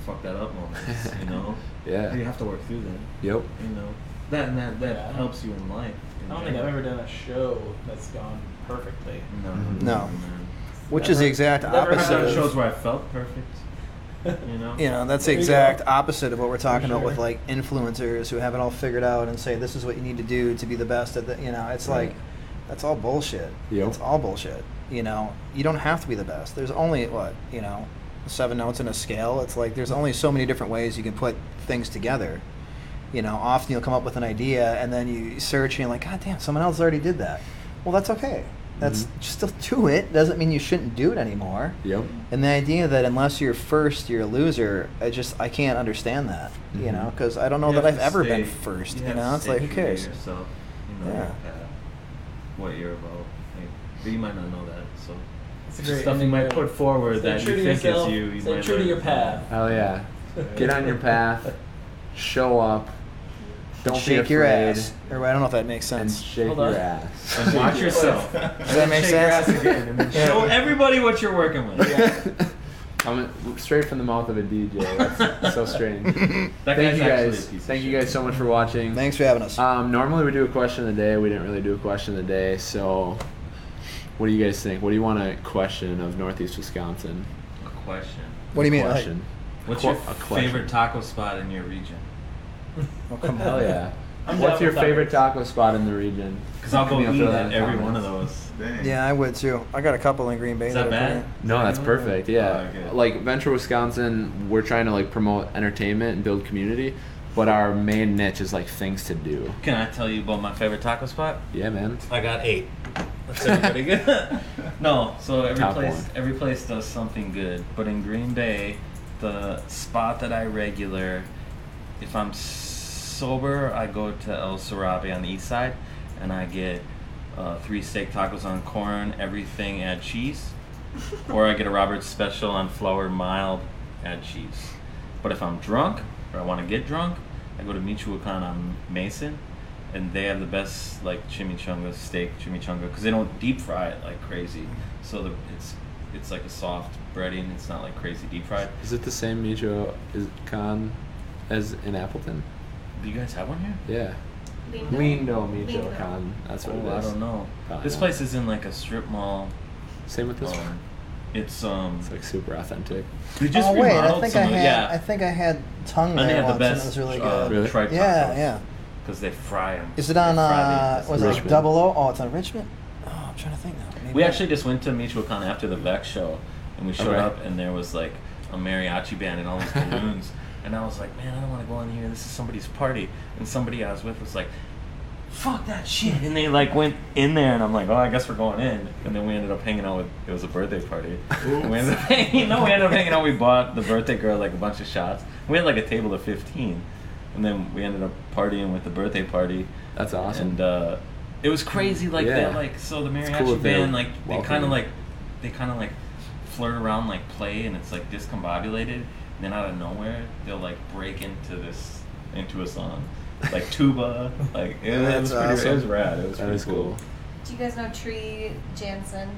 S5: fuck that up moments, you know.
S1: Yeah.
S5: You have to work through them.
S1: Yep.
S5: You know. That and that that
S7: Yeah.
S5: helps you in life. In
S7: I don't think I've ever done a show that's gone perfectly.
S5: No.
S3: No.
S5: man.
S3: Which is the
S7: Never-
S3: exact
S7: never
S5: I've
S3: opposite.
S5: done
S3: of-
S5: shows where I felt perfect. You know.
S3: You know, that's the
S7: There you
S3: exact
S7: go.
S3: opposite of what we're talking about with
S7: sure.
S3: like influencers who have it all figured out and say this is what you need to do to be the best at the. You know, it's
S1: Right.
S3: like that's all bullshit.
S1: Yep.
S3: It's all bullshit. You know, you don't have to be the best. There's only what you know, seven notes in a scale. It's like there's only so many different ways you can put things together. You know, often you'll come up with an idea and then you search and you're like, God damn, someone else already did that. Well, that's okay. That's
S1: Mhm.
S3: still do it. Doesn't mean you shouldn't do it anymore.
S1: Yep.
S3: And the idea that unless you're first, you're a loser, I just I can't understand that. You
S1: Mhm.
S3: know, because I don't know
S5: You
S3: that I've
S5: to
S3: ever
S5: stay-
S3: been first. You,
S5: have
S3: know, it's like who
S5: true
S3: cares?
S5: Yourself, you know,
S3: Yeah.
S5: uh, what you're about. Like, but you might not know that, so.
S7: It's a great
S5: stuff you might put forward
S7: Stay
S5: that you think
S7: yourself,
S5: is you. you
S7: stay
S5: might
S7: true to your path.
S5: that.
S1: Hell yeah. Get on your path. Show up. Don't
S3: Shake
S1: be
S3: your ass. Or I don't know if that makes
S1: And
S3: sense.
S1: shake
S7: Hold
S1: your
S7: on.
S1: ass.
S5: And watch yourself.
S3: Does that make
S5: Shake your
S3: sense?
S5: ass again, and then show everybody what you're working with.
S1: Coming straight from the mouth of a DJ. That's so strange.
S5: That
S1: Thank you guys. Thank you guys so much for watching.
S3: Thanks for having us.
S1: Um, normally we do a question of the day. We didn't really do a question of the day. So, what do you guys think? What do you want a question of Northeast Wisconsin?
S5: A question.
S3: what do you mean? Like,
S1: Question.
S5: What's
S1: Qu-
S5: your
S1: a question.
S5: favorite taco spot in your region?
S3: Oh, come on.
S1: Hell yeah.
S7: I'm
S1: What's your
S7: with
S1: favorite
S7: tacos.
S1: taco spot in the region?
S5: Because I'll go
S1: Maybe
S5: eat
S1: throw that
S5: at
S1: in
S5: every
S1: comments.
S5: one of those.
S8: Dang.
S3: Yeah, I would too. I got a couple in Green Bay.
S5: Is that
S3: are
S5: bad?
S3: pretty-
S1: No, that's oh, perfect. Yeah,
S5: Oh, okay.
S1: like Venture Wisconsin, we're trying to like promote entertainment and build community, but our main niche is like things to do.
S5: Can I tell you about my favorite taco spot?
S1: Yeah, man.
S5: I got eight. That's everybody good. no, so every
S1: Top
S5: place
S1: one.
S5: every place does something good. But in Green Bay, the spot that I regular, if I'm sober, I go to El Sarabi on the east side, and I get uh, three steak tacos on corn, everything add cheese, or I get a Robert's special on flour mild, add cheese. But if I'm drunk or I want to get drunk, I go to Michoacan on Mason, and they have the best like chimichanga steak chimichanga because they don't deep fry it like crazy. So the it's it's like a soft breading. It's not like crazy deep fried.
S1: Is it the same Micho is con as in Appleton?
S5: Do you guys have one here?
S1: Yeah.
S4: Lindo.
S1: Lindo
S4: Lindo.
S1: That's what
S5: oh,
S1: it
S5: I don't know.
S1: Probably
S5: this
S1: not.
S5: place is in like a strip mall.
S1: Same with this
S5: Um,
S1: one.
S5: it's um.
S1: It's like super authentic.
S5: They just
S3: oh wait, I think
S5: some
S3: I
S5: of-
S3: had
S5: yeah.
S3: I think I had tongue
S5: and they
S3: there
S5: the
S3: once, and
S5: best
S3: it was really
S5: uh,
S3: good.
S1: Really?
S5: tripe
S3: Yeah, yeah.
S5: Because they fry them.
S3: Is it on uh was it double O? Oh, it's on Richmond. Oh, I'm trying to think now. Maybe
S5: We
S3: I-
S5: actually just went to Michoacan after the Vect show, and we showed
S1: Okay.
S5: up, and there was like a mariachi band and all these balloons, and I was like, man, I don't want to go in here. This is somebody's party, and somebody I was with was like, fuck that shit, and they like went in there, and I'm like, oh, I guess we're going in, and then we ended up hanging out with. It was a birthday party. We ended up hanging, no, we ended up hanging out. We bought the birthday girl like a bunch of shots. We had like a table of 15, and then we ended up partying with the birthday party.
S1: That's awesome.
S5: And uh, it was crazy, like
S1: Yeah.
S5: that, like so the mariachi
S1: cool
S5: band, like they kind of like, they kind of like flirt around, like play, and it's like discombobulated. And then out of nowhere, they'll like break into this, into a song, like tuba, like it, it was pretty, it was rad. It was
S1: That
S5: pretty cool.
S1: cool.
S4: Do you guys know Tree Jansen?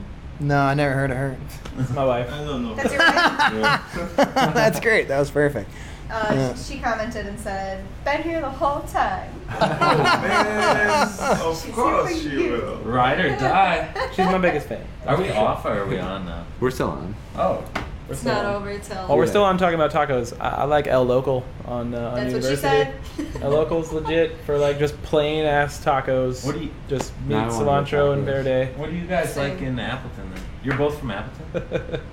S3: No, I never heard of her.
S7: It's my wife.
S8: I don't know.
S4: That's your wife?
S3: That's great. That was perfect.
S4: Uh,
S3: Yeah.
S4: She commented and said, "Been here the whole time."
S8: Oh, man. Of
S4: She's
S8: course she
S4: you.
S8: will.
S5: Ride or die.
S7: She's my biggest fan.
S5: Are we off or are we on now?
S1: We're still on.
S5: Oh,
S7: We're
S4: It's not
S7: on.
S4: over till.
S7: Oh, we're
S1: Yeah.
S7: still on talking about tacos. I, I like El Local on uh, on
S4: That's what she
S7: University.
S4: said.
S7: El Local's legit for like just plain ass tacos.
S5: What do you-
S7: just meat,
S1: Now I wanna
S7: cilantro, and verde.
S5: what do you guys
S4: Same.
S5: like in Appleton? Then you're both from Appleton.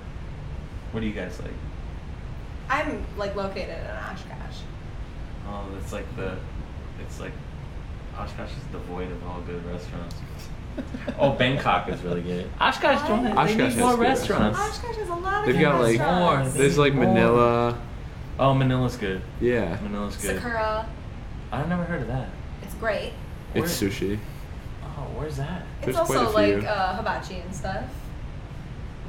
S5: What do you guys like?
S4: I'm like located in Oshkosh.
S5: Oh, it's like the, it's like, Oshkosh is devoid of all good restaurants. Oh, Bangkok is really good. Oshkosh don't have,
S1: Oshkosh
S5: they
S1: has
S5: need more
S1: good
S5: restaurants.
S4: Oshkosh has a lot of
S1: They've
S4: good
S1: got like
S4: restaurants.
S1: there's like
S5: More.
S1: Manila.
S5: Oh, Manila's good.
S1: Yeah.
S5: Manila's good.
S4: Sakura.
S5: I've never heard of that.
S4: It's great.
S1: It's
S5: Where-
S1: sushi.
S5: Oh, where's that?
S4: It's
S1: There's quite
S4: also
S1: a few.
S4: like uh, hibachi and stuff.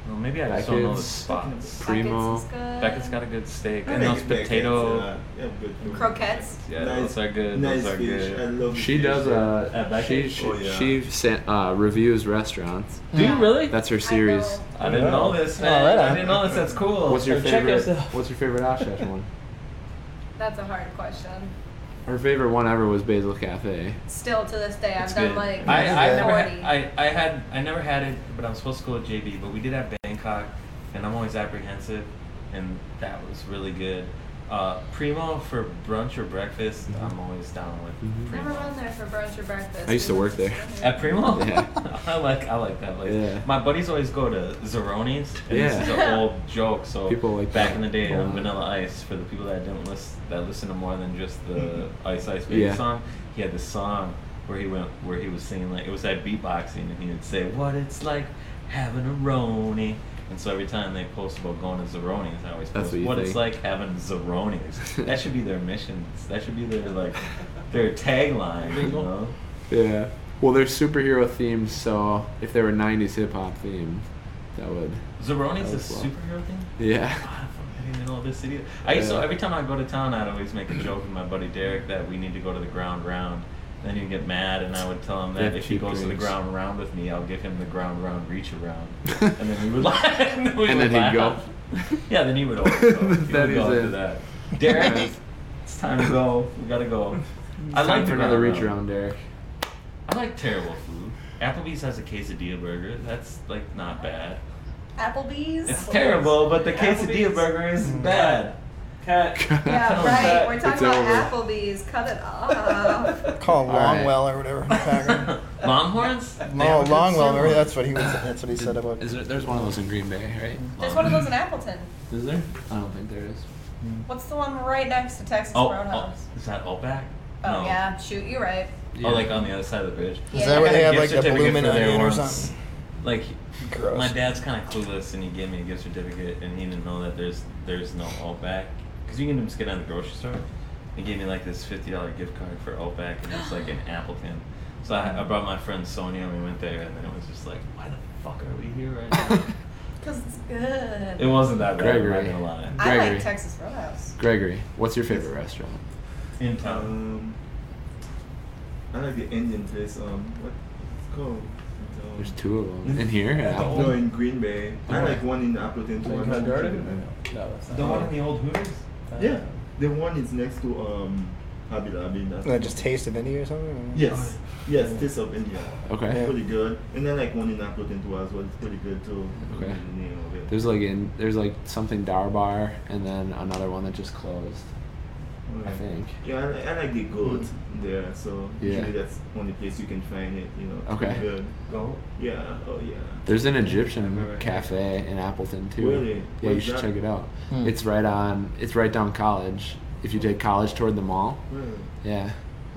S5: Well, maybe I just don't know the
S1: Beckett's.
S5: spots.
S1: Primo.
S4: Beckett's is good.
S5: Beckett's got a good steak,
S8: I
S5: and
S8: like
S5: those
S8: Beckett's,
S5: potato.
S8: uh, yeah, good food.
S4: Croquettes.
S5: Yeah,
S8: Nice-
S5: those are good.
S8: Nice
S5: those are
S8: fish. I
S5: good.
S8: love
S1: She
S8: fish.
S1: does uh
S5: At
S1: she she,
S8: Oh, yeah.
S1: she sent, uh, reviews restaurants.
S5: Do you really?
S1: That's her
S4: I
S1: series.
S4: know.
S5: I didn't know this,
S3: Oh,
S5: man.
S3: right
S5: I didn't know this. That's cool.
S1: What's your
S7: So
S1: favorite?
S7: yourself.
S1: What's your favorite Oshkosh one?
S4: That's a hard question.
S1: Her favorite one ever was Basil Cafe.
S4: Still to this day, I've
S5: It's
S4: done
S5: good.
S4: like
S5: I, I
S3: Yeah.
S5: never had, I, I had I never had it, but I'm supposed to go to JB. But we did have Bangkok, and I'm always apprehensive, and that was really good. Uh, Primo for brunch or breakfast, I'm always down with
S1: Mhm.
S4: Never
S5: Primo.
S4: there for brunch or breakfast.
S1: I used to work there.
S5: At Primo?
S1: Yeah.
S5: I like I like that place.
S1: Yeah.
S5: My buddies always go to Zeroni's, and this is an old joke. So
S1: People like
S5: back
S1: that.
S5: in the day
S1: Yeah.
S5: on Vanilla Ice, for the people that didn't listen, that listen to more than just the Ice Ice Baby
S1: Yeah.
S5: song, he had this song where he went where he was singing like it was that beatboxing, and he would say, "What it's like having a Roni." And so every time they post about going to Zeroni's, I always
S1: That's
S5: post
S1: what you
S5: what it's like having Zeroni's. that should be their mission. That should be their like their tagline. You know?
S1: Yeah. Well, they're superhero themed, so if they were '90s hip hop themed, that would.
S5: Zeroni's
S1: That
S5: a
S1: was well.
S5: superhero thing.
S1: Yeah.
S5: God, I didn't know this either. I used to
S1: Yeah.
S5: every time I go to town, I'd always make a joke with my buddy Derek that we need to go to the ground round. Then he'd get mad, and I would tell him
S1: They
S5: that if he
S1: cheap
S5: goes to the ground round with me, I'll give him the ground round reach around, and then we would laugh. and then,
S1: And then he'd go.
S5: yeah, then he would always go. He would
S1: That
S5: go
S1: is
S5: after that. Derek, it's time to go. We gotta go. I
S1: Time
S5: like
S1: for
S5: the
S1: another reach around, Derek.
S5: I like terrible food. Applebee's has a quesadilla burger. That's like not bad.
S4: Applebee's.
S5: It's terrible, but the quesadilla
S7: Applebee's?
S5: burger is bad.
S7: Cat.
S4: Yeah, right. We're talking
S1: It's
S4: about
S1: over.
S4: Applebee's. Cut it off.
S3: Call
S1: All right.
S3: Longwell or whatever. Packer.
S5: Longhorns?
S3: No,
S5: have
S3: Longwell. Remember that's what he was. That's what he said about.
S1: Is there, there's one of those in Green Bay, right?
S4: There's one of those in Appleton.
S1: Is there? I don't think there is. Hmm.
S4: What's the one right next to Texas
S5: Oh, oh,
S4: Roadhouse?
S5: is that Outback?
S4: Oh,
S5: no.
S4: yeah, shoot, you're right.
S5: Oh, like on the other side of the bridge.
S3: Is
S4: Yeah.
S3: that
S5: I
S3: where they
S5: a
S3: have
S5: gift
S3: like the
S5: certificate
S3: bloomin'
S5: there
S3: onion or something?
S5: Like,
S3: Gross.
S5: my dad's kind of clueless, and he gave me a gift certificate, and he didn't know that there's there's no Outback, because you can just get out of the grocery store. He gave me like this fifty dollar gift card for Outback, and it's like in Appleton. So I, I brought my friend Sonia, and we went there, and then it was just like, why the fuck are we here right now?
S4: Because it's good.
S5: it wasn't that bad. I'm
S1: Gregory.
S5: not gonna lie.
S4: I
S1: Gregory.
S4: like Texas Roadhouse.
S1: Gregory, what's your favorite restaurant?
S5: In town.
S8: Um, I like the Indian place. Um, what it's called? Um,
S1: There's two of them in here. at
S8: No,
S1: Apple?
S8: in Green Bay. I like one in Appleton too.
S7: Like
S8: I'm
S7: Covent
S8: not
S7: Garden? No, that's not.
S5: The one in the old Hooters?
S8: Yeah, the one is next to um Hobby Lobby. That's
S3: Uh, just Taste of India or something?
S8: Yes, yes, Taste of India.
S1: Okay.
S3: Yeah.
S8: Pretty good. And then like one in Appleton too as well. It's pretty good too.
S1: Okay.
S8: The name of it.
S1: There's like in there's like something Darbar and then another one that just closed. I think.
S8: Yeah, I, like- I like the goat there. So
S1: Yeah.
S8: usually that's only place you can find it. You know.
S1: Okay.
S8: pretty Good.
S5: Go.
S8: Yeah. Oh yeah.
S1: There's an Egyptian
S5: Remember.
S1: cafe in Appleton too.
S8: Really?
S1: Yeah, you should
S8: that?
S1: check it out.
S3: Hmm.
S1: It's right on. It's right down College. If you take College toward the mall.
S8: Really?
S1: Yeah.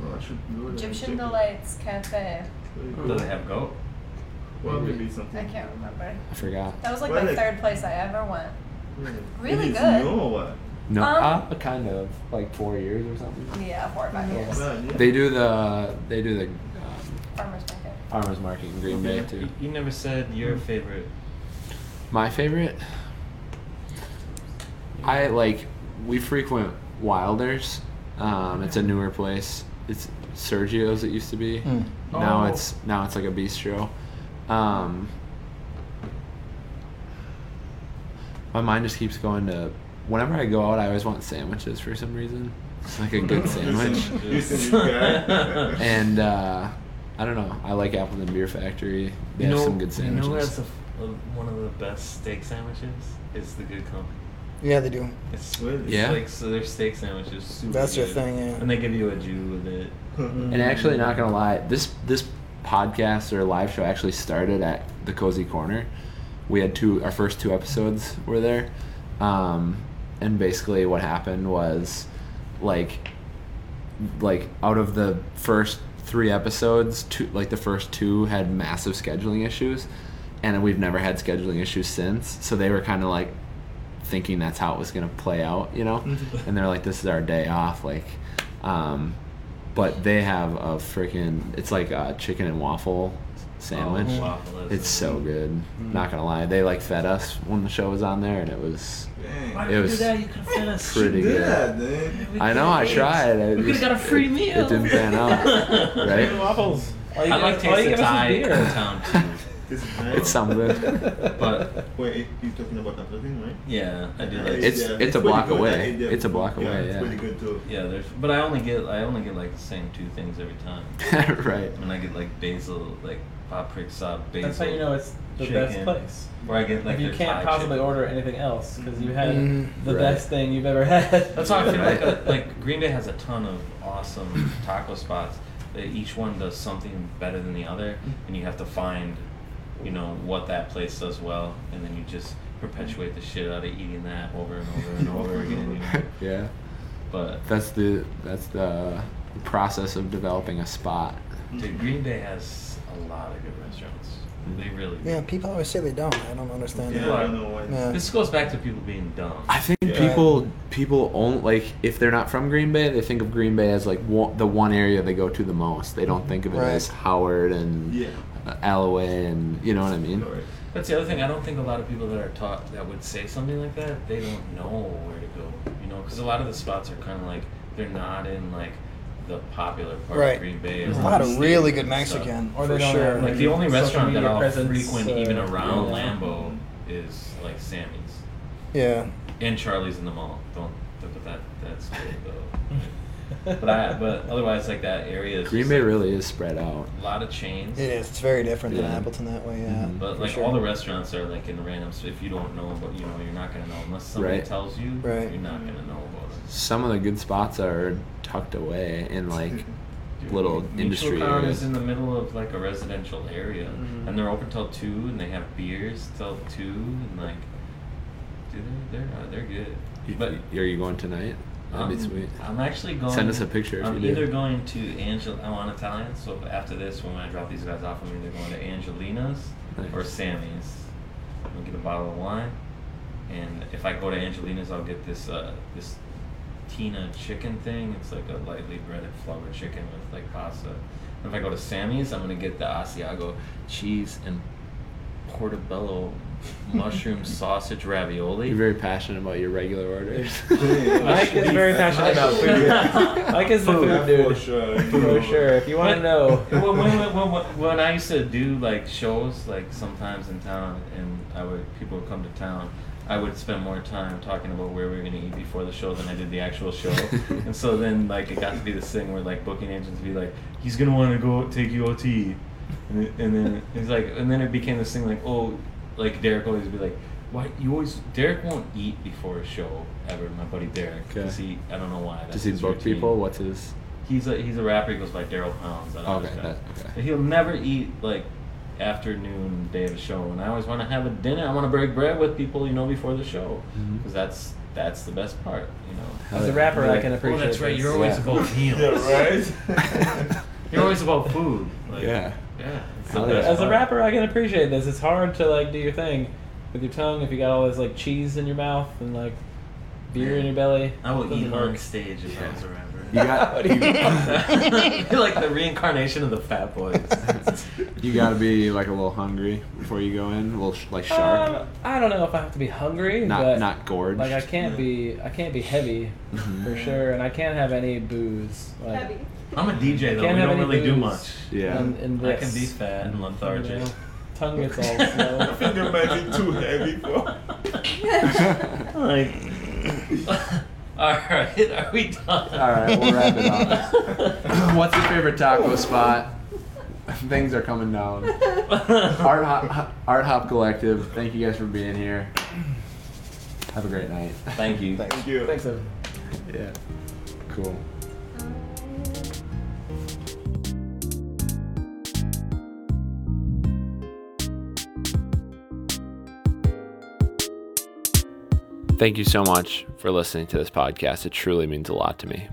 S8: Oh, I should go there and
S4: Egyptian. Delights Cafe.
S8: Pretty
S5: Do
S8: cool.
S5: they have goat?
S8: Well,
S1: Maybe.
S8: maybe something.
S4: I can't remember.
S1: I forgot.
S4: That was like
S8: Well,
S4: my
S8: like-
S4: third place I ever went.
S8: Really?
S4: Really good.
S8: new or what?
S1: No,
S4: Um,
S1: uh, kind of like four years or something.
S4: Yeah, four or five
S1: Yeah.
S4: years.
S8: Well, yeah.
S1: They do the they do the um,
S4: Farmers market.
S1: farmers market in Green Bay too.
S5: You, you never said your favorite.
S1: My favorite. I like we frequent Wilders. Um, it's a newer place. It's Sergio's. It used to be.
S3: Hmm.
S1: Now
S5: Oh.
S1: it's now it's like a bistro. Um, my mind just keeps going to. Whenever I go out, I always want sandwiches for some reason. It's like a good sandwich.
S8: You sandwich guy.
S1: and uh, I don't know. I like Appleton Beer Factory. They
S5: you
S1: have
S5: know,
S1: some good
S5: You know who
S1: sandwiches.
S5: has a, a, one of the best steak sandwiches? Is the Good Company.
S3: Yeah, they do.
S5: It's,
S8: Really?
S5: it's
S1: Yeah?
S5: like so their steak sandwiches super
S3: That's your
S5: good.
S3: thing, yeah.
S5: And they give you a jus with it.
S1: And actually, not gonna lie, this this podcast or live show actually started at the Cozy Corner. We had two, our first two episodes were there, um, and basically what happened was, like, like out of the first three episodes, two like the first two had massive scheduling issues, and we've never had scheduling issues since. So they were kind of like thinking that's how it was gonna play out, you know. and they're like, "This is our day off," like. Um, but they have a freaking it's like a chicken and waffle sandwich.
S5: Oh,
S1: it's so good.
S8: Mm.
S1: Not gonna lie, they like fed us when the show was on there, and it was
S8: Dang.
S1: it was
S5: You could fed us.
S1: pretty good.
S8: that, man.
S1: I know I tried. It,
S5: We could've
S1: just-
S5: got a free
S1: it-
S5: meal.
S1: It didn't pan out, right?
S7: Waffles.
S5: I
S7: give-
S5: like
S7: all you
S5: tasting
S7: give us is
S5: Thai in
S7: beer.
S5: town too.
S8: This
S1: It's something.
S5: But
S8: Wait, you talking about Appleton, right?
S5: yeah, I do like.
S1: It's-
S8: Yeah,
S1: it's a block away.
S8: ate
S1: It's a
S8: before.
S1: block away,
S8: It's
S1: yeah.
S8: pretty good too.
S5: yeah, there's. But I only get I only get like the same two things every time.
S1: right.
S5: I And I get like basil, like paprika basil.
S7: That's how you know it's the best place.
S5: Or I get like
S7: If you can't possibly
S5: chicken.
S7: order anything else because you had
S3: Mhm.
S7: the
S1: Right.
S7: best thing you've ever had.
S5: That's how I feel like a, like Green Bay has a ton of awesome taco spots. Each one does something better than the other, and you have to find, you know, what that place does well, and then you just perpetuate the shit out of eating that over and over and over again. You know?
S1: yeah.
S5: But
S1: That's the that's the process of developing a spot.
S5: dude, Green Bay has a lot of good restaurants. They really. do.
S3: Yeah, people always say they don't. I don't understand
S8: Yeah,
S3: that.
S8: I don't know why.
S3: Yeah.
S5: This goes back to people being dumb.
S1: I think
S8: Yeah.
S1: people people only like if they're not from Green Bay, they think of Green Bay as like one, the one area they go to the most. They don't think of it
S3: Right.
S1: as Howard and
S8: Yeah.
S1: uh, Alloway and you know what I mean.
S8: Alright.
S5: That's the other thing. I don't think a lot of people that are taught that would say something like that. They don't know where to go. You know, because a lot of the spots are kind of like they're not in like the popular part
S3: Right.
S5: of Green Bay.
S3: There's a lot of really good. Mexican,
S7: Or
S3: for
S7: they don't
S3: sure.
S5: Like the only restaurant that
S7: media
S5: I'll
S7: presence,
S5: frequent
S7: uh,
S5: even around
S7: yeah.
S5: Lambeau is like Sammy's
S3: yeah.
S5: and Charlie's in the mall. Don't look at that. That's good though. but I but otherwise like that area is
S1: Green Bay
S5: like,
S1: really is spread out.
S5: a lot of chains.
S3: It is. It's very different than Appleton that way. Yeah.
S1: Mhm.
S5: But like
S3: sure.
S5: all the restaurants are like in random. So if you don't know, but you know, you're not gonna know unless somebody
S1: Right.
S5: tells you.
S3: Right.
S5: You're not gonna know about it.
S1: Some of the good spots are tucked away in like
S5: Dude,
S1: little
S5: Mutual
S1: industry
S5: Crown
S1: areas.
S5: is in the middle of like a residential area,
S7: Mhm.
S5: and they're open till two, and they have beers till two, and like, dude, they're they're, uh, they're good. But
S1: are you going tonight? That'd be
S5: um,
S1: sweet.
S5: I'm actually going.
S1: Send us a picture if
S5: I'm
S1: you do.
S5: either going to Angel. I'm on Italian, so after this, when I drop these guys off, I'm either going to Angelina's or Sammy's. I'm gonna get a bottle of wine, and if I go to Angelina's, I'll get this uh, this Tina chicken thing. It's like a lightly breaded flavored chicken with like pasta. And if I go to Sammy's, I'm gonna get the Asiago cheese and portobello mushroom sausage ravioli.
S1: You're very passionate about your regular orders.
S7: Mike is very passionate about food. Mike is the food
S8: Yeah,
S7: dude.
S8: for sure.
S7: For sure. If you want to know.
S5: when, when, when, when, when I used to do like shows, like sometimes in town, and I would people would come to town, I would spend more time talking about where we were gonna eat before the show than I did the actual show. and so then like it got to be this thing where like booking agents would be like, he's gonna want to go take you OT, and, it- and then it's like, and then it became this thing like, oh, like Derek always be like. Why you always Derek won't eat before a show ever. My buddy Derek, because he I don't know why. That's
S1: Does he
S5: his
S1: book
S5: routine.
S1: people? What's his?
S5: He's a he's a rapper. He goes by Daryl Pounds. that other
S1: Okay,
S5: guy.
S1: that- okay.
S5: But He'll never eat like afternoon day of a show, and I always want to have a dinner. I want to break bread with people, you know, before the show,
S1: mm-hmm.
S5: because that's that's the best part, you know.
S7: As a rapper,
S5: Be
S7: I
S5: like,
S7: can appreciate
S5: Oh, that's right. You're always
S1: Yeah.
S5: about meals.
S8: Yeah, right?
S5: You're always about food. Like,
S1: Yeah.
S5: Yeah. it's the
S1: Hell
S5: best.
S7: As a rapper, I can appreciate this. It's hard to like do your thing with your tongue if you got all this like cheese in your mouth and like beer in your belly.
S5: I will eat
S7: work.
S5: on stage if I was a rapper.
S1: You got you,
S5: like the reincarnation of the Fat Boys.
S1: you got to be like a little hungry before you go in, a little sh- like sharp,
S7: Um, I don't know if I have to be hungry,
S1: not
S7: but
S1: not gorged.
S7: like I can't be I can't be heavy for sure, and I can't have any booze. Like,
S4: Heavy.
S5: I'm a DJ though.
S7: Can't
S5: we
S7: have
S5: don't
S7: any
S5: really do
S7: booze.
S5: much.
S1: Yeah.
S7: in, in
S5: I can be fat and
S7: you
S5: lethargic.
S7: know, tongue gets all
S8: I
S7: slow.
S8: think it might be too heavy for.
S5: Like, all right, are we done?
S1: All right, we'll wrap it up. What's your favorite taco spot? Things are coming down. Art Hop, Art Hop Collective. Thank you guys for being here. Have a great night.
S5: Thank you.
S8: Thank you.
S7: Thanks, Evan.
S1: Yeah. Cool. Thank you so much for listening to this podcast. It truly means a lot to me.